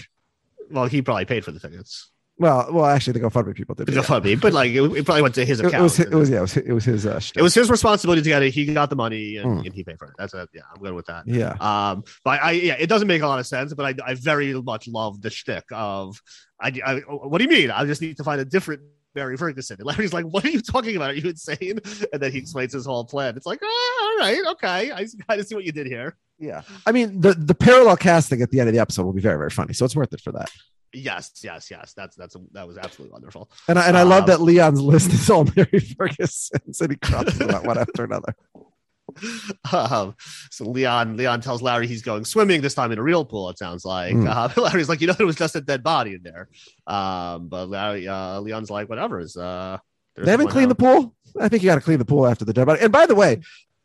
C: well, he probably paid for the tickets.
B: Well, well, actually, the GoFundMe people did.
C: The
B: yeah.
C: GoFundMe, but like it, it probably went to his account.
B: it was. It was. Yeah. It was. It was his. Uh,
C: It was his responsibility to get it. He got the money and,
B: Mm.
C: and he paid for it. That's a yeah. I'm good with that.
B: Yeah.
C: Um, but I yeah, it doesn't make a lot of sense. But I I very much love the shtick of I, I what do you mean? I just need to find a different Mary Ferguson. And Larry's like, what are you talking about? Are you insane? And then he explains his whole plan. It's like, oh, all right, okay, I kind of see what you did here.
B: Yeah. I mean, the the parallel casting at the end of the episode will be very very funny, so it's worth it for that.
C: Yes, yes, yes. That's that's that was absolutely wonderful.
B: And I, and I love
C: Um,
B: that Leon's list is all Mary Ferguson, and he crosses them out one after another.
C: Um, so Leon Leon tells Larry he's going swimming this time in a real pool. It sounds like
B: Mm.
C: uh, Larry's like, you know, there was just a dead body in there. Um, but Larry uh, Leon's like, whatever. Is uh,
B: They haven't cleaned the pool. I think you got to clean the pool after the dead body. And by the way,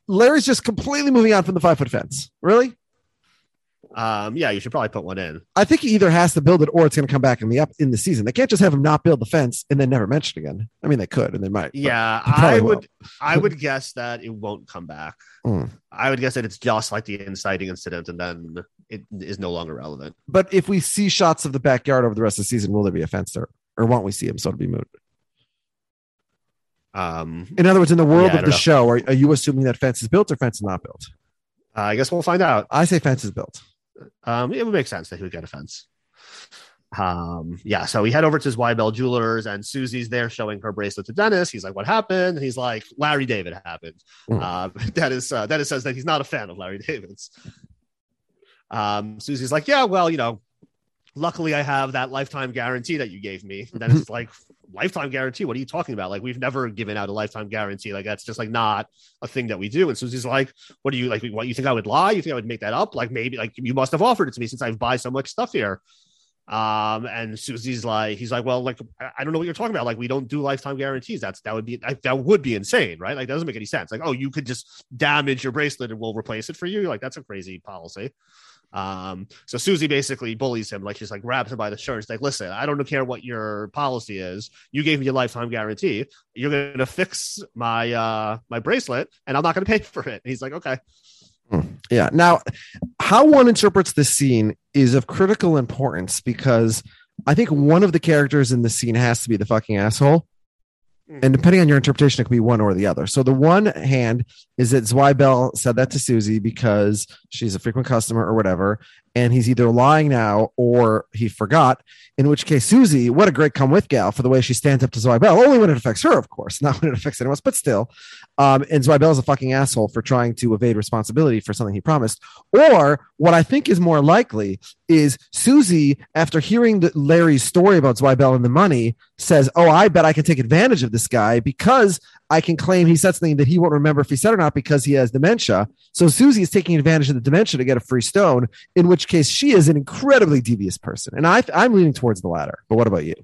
B: Larry's just completely moving on from the five foot fence. Really?
C: Um, yeah, you should probably put one in.
B: I think he either has to build it or it's going to come back in the up in the season. They can't just have him not build the fence and then never mention it again. I mean, they could and they might.
C: Yeah, I would I would guess that it won't come back.
B: Mm.
C: I would guess that it's just like the inciting incident, and then it is no longer relevant.
B: But if we see shots of the backyard over the rest of the season, will there be a fence there, or won't we see him? So it'll be moot.
C: Um,
B: In other words, in the world
C: Yeah,
B: of the
C: know.
B: show, are, are you assuming that fence is built or fence is not built?
C: uh, I guess we'll find out.
B: I say fence is built.
C: Um, it would make sense that he would get a fence. Um, yeah, so we head over to Zweibel Jewelers, and Susie's there showing her bracelet to Dennis. He's like, "What happened?" And he's like, "Larry David happened."
B: Mm.
C: Uh, Dennis uh, Dennis says that he's not a fan of Larry David's. Um, Susie's like, "Yeah, well, you know, luckily I have that lifetime guarantee that you gave me." And Dennis is like, "Lifetime guarantee? What are you talking about? Like, we've never given out a lifetime guarantee. Like, that's just like not a thing that we do." And Susie's like, "What do you like? What you think I would lie? You think I would make that up? Like, maybe like you must have offered it to me since I've buy so much stuff here." Um, and Susie's like, he's like, well, like, I don't know what you're talking about. Like, we don't do lifetime guarantees. That's that would be that, that would be insane, right? Like, that doesn't make any sense. Like, oh, you could just damage your bracelet and we'll replace it for you. Like, that's a crazy policy. Um, so Susie basically bullies him, like she's like grabs him by the shirt. She's like, listen, I don't care what your policy is. You gave me a lifetime guarantee. You're gonna fix my uh my bracelet, and I'm not gonna pay for it. And he's like, okay.
B: Yeah. Now, how one interprets this scene is of critical importance because I think one of the characters in the scene has to be the fucking asshole. And depending on your interpretation, it could be one or the other. So the one hand is that Zweibel said that to Susie because she's a frequent customer or whatever, and he's either lying now or he forgot. In which case, Susie, what a great come with gal for the way she stands up to Zweibel. Only when it affects her, of course, not when it affects anyone else, but still. Um, and Zweibel is a fucking asshole for trying to evade responsibility for something he promised. Or what I think is more likely is Susie, after hearing the, Larry's story about Zweibel and the money, says, "Oh, I bet I can take advantage of this guy because I can claim he said something that he won't remember if he said or not because he has dementia." So Susie is taking advantage of the dementia to get a free stone. In which case, she is an incredibly devious person, and I, I'm leaning towards the latter. But what about you?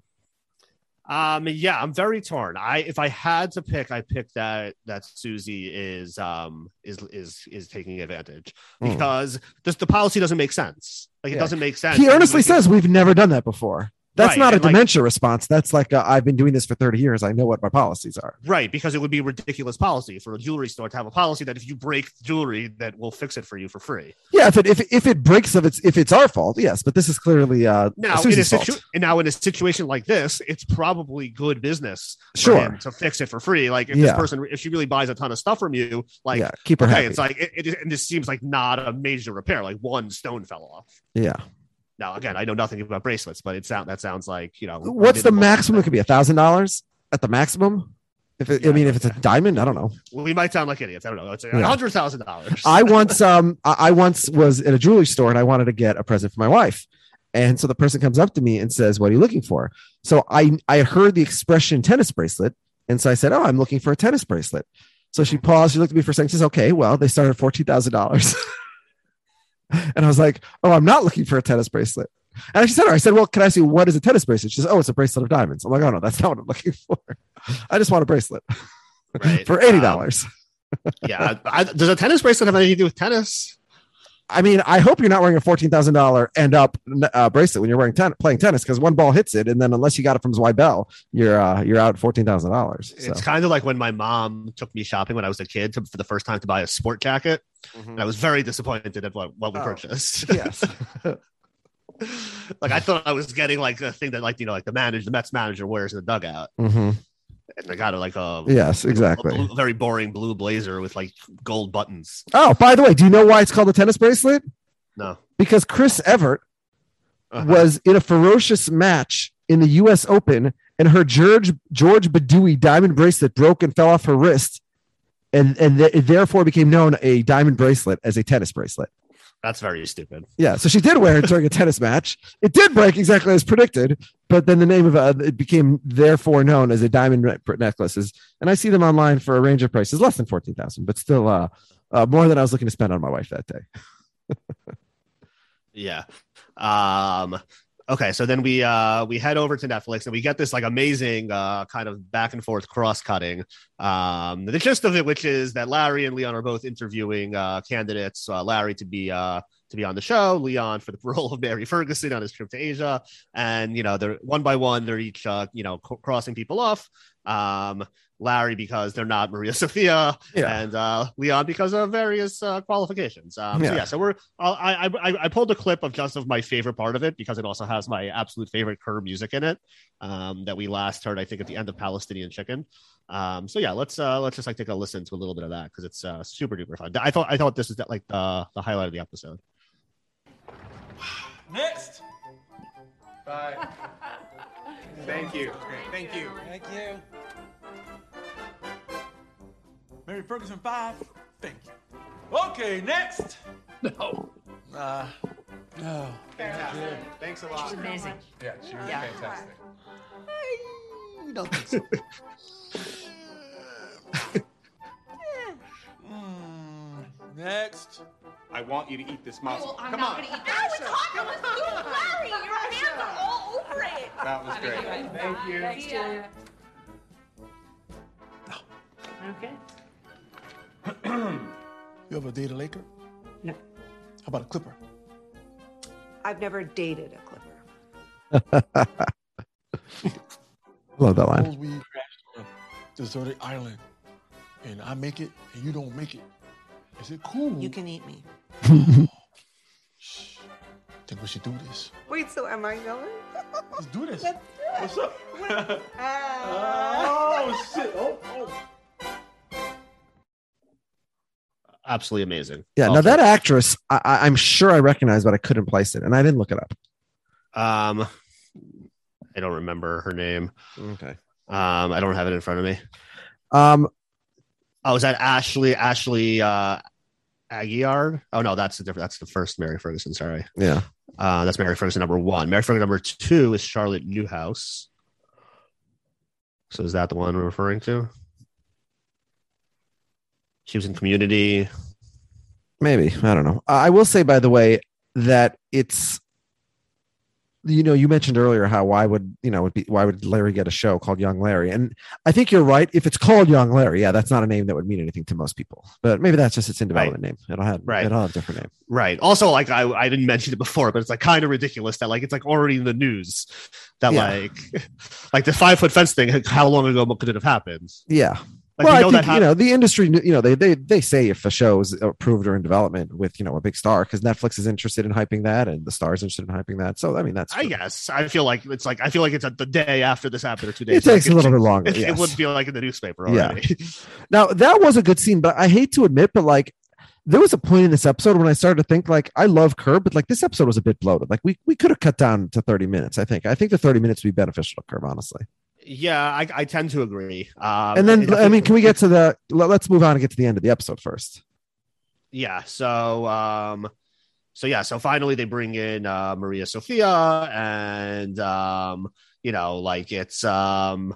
C: Um, yeah, I'm very torn. I if I had to pick, I pick that that Susie is um is is is taking advantage
B: Hmm.
C: because this, the policy doesn't make sense. Like it
B: Yeah.
C: doesn't make sense.
B: He earnestly says, "We've never done that before." That's
C: Right,
B: not a
C: and like-
B: dementia response. That's like i I've been doing this for 30 years. I know what my policies are.
C: Right, because it would be ridiculous policy for a jewelry store to have a policy that if you break jewelry, that will fix it for you for free.
B: Yeah, if it if, if it breaks of it's if it's our fault, yes. But this is clearly uh
C: Now, in a
B: Susie's
C: situ- now in a situation like this, it's probably good business
B: Sure.
C: to fix it for free. Like if
B: Yeah.
C: this person, if she really buys a ton of stuff from you, like
B: Yeah, keep her
C: okay,
B: happy.
C: it's like it, it, and this seems like not a major repair. Like one stone fell off.
B: Yeah.
C: Now, again, I know nothing about bracelets, but it sound that sounds like you know.
B: What's the maximum? It could be a thousand dollars at the maximum. If it, I mean, if it's a diamond, I don't know.
C: Well, we might sound like idiots. I don't know. It's a hundred thousand dollars.
B: I once um I I once was at a jewelry store and I wanted to get a present for my wife. And so the person comes up to me and says, What are you looking for? So I I heard the expression tennis bracelet. And so I said, Oh, I'm looking for a tennis bracelet. So she paused, she looked at me for a second, she says, Okay, well, they start at fourteen thousand dollars. and I was like, Oh, I'm not looking for a tennis bracelet. And she said, her, I said, Well, can I see what is a tennis bracelet? She says, Oh, it's a bracelet of diamonds. I'm like, Oh no, that's not what I'm looking for. I just want a bracelet right. for eighty um, dollars.
C: yeah. I, does a tennis bracelet have anything to do with tennis?
B: I mean, I hope you're not wearing a fourteen thousand dollar end up uh, bracelet when you're wearing ten- playing tennis because one ball hits it, and then unless you got it from Zweibel, you're uh, you're out fourteen thousand dollars. So
C: It's kind of like when my mom took me shopping when I was a kid to, for the first time to buy a sport jacket, and I was very disappointed at what, what we
B: Oh,
C: purchased.
B: yes.
C: like I thought I was getting like a thing that like you know like the manager, the Mets manager wears in the dugout,
B: Mhm.
C: And I got it like a
B: Yes, exactly.
C: a very boring blue blazer with like gold buttons.
B: Oh, by the way, do you know why it's called a tennis bracelet?
C: No,
B: Because Chris Evert
C: Uh-huh.
B: was in a ferocious match in the U.S. Open, and her George George Bedewi diamond bracelet broke and fell off her wrist, and and th- it therefore became known a diamond bracelet as a tennis bracelet.
C: That's very stupid.
B: Yeah, so she did wear it during a tennis match. It did break exactly as predicted, but then the name of uh, it became therefore known as a diamond ne- necklaces. And I see them online for a range of prices less than fourteen thousand, but still uh, uh, more than I was looking to spend on my wife that day.
C: Yeah. Um okay, so then we uh we head over to Netflix and we get this like amazing uh kind of back and forth cross cutting. Um the gist of it which is that Larry and Leon are both interviewing uh candidates, uh, Larry to be uh to be on the show, Leon for the role of Mary Ferguson on his trip to Asia, and you know they're one by one they're each uh, you know crossing people off. Um, Larry because they're not Maria Sophia,
B: Yeah.
C: and uh, Leon because of various uh, qualifications. Um, So
B: Yeah.
C: yeah, so we're I'll- I, I I pulled a clip of just of my favorite part of it because it also has my absolute favorite Curb music in it um, that we last heard I think at the end of Palestinian Chicken. Um, so yeah, let's uh, let's just like take a listen to a little bit of that because it's uh, super duper fun. I thought I thought this is like the the highlight of the episode.
O: Next.
J: Bye. Thank you. Thank you.
O: Thank you. Mary Ferguson five. Thank you. Okay, next. No. Uh, no.
J: Fantastic. Thanks a lot.
E: She's amazing.
J: Yeah, she was
E: Yeah.
J: fantastic.
O: I don't think so. Mm, next.
N: I want you to eat this mouse.
E: I'm
N: Come
E: not
N: on.
E: gonna eat that. No, it's hot. It was you, Larry. Your hands are all over it.
N: That was great.
E: Thank you.
P: Thanks, Julia. Okay.
M: You ever date a Laker?
P: No.
M: How about a Clipper?
P: I've never dated a clipper.
B: I Love that line.
M: We crashed on a deserted island and I make it and you don't make it. Is it cool?
P: You can eat me.
M: Think we should do this.
P: Wait, so am I going?
M: Let's do this.
P: Let's
M: What's up?
P: oh,
M: oh shit! Oh, oh.
C: Absolutely amazing.
B: Yeah. Now that actress, I, I- I'm sure I recognize, but I couldn't place it, and I didn't look it up.
C: Um, I don't remember her name.
B: Okay.
C: Um, I don't have it in front of me.
B: Um,
C: Oh, is that Ashley? Ashley uh, Aguiar? Oh no, that's the different. That's the first Mary Ferguson. Sorry.
B: yeah.
C: Uh, that's Mary Ferguson number one. Mary Ferguson number two is Charlotte Newhouse. So is that the one we're referring to? She was in Community.
B: Maybe I don't know. I will say, by the way, that it's you know you mentioned earlier how why would you know would be why would Larry get a show called Young Larry? And I think you're right. If it's called Young Larry, yeah, that's not a name that would mean anything to most people. But maybe that's just its in development name. It'll have
C: Right.
B: It'll have a different name.
C: Right. Also, like I, I didn't mention it before, but it's like kind of ridiculous that like it's like already in the news that
B: Yeah.
C: like like the five foot fence thing. How long ago could it have happened?
B: Yeah.
C: Like,
B: well,
C: you know
B: I think
C: hap-
B: you know the industry. You know they they they say if a show is approved or in development with you know a big star because Netflix is interested in hyping that and the stars interested in hyping that. So I mean that's
C: I guess I feel like it's like I feel like it's at the day after this happened or two days.
B: It takes
C: Like,
B: a little bit longer,
C: It,
B: yes.
C: it would feel like in the newspaper already. Yeah.
B: Now that was a good scene, but I hate to admit, but like there was a point in this episode when I started to think like I love Curb, but like this episode was a bit bloated. Like we we could have cut down to thirty minutes. I think I think the thirty minutes would be beneficial to Curb, honestly.
C: Yeah, I, I tend to agree. Um,
B: and then I mean, can we get to the? let- Let's move on and get to the end of the episode first.
C: yeah so um so yeah so finally they bring in uh maria sophia and um you know like it's um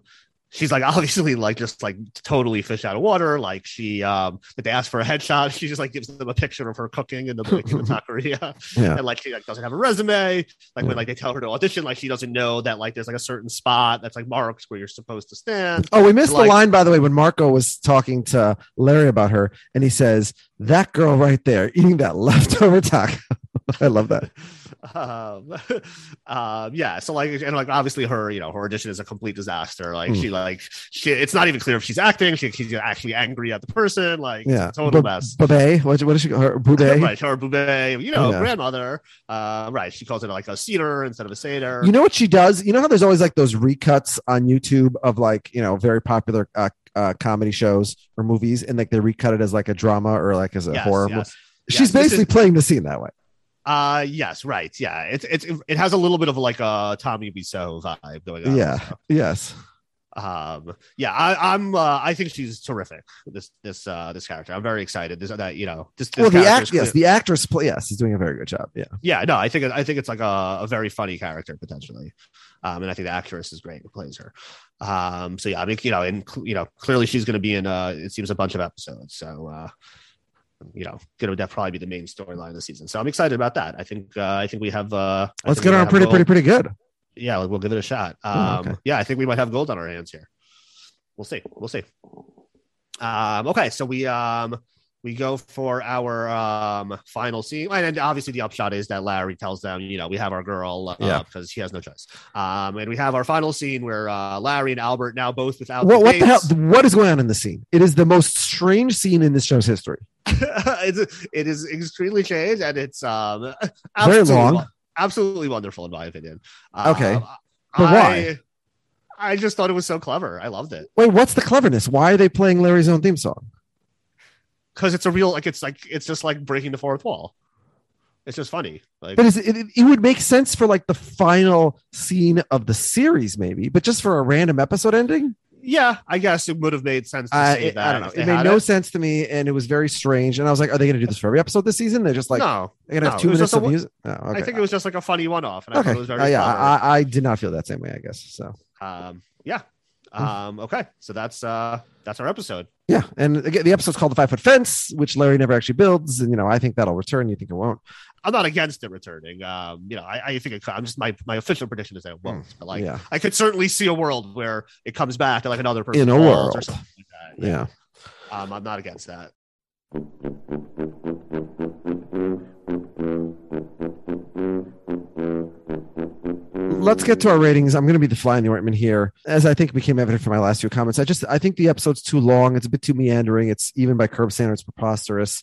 C: she's like obviously like just like totally fish out of water. Like she um like they ask for a headshot she just like gives them a picture of her cooking in the, like, in the taqueria.
B: Yeah.
C: and like she like doesn't have a resume. Like when like they tell her to audition like she doesn't know that like there's like a certain spot that's like marked where you're supposed to stand.
B: Oh, we missed
C: Like-
B: the line by the way when Marco was talking to Larry about her, and he says that girl right there eating that leftover taco. I love that.
C: um, um yeah so like and like obviously her you know her audition is a complete disaster like
B: Hmm.
C: she like she it's not even clear if she's acting she, she's actually angry at the person like
B: Yeah,
C: total
B: Bu-
C: mess
B: Bube, what, what is she? Her Bube.
C: right her boube you know
B: Yeah.
C: grandmother uh right she calls it like a cedar instead of a seder
B: You know what she does? You know how there's always like those recuts on YouTube of like you know very popular uh, uh, comedy shows or movies, and like they recut it as like a drama or like as a
C: Yes,
B: horror.
C: yes.
B: She's basically
C: is-
B: playing the scene that way.
C: Uh yes right yeah it's it's it has a little bit of like a tommy Wiseau vibe going on
B: yeah.
C: also.
B: Yes.
C: um yeah I, i'm uh, i think she's terrific this this uh this character i'm very excited this that you know this, this
B: well, the act, yes, the actress play. Yes, he's doing a very good job. Yeah.
C: yeah no i think i think it's like a, a very funny character potentially um and i think the actress is great who plays her um so yeah i mean you know and you know clearly she's going to be in uh it seems a bunch of episodes so uh you know going to probably be the main storyline of the season so i'm excited about that i think uh i think we have uh
B: Let's get on pretty,
C: gold.
B: pretty, pretty good.
C: yeah we'll give it a shot
B: Oh,
C: um
B: okay.
C: yeah i think we might have gold on our hands here we'll see we'll see um okay so we um we go for our um, final scene, and obviously the upshot is that Larry tells them, you know, we have our girl uh,
B: Yeah.
C: because he has no choice. Um, and we have our final scene where uh, Larry and Albert now both without
B: What, what the hell? What is going on in the scene? It is the most strange scene in this show's history.
C: it's, it is extremely strange, and it's um,
B: Very
C: absolutely
B: long.
C: absolutely wonderful in my opinion. Um,
B: Okay. But why?
C: I, I just thought it was so clever. I loved it
B: Wait, what's the cleverness? Why are they playing Larry's own theme song?
C: Because it's a real like it's like it's just like breaking the fourth wall. It's just funny. Like
B: But is it, it, would make sense for like the final scene of the series, maybe, but just for a random episode ending,
C: yeah, I guess it would have made sense to say
B: it-
C: that.
B: I don't know. It made no
C: it.
B: sense to me, and it was very strange. And I was like, "Are they going to do this for every episode this season?" They're just like,
C: no,
B: they're going to have two minutes
C: just a
B: of music." Oh,
C: I think it was just like a funny one-off, and I
B: okay.
C: thought it was very
B: Uh, yeah. I, I did not feel that same way. I guess so.
C: um, yeah.
B: Hmm.
C: Um, okay, so that's uh, that's our episode.
B: Yeah, and again, the episode's called "The Five Foot Fence," which Larry never actually builds, and you know, I think that'll return. You think it won't?
C: I'm not against it returning. Um, you know, I, I think it, I'm just my my official prediction is that it won't. But like,
B: yeah.
C: I could certainly see a world where it comes back to like another person
B: In a world.
C: or something like that.
B: Yeah.
C: Um, I'm not against that.
B: Let's get to our ratings. I'm going to be the fly in the ointment here, as I think became evident from my last few comments. I just I think the episode's too long. It's a bit too meandering. It's even by curb standards preposterous.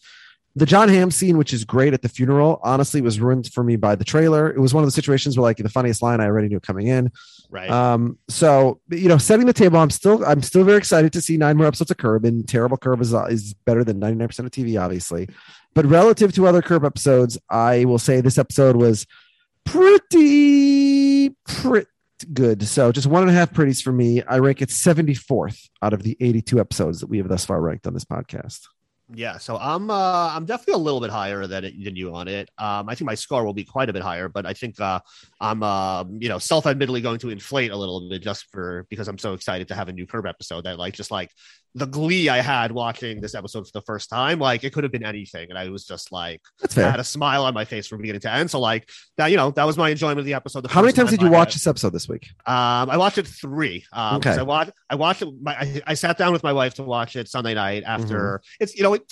B: The Jon Hamm scene, which is great at the funeral, honestly was ruined for me by the trailer. It was one of the situations where like the funniest line I already knew coming in.
C: Right.
B: Um, so you know, setting the table, I'm still I'm still very excited to see nine more episodes of Curb, and terrible Curb is is better than 99% of TV, obviously. But relative to other Curb episodes, I will say this episode was pretty pretty good. So just one and a half pretties for me. I rank it 74th out of the 82 episodes that we have thus far ranked on this podcast.
C: Yeah, so I'm uh, I'm definitely a little bit higher than it, than you on it. Um, I think my score will be quite a bit higher, but I think uh, I'm uh, you know self-admittedly going to inflate a little bit just for because I'm so excited to have a new Curb episode that like just like the glee I had watching this episode for the first time, like it could have been anything, and I was just like
B: That's fair.
C: I had a smile on my face from beginning to end. So like that, you know, that was my enjoyment of the episode. the
B: How many times did you watch
C: had-
B: this episode this week?
C: um, I watched it three. Um,
B: Okay.
C: I watched. I watched it. My, I, I sat down with my wife to watch it Sunday night after.
B: Mm-hmm.
C: It's you know. It,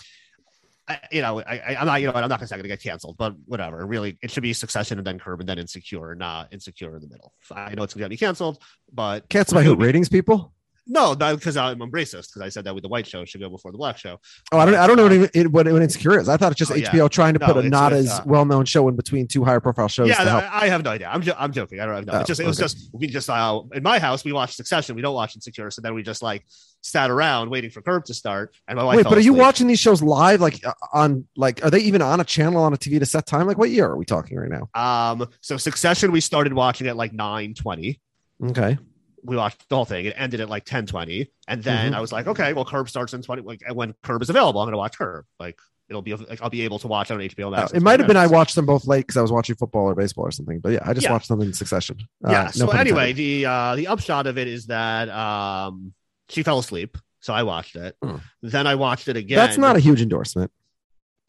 C: I, you know, I, I'm not. You know, I'm not gonna say I'm gonna get canceled, but whatever. Really, it should be Succession and then Curb and then Insecure, not Insecure in the middle. I know it's gonna be canceled, but
B: Cats by who? Ratings people?
C: No, not because I'm a racist. Because I said that with the white show should go before the black show.
B: Oh, I don't, I don't know what, it, it- what, what Insecure is. I thought it's just
C: Oh, yeah.
B: HBO trying to
C: No,
B: put a not
C: with,
B: as
C: uh,
B: well known show in between two higher profile shows.
C: Yeah,
B: to
C: no,
B: help.
C: I have no idea. I'm jo- I'm joking. I don't know.
B: Oh,
C: it's just it was just we just uh, in my house we watch Succession. We don't watch Insecure, so then we just like sat around waiting for Curb to start. And my wife.
B: Wait, but are you
C: asleep.
B: watching these shows live? Like uh, on, like, are they even on a channel on a TV to set time? Like, what year are we talking right now?
C: Um, so Succession, we started watching at like nine twenty.
B: Okay.
C: We watched the whole thing. It ended at like ten twenty, and then
B: Mhm.
C: I was like, okay, well, Curb starts in twenty. Like when Curb is available, I'm going to watch Curb. Like it'll be like I'll be able to watch it on HBO
B: Uh,
C: Max. in
B: it might have been I watched them both late because I was watching football or baseball or something. But yeah, I just
C: Yeah.
B: watched them in succession. Uh,
C: yeah.
B: no
C: So anyway, the uh, the upshot of it is that um, she fell asleep, so I watched it. Then I watched it again.
B: That's not a huge endorsement.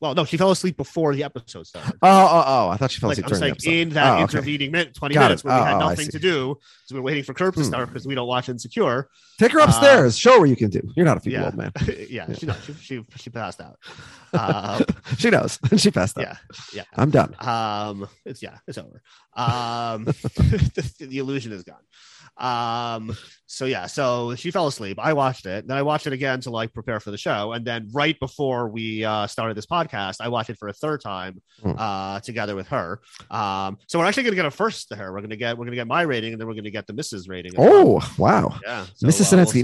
C: Well, no, she fell asleep before the episode started.
B: Oh, oh, oh! I thought she fell
C: Like,
B: asleep
C: I'm
B: during
C: saying
B: the
C: in that
B: Oh, okay.
C: intervening minute, 20
B: Got
C: minutes
B: it.
C: where we
B: Oh,
C: had
B: oh,
C: nothing to do, so we we're waiting for Curb to
B: Hmm.
C: start because we don't watch Insecure.
B: Take her
C: Uh,
B: upstairs. show her what you can do. You're not a feeble
C: yeah.
B: old man.
C: yeah, she, no, she, she she passed out. Uh,
B: she knows. she passed out.
C: yeah, yeah.
B: I'm done.
C: Um, it's yeah, it's over. Um, the, the illusion is gone. Um, so yeah, so she fell asleep. I watched it, then I watched it again to like prepare for the show, and then right before we uh, started this podcast, I watched it for a third time
B: Hmm.
C: uh, together with her. Um, so we're actually gonna get a first to her. We're gonna get we're gonna get my rating, and then we're gonna get the Mrs. rating. as well.
B: Oh, wow.
C: Yeah, so,
B: Mrs.
C: uh, we'll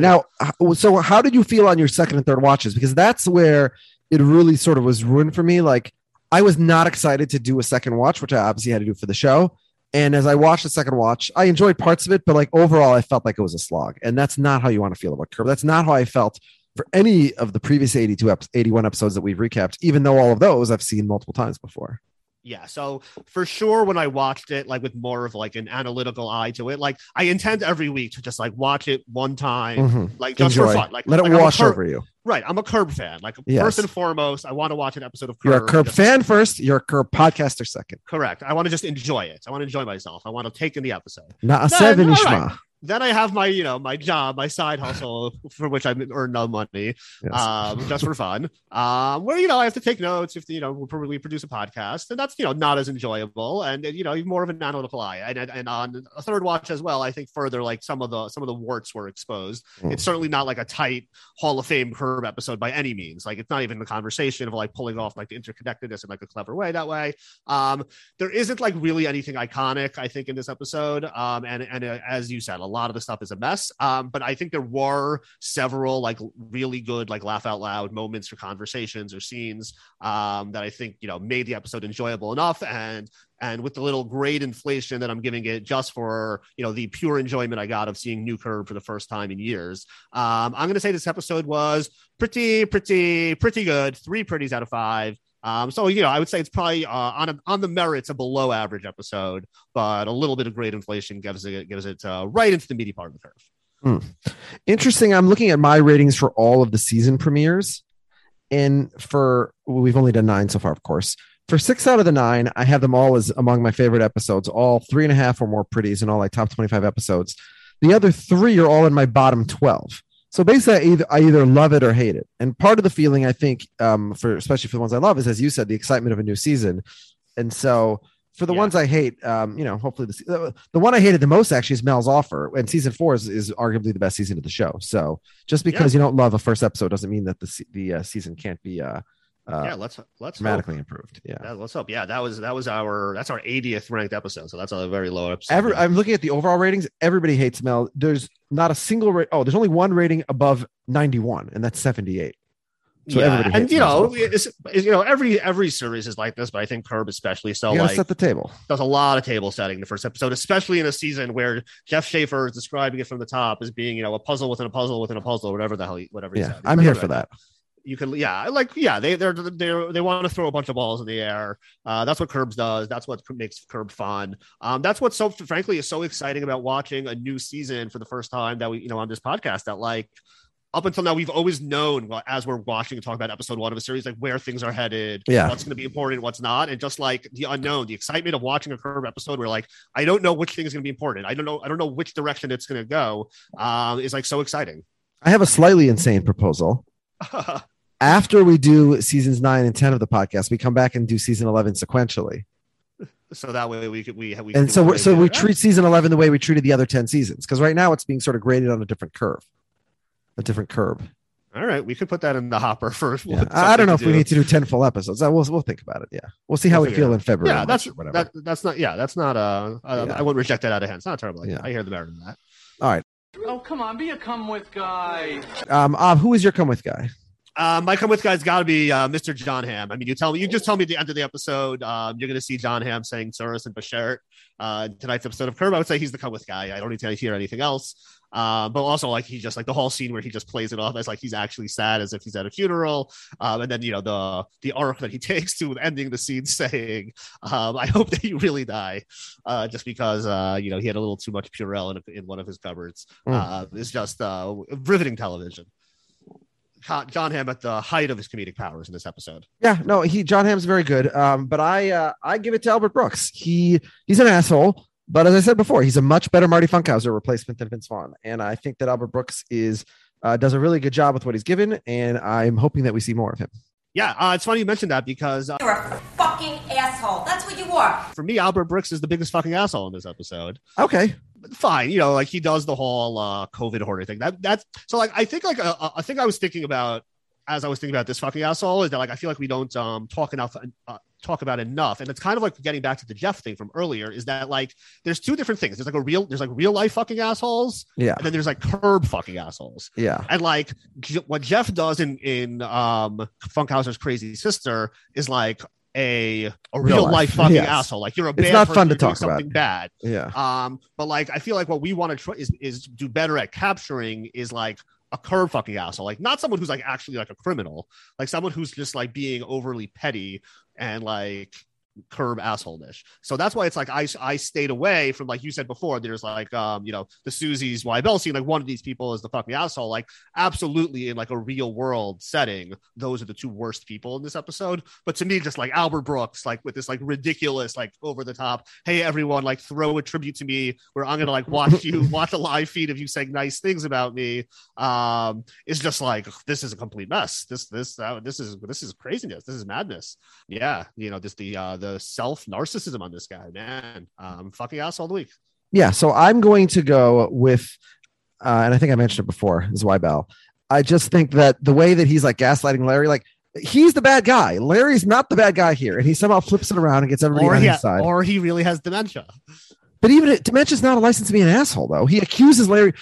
B: now, so how did you feel on your second and third watches? Because that's where it really sort of was ruined for me. Like, I was not excited to do a second watch, which I obviously had to do for the show. And as I watched the second watch, I enjoyed parts of it, but like overall, I felt like it was a slog. And that's not how you want to feel about Curb. That's not how I felt for any of the previous 82 ep- 81 episodes that we've recapped, even though all of those I've seen multiple times before.
C: Yeah, so for sure, when I watched it, like with more of like an analytical eye to it, like I intend every week to just like watch it one time,
B: Mhm.
C: like just for fun. Like
B: Let it
C: like, I'm
B: wash
C: Curb-
B: over you.
C: Right, I'm a Curb fan. Like
B: Yes.
C: first and foremost, I want to watch an episode of Curb.
B: You're a Curb
C: just-
B: fan first, you're a Curb podcaster second.
C: Correct. I want to just enjoy it. I want to enjoy myself. I want to take in the episode.
B: Not a
C: Then,
B: seven, Ishma.
C: Then I have my, you know, my job, my side hustle for which I earn no money,
B: Yes.
C: um, just for fun. Um, where you know I have to take notes if you know we probably produce a podcast, and that's you know not as enjoyable, and you know more of an analytical eye. And, and, on a third watch as well, I think further like some of the some of the warts were exposed.
B: Mm.
C: It's certainly not like a tight Hall of Fame curb episode by any means. Like it's not even the conversation of like pulling off like the interconnectedness in like a clever way that way. Um, there isn't like really anything iconic, I think, in this episode. Um, and and uh, as you said, a lot of the stuff is a mess. Um, but I think there were several like really good like laugh out loud moments or conversations or scenes um, that I think you know made the episode enjoyable enough. And and with the little grade inflation that I'm giving it just for you know the pure enjoyment I got of seeing New Curb for the first time in years, um, I'm going to say this episode was pretty, pretty, pretty good. Three pretties out of five. Um, so you know, I would say it's probably uh, on a, on the merits a below average episode, but a little bit of great inflation gives it gives it uh, right into the meaty part of the curve.
B: Hmm. Interesting. I'm looking at my ratings for all of the season premieres. And for, well, we've only done nine so far, of course. For six out of the nine, I have them all as among my favorite episodes, all three and a half or more pretties and all like top 25 episodes. The other three are all in my bottom 12. So basically, I either, I either love it or hate it. And part of the feeling, I think, um, for especially for the ones I love, is as you said, the excitement of a new season. And so for the ones I hate, um, you know, hopefully the, the the one I hated the most actually is Mel's offer, and season four is, is arguably the best season of the show. So just because you don't love a first episode doesn't mean that the the uh, season can't be uh, uh,
C: yeah, let's let's
B: dramatically
C: hope.
B: improved. Yeah.
C: Yeah, let's hope. Yeah, that was that was our that's our 80th ranked episode, so that's a very low episode.
B: Every, I'm looking at the overall ratings. Everybody hates Mel. There's not a single rate. Oh, there's only one rating above 91, and that's 78. So
C: yeah,
B: everybody
C: and
B: hates
C: you know, it's, it's- you know, every every series is like this, but I think Curb especially so
B: You
C: like
B: set the table.
C: does a lot of table setting the first episode, especially in a season where Jeff Schaffer is describing it from the top as being, you know, a puzzle within a puzzle within a puzzle, whatever the hell, he, whatever. he
B: Yeah,
C: said.
B: I'm here for that.
C: You can, yeah, like, yeah, they they're they they want to throw a bunch of balls in the air. Uh, that's what Curbs does. That's what makes Curb fun. Um, that's what's so frankly is so exciting about watching a new season for the first time that we, you know, on this podcast. That like up until now we've always known as we're watching and talking about episode one of a series like where things are headed
B: Yeah.
C: what's going to be important what's not and just like the unknown the excitement of watching a curve episode where like i don't know which thing is going to be important i don't know i don't know which direction it's going to go um is like so exciting
B: I have a slightly insane proposal. After we do seasons nine and 10 of the podcast, we come back and do season 11 sequentially.
C: so that way we could we, we
B: And so, we're, so we treat season 11 the way we treated the other 10 seasons. Because right now it's being sort of graded on a different curve, a different curve.
C: all right we could put that in the hopper first.
B: Yeah. I I don't know if we need to do 10 full episodes. Uh, We'll, we'll think about it. Yeah. We'll see how
C: We'll
B: we feel in. February.
C: yeah that's
B: whatever.
C: that, that's not yeah that's not uh I,
B: Yeah.
C: I wouldn't reject that out of hand it's not terrible idea.
B: Yeah.
C: i hear the merit in that
B: All right.
O: Oh, come on, be a come with guy.
B: Um, Ab, who is your come with guy?
C: Uh, my come with guy's got to be uh, Mr. Jon Hamm. I mean, you tell me, you just tell me at the end of the episode, um, you're going to see Jon Hamm saying tsuris and Bashert uh, in tonight's episode of Curb. I would say he's the come with guy. I don't need to hear anything else. Uh, but also, like, he just like the whole scene where he just plays it off as like he's actually sad as if he's at a funeral. Um, and then, you know, the the arc that he takes to ending the scene saying, um, I hope that you really die, uh, just because, uh, you know, he had a little too much Purell in, in one of his cupboards.
B: Mm.
C: Uh, it's just uh, riveting television. Co- Jon Hamm at the height of his comedic powers in this episode.
B: Yeah, no, he Jon Hamm's very good. Um, but I uh, I give it to Albert Brooks. He he's an asshole, but as I said before, he's a much better Marty Funkhouser replacement than Vince Vaughn, and I think that Albert Brooks is uh, does a really good job with what he's given, and I'm hoping that we see more of him.
C: Yeah, uh, it's funny you mentioned that because uh,
E: You're a fucking asshole. That's what you are.
C: for me, Albert Brooks is the biggest fucking asshole in this episode.
B: Okay,
C: Fine, you know, like he does the whole uh, COVID hoarder thing. That that's so like I think like a, a thing I was thinking about as I was thinking about this fucking asshole is that like I feel like we don't um talk enough uh, talk about enough, and it's kind of like getting back to the Jeff thing from earlier. Is that like there's two different things. There's like a real there's like real life fucking assholes,
B: Yeah.
C: and then there's like curb fucking assholes.
B: Yeah.
C: And like what Jeff does in in um Funkhouser's Crazy Sister is like a a
B: Real
C: real,
B: life.
C: life, fucking
B: Yes.
C: asshole. Like you're a
B: It's
C: bad
B: not fun to talk about.
C: something bad.
B: Yeah.
C: Um, but like I feel like what we want to try is is do better at capturing is like a curb fucking asshole. Like not someone who's like actually like a criminal, like someone who's just like being overly petty and like curb assholeness. So that's why it's like I I stayed away from like you said before. There's like um you know the Susie's Zweibel scene. Like one of these people is the fucking asshole. Like absolutely in like a real world setting, those are the two worst people in this episode. But to me, just like Albert Brooks, like with this like ridiculous like over the top. Hey everyone, like throw a tribute to me where I'm gonna like watch you watch a live feed of you saying nice things about me. Um, is just like this is a complete mess. This this uh, this is this is craziness. This is madness. Yeah, you know, just the uh the self narcissism on this guy, man. Um, fucking asshole of the week.
B: Yeah, so I'm going to go with, uh, and I think I mentioned it before, is Zweibel. I just think that the way that he's like gaslighting Larry, like he's the bad guy. Larry's not the bad guy here, and he somehow flips it around and gets everybody
C: Or
B: on
C: he,
B: his side.
C: or he really has dementia.
B: But even it, dementia's not a license to be an asshole, though. He accuses Larry.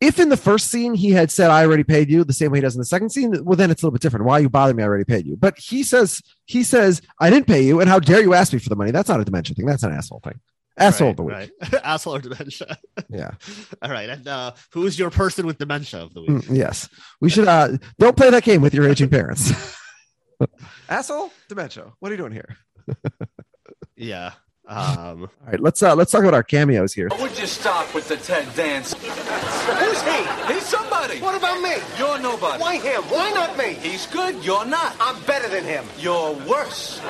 B: If in the first scene he had said, "I already paid you," the same way he does in the second scene, well, then it's a little bit different. Why you bother me? I already paid you. But he says, he says, "I didn't pay you," and how dare you ask me for the money? That's not a dementia thing. That's an asshole thing. Asshole of the week.
C: Right. asshole or dementia.
B: Yeah.
C: All right. And uh, who's your person with dementia of the week?
B: Mm, yes. We should. uh Don't play that game with your aging parents. asshole, dementia. What are you doing here?
C: Yeah. Um,
B: All right. Let's uh let's talk about our cameos here.
Q: Would you stop with the Ted Danson? Who's he? He's somebody. What about me? You're nobody. Why him? Why not me? He's good. You're not. I'm better than him. You're worse.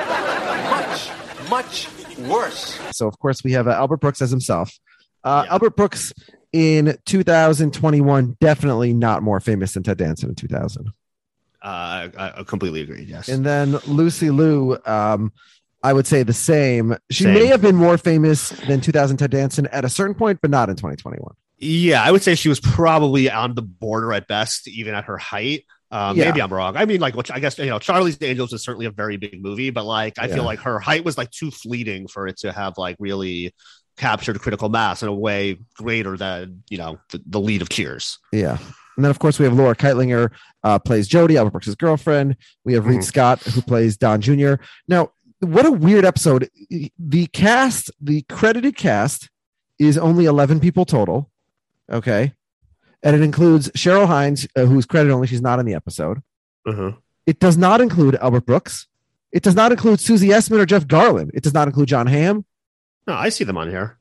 Q: much, much worse.
B: So of course we have uh, Albert Brooks as himself. Uh, Albert Brooks in 2021 definitely not more famous than Ted Danson in 2000.
C: uh, I, I completely agree. Yes.
B: And then Lucy Liu, um, I would say the same. She
C: Same.
B: may have been more famous than 2000 Ted Danson at a certain point, but not in 2021.
C: Yeah, I would say she was probably on the border at best, even at her height. Um,
B: Yeah.
C: Maybe I'm wrong. I mean, like, which I guess you know, Charlie's Angels is certainly a very big movie, but like, I
B: Yeah.
C: feel like her height was like too fleeting for it to have like really captured critical mass in a way greater than you know the, the lead of Cheers.
B: Yeah. And then, of course, we have Laura Kightlinger uh, plays Jody, Albert Brooks' girlfriend. We have Reed
C: Mhm.
B: Scott, who plays Don Jr. Now, what a weird episode. The cast, the credited cast, is only 11 people total. Okay. And it includes Cheryl Hines, uh, who's credited only. She's not in the episode.
C: Mhm.
B: It does not include Albert Brooks. It does not include Susie Essman or Jeff Garlin. It does not include Jon Hamm.
C: No, I see them on here.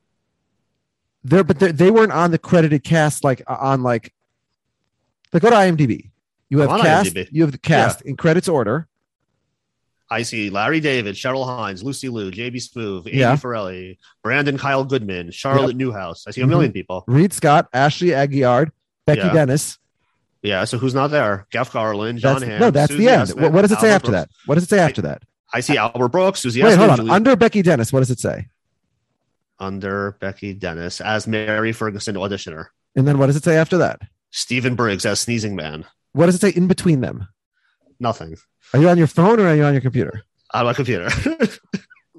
B: They're, but they're, they weren't on the credited cast, like uh, on like, like go to IMDb. You have cast,
C: IMDb.
B: you have the cast in credits order.
C: I see Larry David, Cheryl Hines, Lucy Liu, JB Smoove, Amy
B: Yeah.
C: Farrelly, Brandon Kyle Goodman, Charlotte
B: Yep.
C: Newhouse. I see a 1000000
B: Mhm.
C: people.
B: Reed Scott, Ashley Aguiard, Becky
C: Yeah.
B: Dennis.
C: Yeah, so who's not there? Jeff Garlin, Jon
B: That's,
C: Hamm.
B: no, that's
C: Susie
B: the end.
C: Essman,
B: What, does it say
C: Albert
B: after
C: Brooks.
B: that? What does it say after that?
C: I see Albert Brooks, Susie
B: Wait,
C: Essman,
B: hold on.
C: Julie-
B: Under Becky Dennis, what does it say?
C: under Becky Dennis as Mary Ferguson auditioner.
B: And then what does it say after that?
C: Stephen Briggs as Sneezing Man.
B: What does it say in between them?
C: Nothing.
B: Are you on your phone or are you on your computer?
C: On my computer.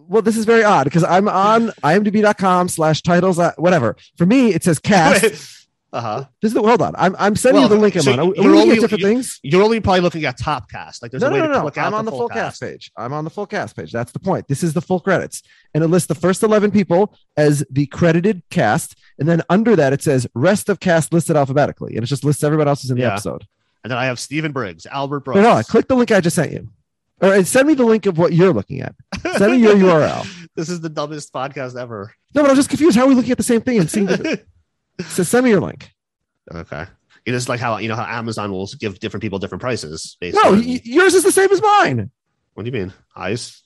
B: Well, this is very odd because I'm on imdb.com slash titles, uh, whatever. For me, it says cast.
C: uh huh.
B: This is the, hold on. I'm, I'm sending you the link I'm on. Are, we- are we looking different things?
C: You're only probably looking at top cast. Like there's
B: No,
C: a way
B: no,
C: to
B: no, no.
C: out
B: I'm on the full
C: cast.
B: cast page. I'm on the full cast page. That's the point. This is the full credits. And it lists the first 11 people as the credited cast. And then under that, it says rest of cast listed alphabetically. And it just lists everybody else who's in the
C: Yeah.
B: episode.
C: And then I have Stephen Briggs, Albert Brooks.
B: No, no, click the link I just sent you. Or and send me the link of what you're looking at. Send me your URL.
C: This is the dumbest podcast ever.
B: No, but I'm just confused. How are we looking at the same thing and seeing the, so send me your link.
C: Okay. It is like how you know how Amazon will give different people different prices. Based
B: No,
C: on,
B: yours is the same as mine.
C: what do you mean? Eyes.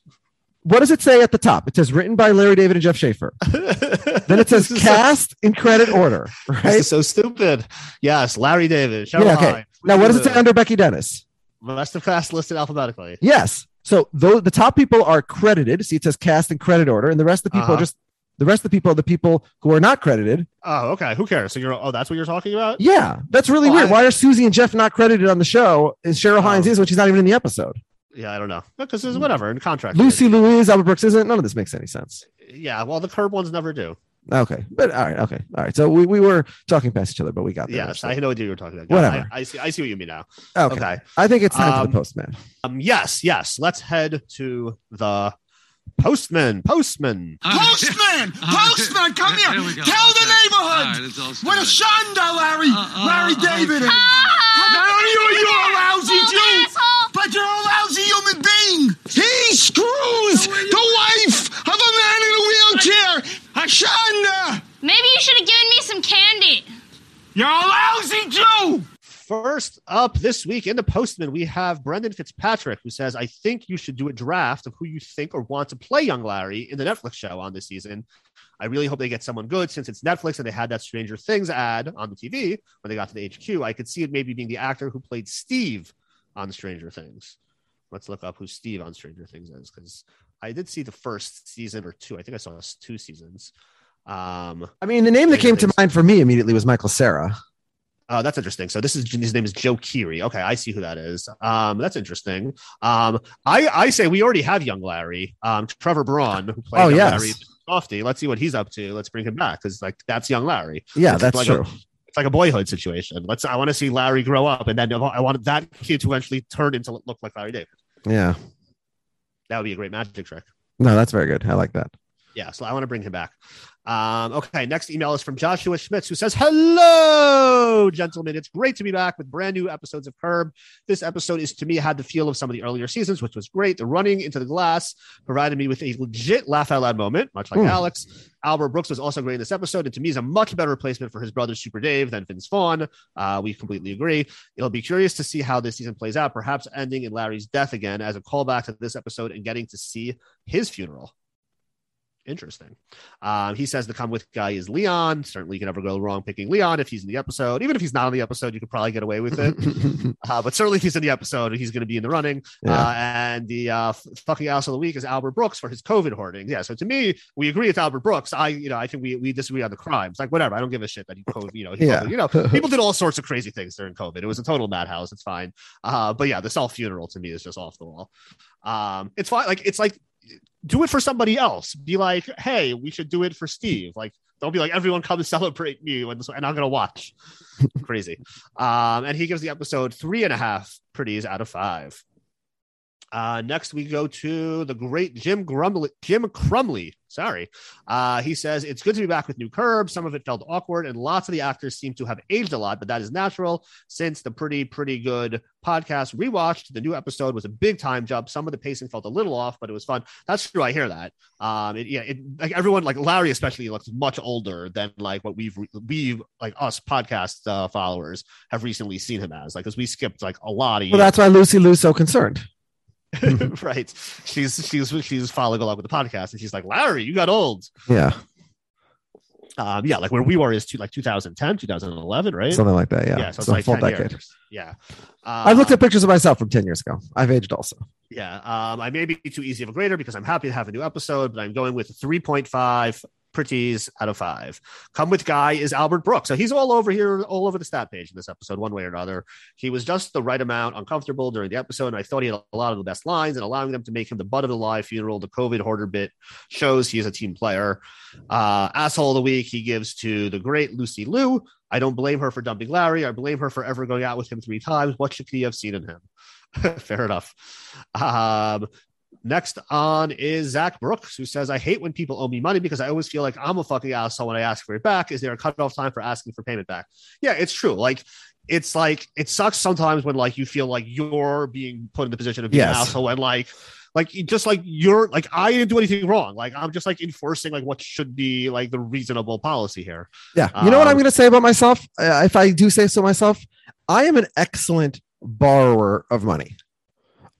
B: What does it say at the top? It says written by Larry David and Jeff Schaffer. then it says cast in credit order.
C: This
B: Right?
C: is so stupid. Yes, Larry David. Cheryl
B: yeah, okay. Now, what does it say under Becky Dennis?
C: Rest of cast listed alphabetically.
B: Yes. So though the top people are credited, see it says cast in credit order, and the rest of the people
C: Uh-huh.
B: just the rest of the people are the people who are not credited.
C: Oh, okay. Who cares? So you're oh, that's what you're talking about?
B: Yeah, that's really
C: Oh,
B: weird.
C: I-
B: Why are Susie and Jeff not credited on the show? And Cheryl Hines
C: Oh.
B: is when she's not even in the episode.
C: Yeah, I don't know. Because it's whatever in contract.
B: Lucy Liu's, Albert Brooks isn't. None of this makes any sense.
C: Yeah, well, the curb ones never do.
B: Okay, but all right, okay, all right. So we, we were talking past each other, but we got there.
C: Yes,
B: So-
C: I know what you were talking about.
B: Whatever.
C: I, I see. I see what you mean now.
B: Okay.
C: Okay.
B: I think it's time for
C: Um,
B: the postman.
C: Um. Yes. Yes. Let's head to the postman. Postman.
R: Postman! Postman, come here! Tell the neighborhood! What a shanda, Larry! Larry David! Not only are you a lousy Jew, but you're a lousy human being! He screws the wife of a man in a wheelchair, Ashanda.
S: Maybe you should have given me some candy.
R: You're a lousy Jew.
C: First up this week in the Postman, we have Brendan Fitzpatrick, who says, I think you should do a draft of who you think or want to play young Larry in the Netflix show on this season. I really hope they get someone good since it's Netflix and they had that Stranger Things ad on the TV when they got to the HQ. I could see it maybe being the actor who played Steve on Stranger Things. Let's look up who Steve on Stranger Things is because I did see the first season or two. I think I saw two seasons. Um,
B: I mean, the name that came to mind for me immediately was Michael Cera.
C: Oh, that's interesting. So this is his name is Joe Keery. Okay, I see who that is. Um, that's interesting. Um, I I say we already have young Larry, um, Trevor Braun, who played
B: Oh, yes.
C: Larry Softy. Let's see what he's up to. Let's bring him back because like that's young Larry.
B: Yeah,
C: It's
B: that's
C: like
B: true.
C: A, it's like a boyhood situation. Let's. I want to see Larry grow up, and then I want that kid to eventually turn into look like Larry David.
B: Yeah.
C: That would be a great magic trick.
B: No, that's very good. I like that.
C: Yeah, so I want to bring him back. Um, okay, next email is from Joshua Schmitz, who says, Hello, gentlemen. It's great to be back with brand new episodes of Curb. This episode is to me had the feel of some of the earlier seasons, which was great. The running into the glass provided me with a legit laugh out loud moment, much like
B: Hmm.
C: Alex. Albert Brooks was also great in this episode, and to me is a much better replacement for his brother Super Dave than Vince Vaughn. Uh, we completely agree. It'll be curious to see how this season plays out, perhaps ending in Larry's death again as a callback to this episode and getting to see his funeral. Interesting. Um, he says the come with guy is Leon. Certainly, you can never go wrong picking Leon if he's in the episode. Even if he's not on the episode, you could probably get away with it. uh, but certainly, if he's in the episode, he's going to be in the running.
B: Yeah.
C: Uh, and the uh, f- fucking ass of the week is Albert Brooks for his COVID hoarding. Yeah. So to me, we agree with Albert Brooks. I, you know, I think we we disagree on the crimes. Like whatever. I don't give a shit that he COVID. You know,
B: Yeah.
C: COVID. you know, people did all sorts of crazy things during COVID. It was a total madhouse. It's fine. Uh, but yeah, this all funeral to me is just off the wall. Um, it's fine. Like it's like do it for somebody else. Be like, hey, we should do it for Steve. Like, don't be like, everyone come and celebrate me, and, and I'm gonna watch. Crazy. Um, and he gives the episode three and a half pretties out of five. Uh, next, we go to the great Jim Grumley, Jim Crumley. Sorry. Uh, he says it's good to be back with new curb. Some of it felt awkward, and lots of the actors seem to have aged a lot, but that is natural since the pretty, pretty good podcast rewatched. The new episode was a big time jump. Some of the pacing felt a little off, but it was fun. That's true. I hear that. Um, it, yeah, it, like everyone, like Larry especially, looks much older than like what we've we've like us podcast uh, followers have recently seen him as. Like, because we skipped like a lot of years.
B: Well, that's why Lucy Liu's so concerned.
C: right. She's she's she's following along with the podcast, and she's like, Larry, you got old.
B: Yeah.
C: Um, yeah, like where we were is to like 2010, 2011, right?
B: Something like that, yeah.
C: Yeah, so it's
B: So
C: like
B: full
C: 10
B: decade.
C: years. Yeah.
B: I've looked at pictures of myself from 10 years ago. I've aged also.
C: Yeah. Um, I may be too easy of a grader because I'm happy to have a new episode, but I'm going with 3.5 pretties out of five. Come with guy is Albert Brooks. So he's all over here, all over the stat page in this episode, one way or another. He was just the right amount uncomfortable during the episode. And I thought he had a lot of the best lines and allowing them to make him the butt of the live funeral. The COVID hoarder bit shows he is a team player. Uh, asshole of the week, he gives to the great Lucy Liu. I don't blame her for dumping Larry. I blame her for ever going out with him three times. What should he have seen in him? Fair enough. Um, next on is Zach Brooks, who says, I hate when people owe me money because I always feel like I'm a fucking asshole when I ask for it back. Is there a cutoff time for asking for payment back? Yeah, it's true. Like, it's like it sucks sometimes when like you feel like you're being put in the position of being an asshole and like like just like you're like I didn't do anything wrong. Like I'm just like enforcing like what should be like the reasonable policy here.
B: Yeah. You know what
C: Um,
B: I'm going to say about myself? Uh, if I do say so myself, I am an excellent borrower of money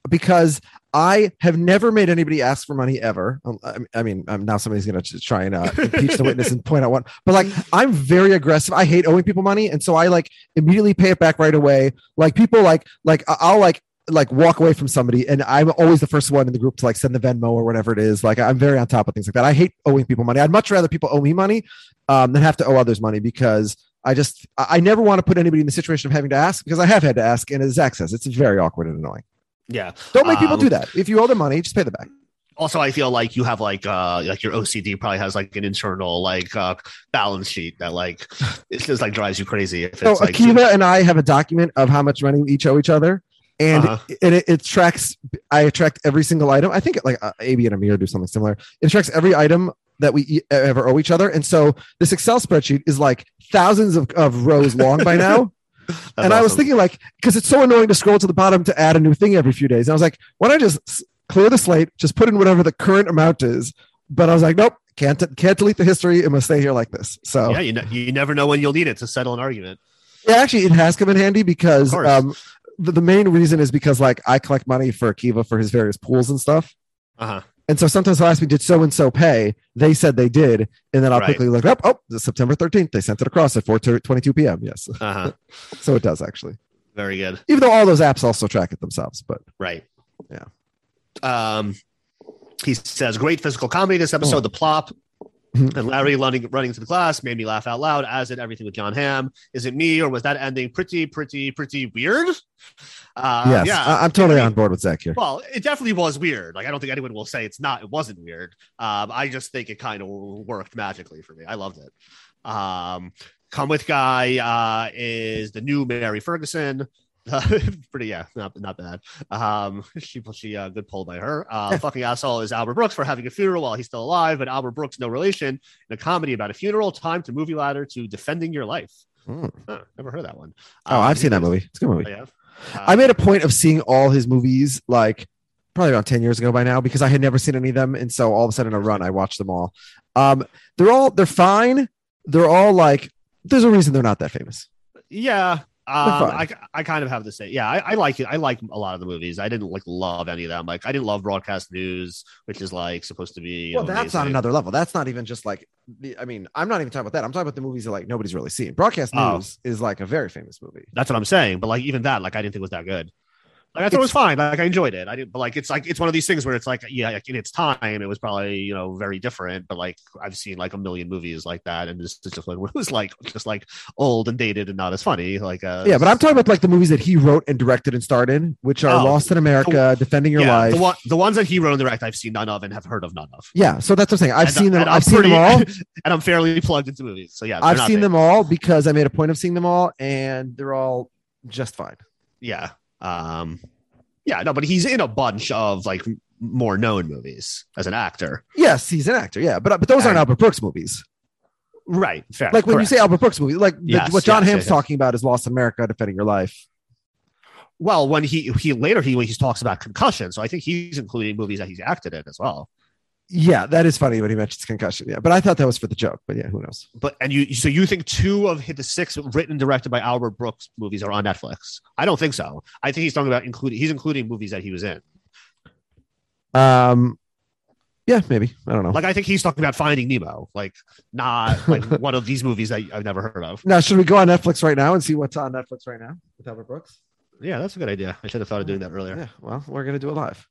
B: because I have never made anybody ask for money ever. Um, I mean, um, now somebody's going to try and uh, impeach the witness and point out one, but like I'm very aggressive. I hate owing people money, and so I like immediately pay it back right away. Like people like like I'll like like walk away from somebody and I'm always the first one in the group to like send the Venmo or whatever it is. Like I'm very on top of things like that. I hate owing people money. I'd much rather people owe me money um, than have to owe others money because I just I I never want to put anybody in the situation of having to ask because I have had to ask and as Zach says, it's very awkward and annoying.
C: Yeah.
B: Don't make people
C: Um,
B: do that. If you owe them money, just pay them back.
C: also i feel like you have like uh like your ocd probably has like an internal like uh balance sheet that like it just like drives you crazy if
B: So
C: it's like
B: Akiva and I have a document of how much money we each owe each other. And
C: Uh-huh.
B: it, it, it tracks, I track every single item. I think it, like uh, AB and Amir do something similar. It tracks every item that we e- ever owe each other. And so this Excel spreadsheet is like thousands of, of rows long by now. And I was thinking like, because it's so annoying to scroll to the bottom to add a new thing every few days. And I was like, why don't I just clear the slate, just put in whatever the current amount is. But I was like, nope, can't can't delete the history. It must stay here like this. So
C: Yeah, you, you never know when you'll need it to settle an argument.
B: yeah, actually, it has come in handy because um, the, the main reason is because like I collect money for Akiva for his various pools and stuff.
C: Uh huh.
B: And so sometimes they'll ask me, did so and so pay? They said they did. And then I'll
C: Right.
B: quickly look up. Oh, it's September 13th. They sent it across at 4 22 p.m. Yes.
C: Uh huh.
B: so it does actually.
C: Very good.
B: Even though all those apps also track it themselves. But
C: Right.
B: Yeah.
C: Um, he says, great physical comedy this episode.
B: Oh.
C: The plop. And Larry running running to the class made me laugh out loud, as did everything with Jon Hamm. Is it me or was that ending pretty, pretty, pretty weird? Uh,
B: yes,
C: yeah.
B: I- I'm totally
C: I mean,
B: on board with Zach here.
C: Well, it definitely was weird. Like I don't think anyone will say it's not. It wasn't weird. Um, I just think it kind of worked magically for me. I loved it. Um, Come with guy uh, is the new Mary Ferguson. pretty yeah, not not bad. Um, she she uh, good pull by her. Uh, fucking asshole is Albert Brooks for having a funeral while he's still alive, but Albert Brooks no relation in a comedy about a funeral. Time to movie ladder to defending your life.
B: Hmm.
C: Huh, never heard that one.
B: Oh,
C: Um,
B: I've seen that movie. It's a good movie.
C: Yeah?
B: I made a point of seeing all his movies like probably about 10 years ago by now because I had never seen any of them. And so all of a sudden in a run, I watched them all. Um, they're all they're fine. They're all like there's a reason they're not that famous.
C: Yeah. Um. I, I kind of have to say, yeah, I, I like it. I like a lot of the movies. I didn't like love any of them. Like I didn't love broadcast news, which is like supposed to be.
B: Well, that's on another level. That's not even just like the, I mean, I'm not even talking about that. I'm talking about the movies that like nobody's really seen. Broadcast
C: Oh.
B: news is like a very famous movie.
C: That's what I'm saying. But like even that, like I didn't think was that good. Like I thought it was fine. Like I enjoyed it. I didn't, but like it's like it's one of these things where it's like yeah, like in its time, it was probably you know very different. But like I've seen like a million movies like that, and this is just like it was like just like old and dated and not as funny. Like uh,
B: Yeah, but I'm talking about like the movies that he wrote and directed and starred in, which are
C: Oh,
B: Lost in America, Defending Your
C: yeah,
B: Life.
C: The, one, the ones that he wrote and direct, I've seen none of and have heard of none of.
B: yeah, so that's what I'm saying. I've
C: And-
B: seen them. I've seen
C: pretty-
B: them all.
C: and I'm fairly plugged into movies. So yeah,
B: I've seen
C: big.
B: them all because I made a point of seeing them all, and they're all just fine.
C: Yeah. Um, yeah, no, but he's in a bunch of like more known movies as an actor.
B: Yes, he's an actor. Yeah, but but those aren't Albert Brooks movies.
C: Right. Fair.
B: Like when
C: correct.
B: you say Albert Brooks movie, like the- what Jon
C: yes,
B: Hamm's
C: yes, yes.
B: talking about is Lost America, Defending Your Life.
C: well, when he he later he when he talks about concussion, so I think he's including movies that he's acted in as well.
B: Yeah, that is funny when he mentions concussion. Yeah, but I thought that was for the joke. But yeah, who knows?
C: But and you so you think two of hit the six written and directed by Albert Brooks movies are on Netflix? I don't think so. I think he's talking about including he's including movies that he was in.
B: Um, yeah, maybe I don't know.
C: Like I think he's talking about Finding Nemo, like not like one of these movies that I've never heard of.
B: now, should we go on Netflix right now and see what's on Netflix right now with Albert Brooks?
C: Yeah, that's a good idea. I should have thought of doing that earlier.
B: Yeah, well, we're gonna do it live.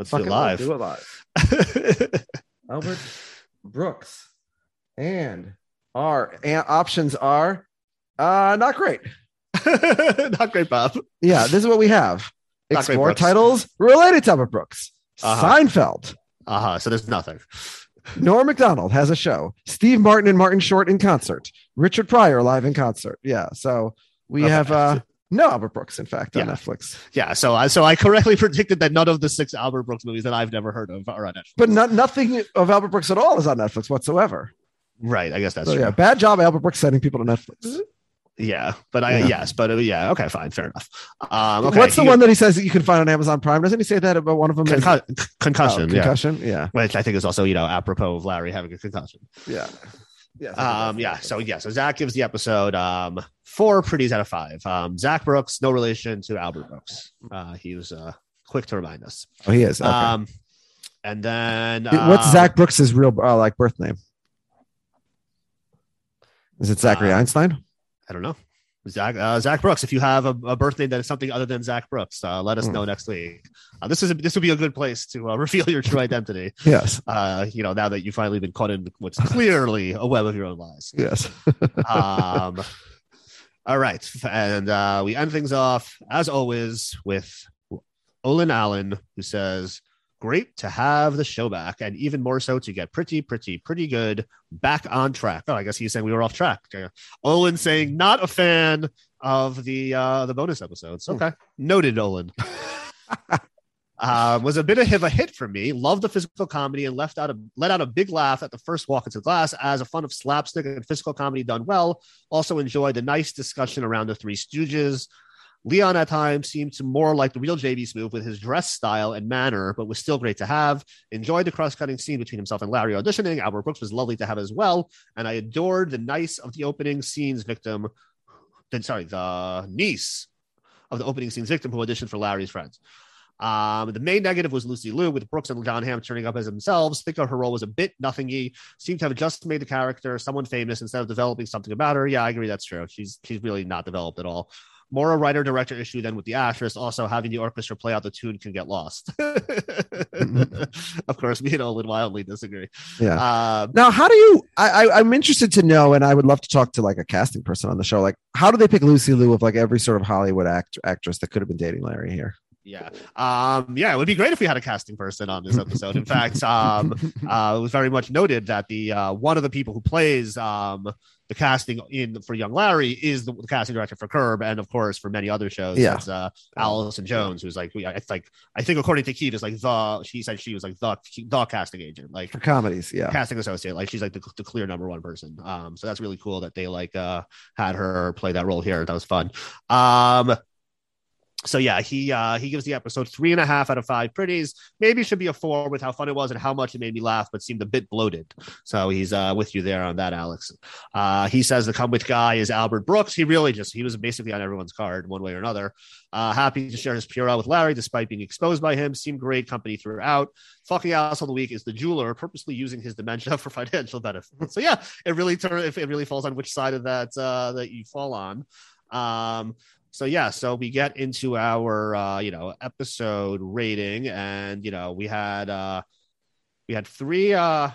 C: Let's do it live.
B: Do it live. Albert Brooks, and our a- options are uh not great.
C: not great, Bob.
B: Yeah, this is what we have.
C: Great,
B: Explore titles related to Albert Brooks.
C: Uh-huh.
B: Seinfeld.
C: Uh huh. So there's nothing.
B: Norm Macdonald has a show. Steve Martin and Martin Short in concert. Richard Pryor live in concert. Yeah. So we
C: Okay.
B: have uh no Albert Brooks, in fact, on
C: Yeah.
B: Netflix.
C: Yeah. So I so I correctly predicted that none of the six Albert Brooks movies that I've never heard of are on Netflix.
B: But not nothing of Albert Brooks at all is on Netflix whatsoever.
C: Right. I guess that's
B: so
C: true.
B: yeah, bad job, Albert Brooks sending people to Netflix.
C: Yeah. But I
B: Yeah.
C: yes. But uh, yeah. Okay. Fine. Fair enough. Um, okay.
B: What's the one that he says that you can find on Amazon Prime? Doesn't he say that about one of them? is-
C: Concussion. concussion.
B: Oh,
C: yeah.
B: concussion. Yeah.
C: Which I think is also you know apropos of Larry having a concussion.
B: Yeah. Yeah.
C: Um, yeah. So yeah. So Zach gives the episode um four pretties out of five. Um, Zach Brooks, no relation to Albert Brooks. Uh, he was uh quick to remind us.
B: Oh, he is. Okay.
C: Um, and then
B: What's
C: uh,
B: Zach Brooks's real uh, like birth name? Is it Zachary
C: Uh,
B: Einstein?
C: I don't know. Zach, uh, Zach Brooks. If you have a, a birthday that is something other than Zach Brooks, uh, let us
B: Hmm.
C: know next week. Uh, this is a, this would be a good place to uh, reveal your true identity.
B: Yes.
C: Uh, you know, now that you've finally been caught in what's clearly a web of your own lies.
B: Yes.
C: um, all right, and uh, we end things off as always with Olin Allen, who says, "Great to have the show back, and even more so to get pretty, pretty, pretty good back on track." Oh, I guess he's saying we were off track. Uh, Olin saying not a fan of the uh, the bonus episodes. Okay, noted, Olin. Uh, was a bit of a hit for me. Loved the physical comedy and left out a let out a big laugh at the first walk into glass as a fun of slapstick and physical comedy done well. Also enjoyed the nice discussion around the Three Stooges. Leon at times seemed to more like the real JB Smoove with his dress style and manner, but was still great to have. Enjoyed the cross-cutting scene between himself and Larry auditioning. Albert Brooks was lovely to have as well, and I adored the nice of the opening scenes victim. Then sorry, the niece of the opening scenes victim who auditioned for Larry's friends. Um, the main negative was Lucy Liu, with Brooks and Jon Hamm turning up as themselves. Think of her role was a bit nothingy. Seemed to have just made the character someone famous instead of developing something about her. Yeah, I agree. That's true. She's she's really not developed at all. More a writer director issue than with the actress. Also, having the orchestra play out the tune can get lost. of course, me and Olin wildly disagree.
B: Yeah.
C: Um,
B: now, how do you? I, I I'm interested to know, and I would love to talk to like a casting person on the show. Like, how do they pick Lucy Liu of like every sort of Hollywood act, actress that could have been dating Larry here?
C: Yeah. Um, yeah, it would be great if we had a casting person on this episode. In fact, um, uh, it was very much noted that the uh, one of the people who plays um, the casting in for Young Larry is the, the casting director for Curb, and of course for many other shows.
B: Yeah.
C: it's, uh, Allison Jones, who's like, we- it's like I think according to Keith, is like the she said she was like the the casting agent, like
B: For comedies, yeah.
C: casting associate. Like she's like the, the clear number one person. Um, so that's really cool that they like uh had her play that role here. That was fun. Um, so yeah, he uh he gives the episode three and a half out of five pretties. Maybe should be a four with how fun it was and how much it made me laugh, but seemed a bit bloated. So he's uh with you there on that, Alex. Uh he says the come with guy is Albert Brooks. He really just he was basically on everyone's card one way or another. Uh happy to share his Purell with Larry despite being exposed by him. Seemed great company throughout. Fucking asshole of the week is the jeweler purposely using his dementia for financial benefit. So yeah, it really turn if it really falls on which side of that uh that you fall on. Um so yeah, so we get into our uh, you know episode rating, and you know we had uh we had three uh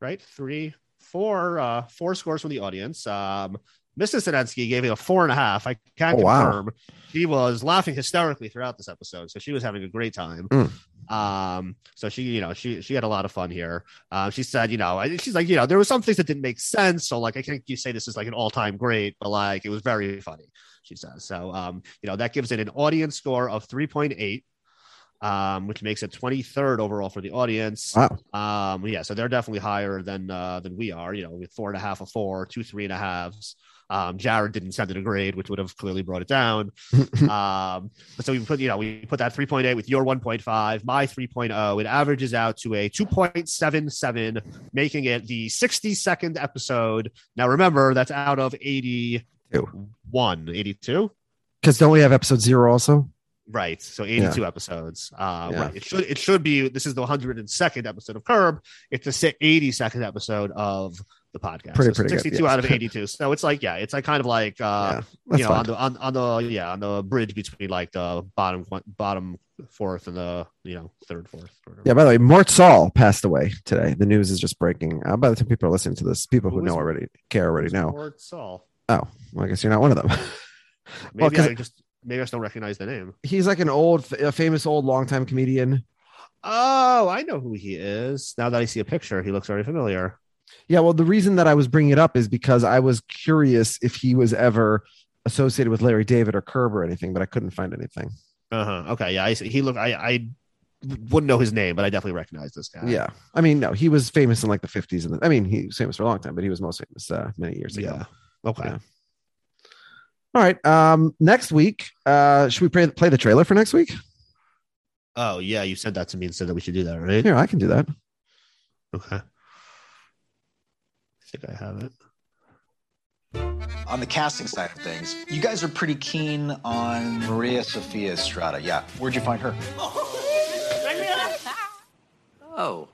C: right three four uh four scores from the audience. Um Mrs. Sedensky gave it a four and a half. I can
B: Oh, wow.
C: confirm she was laughing hysterically throughout this episode, so she was having a great time.
B: Mm.
C: Um, so she, you know, she she had a lot of fun here. Um, she said, you know, she's like, you know, there were some things that didn't make sense. So like, I can't you say this is like an all time great, but like, it was very funny. She says so. Um, you know, that gives it an audience score of three point eight. Um, which makes it 23rd overall for the audience.
B: Wow.
C: Um, yeah, so they're definitely higher than uh than we are, you know, with four and a half, a four, two, three and a halves. Um, Jared didn't send it a grade, which would have clearly brought it down. um, so we put, you know, we put that 3.8 with your 1.5, my 3.0. It averages out to a 2.77, making it the 62nd episode. Now, remember, that's out of 81, 82.
B: Because don't we have episode zero also?
C: Right. So 82
B: Yeah.
C: episodes. Uh,
B: Yeah.
C: Right. It should it should be. This is the 102nd episode of Curb. It's the 82nd episode of the podcast.
B: Pretty-
C: So
B: pretty good,
C: 62
B: yes.
C: out of 82. So it's like yeah, it's like kind of like uh,
B: that's
C: you know
B: fine.
C: on the on, on the yeah on the bridge between like the bottom bottom fourth and the you know third fourth.
B: Yeah. By the way, Mort Sahl passed away today. The news is just breaking. Uh, by the time people are listening to this, people who
C: Who
B: know already care already know.
C: Mort Sahl.
B: Oh, well, I guess you're not one of them. Well,
C: I just maybe I just don't recognize the name.
B: he's like an old, a famous old longtime comedian.
C: Oh, I know who he is. Now that I see a picture, he looks very familiar.
B: Yeah, well, the reason that I was bringing it up is because I was curious if he was ever associated with Larry David or Curb or anything, but I couldn't find anything.
C: Uh huh. Okay. Yeah. I see. He look. I I wouldn't know his name, but I definitely recognize this guy.
B: Yeah, I mean, no, he was famous in like the fifties, and I mean, he was famous for a long time, but he was most famous uh, many years ago.
C: Yeah. Okay.
B: Yeah. All right. Um, next week, uh, should we play, play the trailer for next week?
C: Oh yeah, you said that to me and said that we should do that, right?
B: Here, I can do that.
C: Okay. I think I have it.
F: On the casting side of things, you guys are pretty keen on Maria Sofia Estrada. Yeah. Where'd you find her?
D: Oh.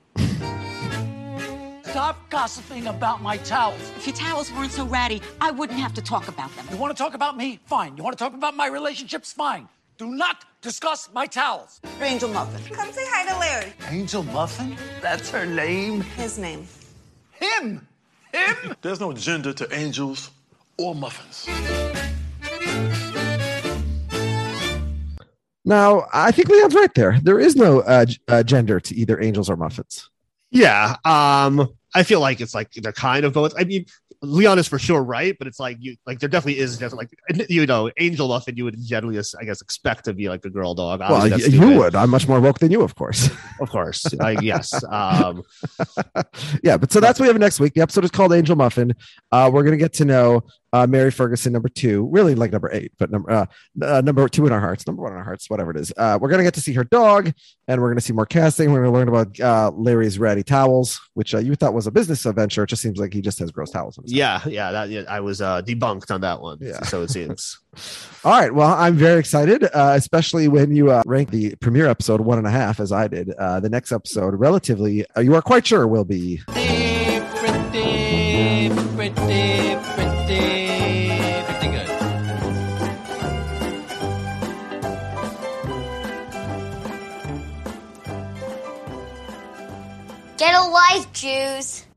D: Stop gossiping about my towels.
E: If your towels weren't so ratty, I wouldn't have to talk about them.
D: You want to talk about me? Fine. You want to talk about my relationships? Fine. Do not discuss my towels.
P: Angel Muffin. Come say hi to Larry.
D: Angel Muffin? That's her name.
P: His name.
D: Him. Him?
M: There's no gender to angels or muffins.
B: Now, I think Leon's right there. There is no uh, g- uh, gender to either angels or muffins.
C: Yeah. Um. I feel like it's like they're kind of both. I mean, Leon is for sure right, but it's like you like there definitely is just like you know Angel Muffin. You would generally, I guess, expect to be like a girl dog.
B: Well,
C: Obviously,
B: y- you
C: stupid.
B: would. I'm much more woke than you, of course.
C: of course. I yes. Um.
B: yeah, but so that's what we have next week. The episode is called Angel Muffin. Uh, we're gonna get to know Uh, Mary Ferguson, number two, really like number eight, but number uh, uh, number two in our hearts, number one in our hearts, whatever it is. Uh, we're gonna get to see her dog, and we're gonna see more casting. We're gonna learn about uh, Larry's ratty towels, which uh, you thought was a business adventure. It just seems like he just has gross towels.
C: Yeah, yeah, that yeah, I was uh, debunked on that one.
B: Yeah.
C: so it seems.
B: All right. Well, I'm very excited, uh, especially when you uh, rank the premiere episode one and a half, as I did. Uh, the next episode, relatively, uh, you are quite sure will be.
O: Pretty, pretty, pretty, pretty
T: Get a life, Jews.